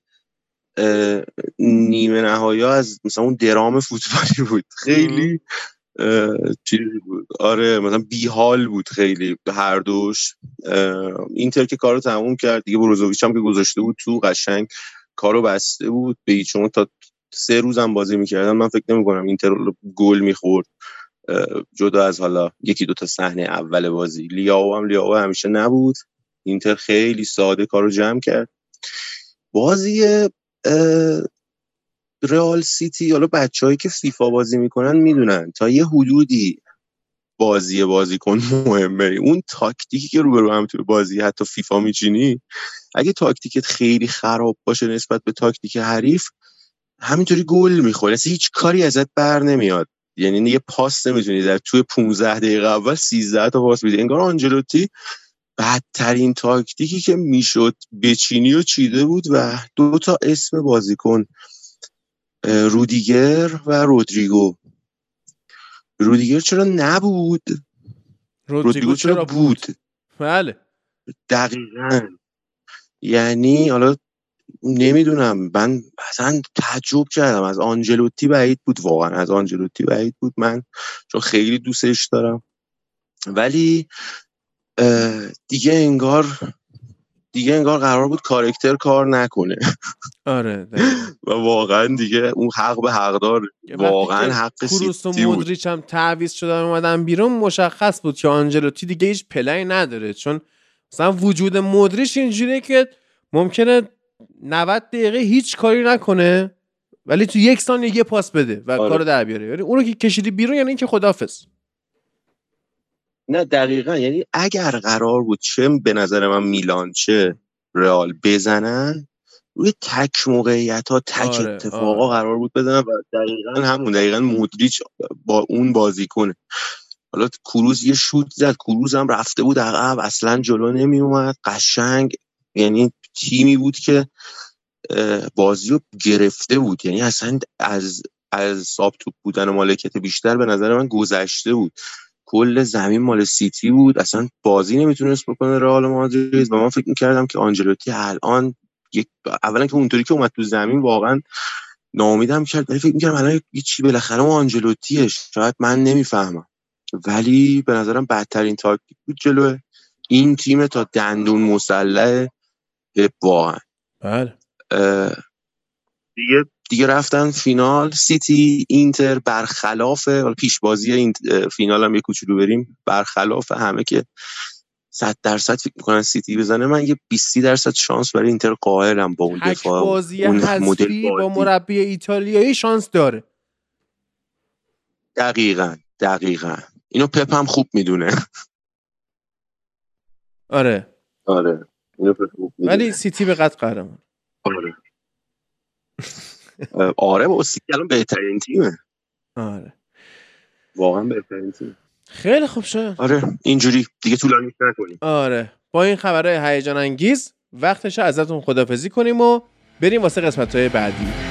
نیمه نهایی از مثلا اون درام فوتبالی بود. خیلی چیزی بود. آره مثلا بیحال بود خیلی هر دوش. اینتر که کارو تموم کرد دیگه بروزوویچ هم که گذاشته بود تو قشنگ کارو بسته بود. به چون تا سه روزم بازی می‌کردن من فکر نمی کنم اینتر گل می‌خورد. جدا از حالا یکی دوتا صحنه اول بازی. لیاو هم لیاو همیشه نبود. اینتر خیلی ساده کارو جمع کرد. بازی رئال سیتی حالا بچههایی که فیفا بازی می‌کنن می‌دونن. تا یه حدودی بازی بازیکن مهمه. اون تاکتیکی که رو هم توی بازی حتی فیفا میچینی اگه تاکتیکت خیلی خراب باشه نسبت به تاکتیک حریف همینطوری گل می‌خوری اصلا هیچ کاری ازت بر نمیاد. یعنی یه پاس نمی‌تونی. در توی 15 دقیقه اول 13 تا پاس بدی انگار آنجلوتی بدترین تاکتیکی که می‌شد بچینی و چیده بود و دو تا اسم بازیکن رودیگر و رودریگو. رودیگر چرا نبود؟ رودریگو چرا بود؟ بله. دقیقا. یعنی حالا نمی‌دونم من اصلا تعجب کردم. از آنجلوتی بعید بود واقعا از آنجلوتی بعید بود من چون خیلی دوستش دارم. ولی دیگه انگار دیگه انگار قرار بود کارکتر کار نکنه. آره و واقعا دیگه اون حق به حقدار واقعا حق سیتی و مودریچ هم تعویض شدن اومدن بیرون مشخص بود که آنجلوتی دیگه هیچ پلی نداره. چون مثلا وجود مودریچ اینجوریه که ممکنه 90 دقیقه هیچ کاری نکنه ولی تو یک ثانیه یه پاس بده و آره. کارو در بیاره. یعنی اونو که کشیدی بیرون یعنی اینکه خدافظ نه دقیقا. یعنی اگر قرار بود چه به نظر من میلان چه رئال بزنن روی تک موقعیت ها تک آره، اتفاقا آره. قرار بود بزنن و دقیقا همون دقیقا مودریچ با اون بازی کنه حالا کروز یه شوت زد کروز هم رفته بود عقب اصلا جلو نمی اومد قشنگ یعنی تیمی بود که بازی رو گرفته بود. یعنی اصلا از از ساب توپ بودن و مالکیت بیشتر به نظر من گذشته بود. کل زمین مال سیتی بود. اصلا بازی نمی‌تونست بکنه رئال مادرید. و من فکر می‌کردم که آنجلوتی الان یک اولا که اونطوری که اومد تو زمین واقعا ناامیدم کرد. ولی فکر می‌کردم الان یه چی بالاخره آنجلوتیه. شاید من نمی‌فهمم. ولی به نظرم بدترین تاکتیک بود جلو این تیم تا دندون مسلح واقعا. بله. دیگه دیگه رفتن فینال سیتی اینتر برخلاف پیش بازی این فینال هم یه کوچولو بریم برخلاف همه که 100 درصد فکر می‌کنن سیتی بزنه من یه 20 درصد شانس برای اینتر قائلم با اون دفاع بازی اون مدل با مربی ایتالیایی شانس داره. دقیقا دقیقا. اینو پپ هم خوب می‌دونه. آره. آره. اینو پپ خوب می‌دونه. ولی سیتی به قد قهرمان. آره. آره با سیتی الان بهترین تیمه. آره. واقعا بهترین تیم. خیلی خوب شد. آره اینجوری. دیگه طولانی نکنیم. آره. با این خبرهای هیجان انگیز وقتش ازتون خدافزی کنیم و بریم واسه قسمت های بعدی.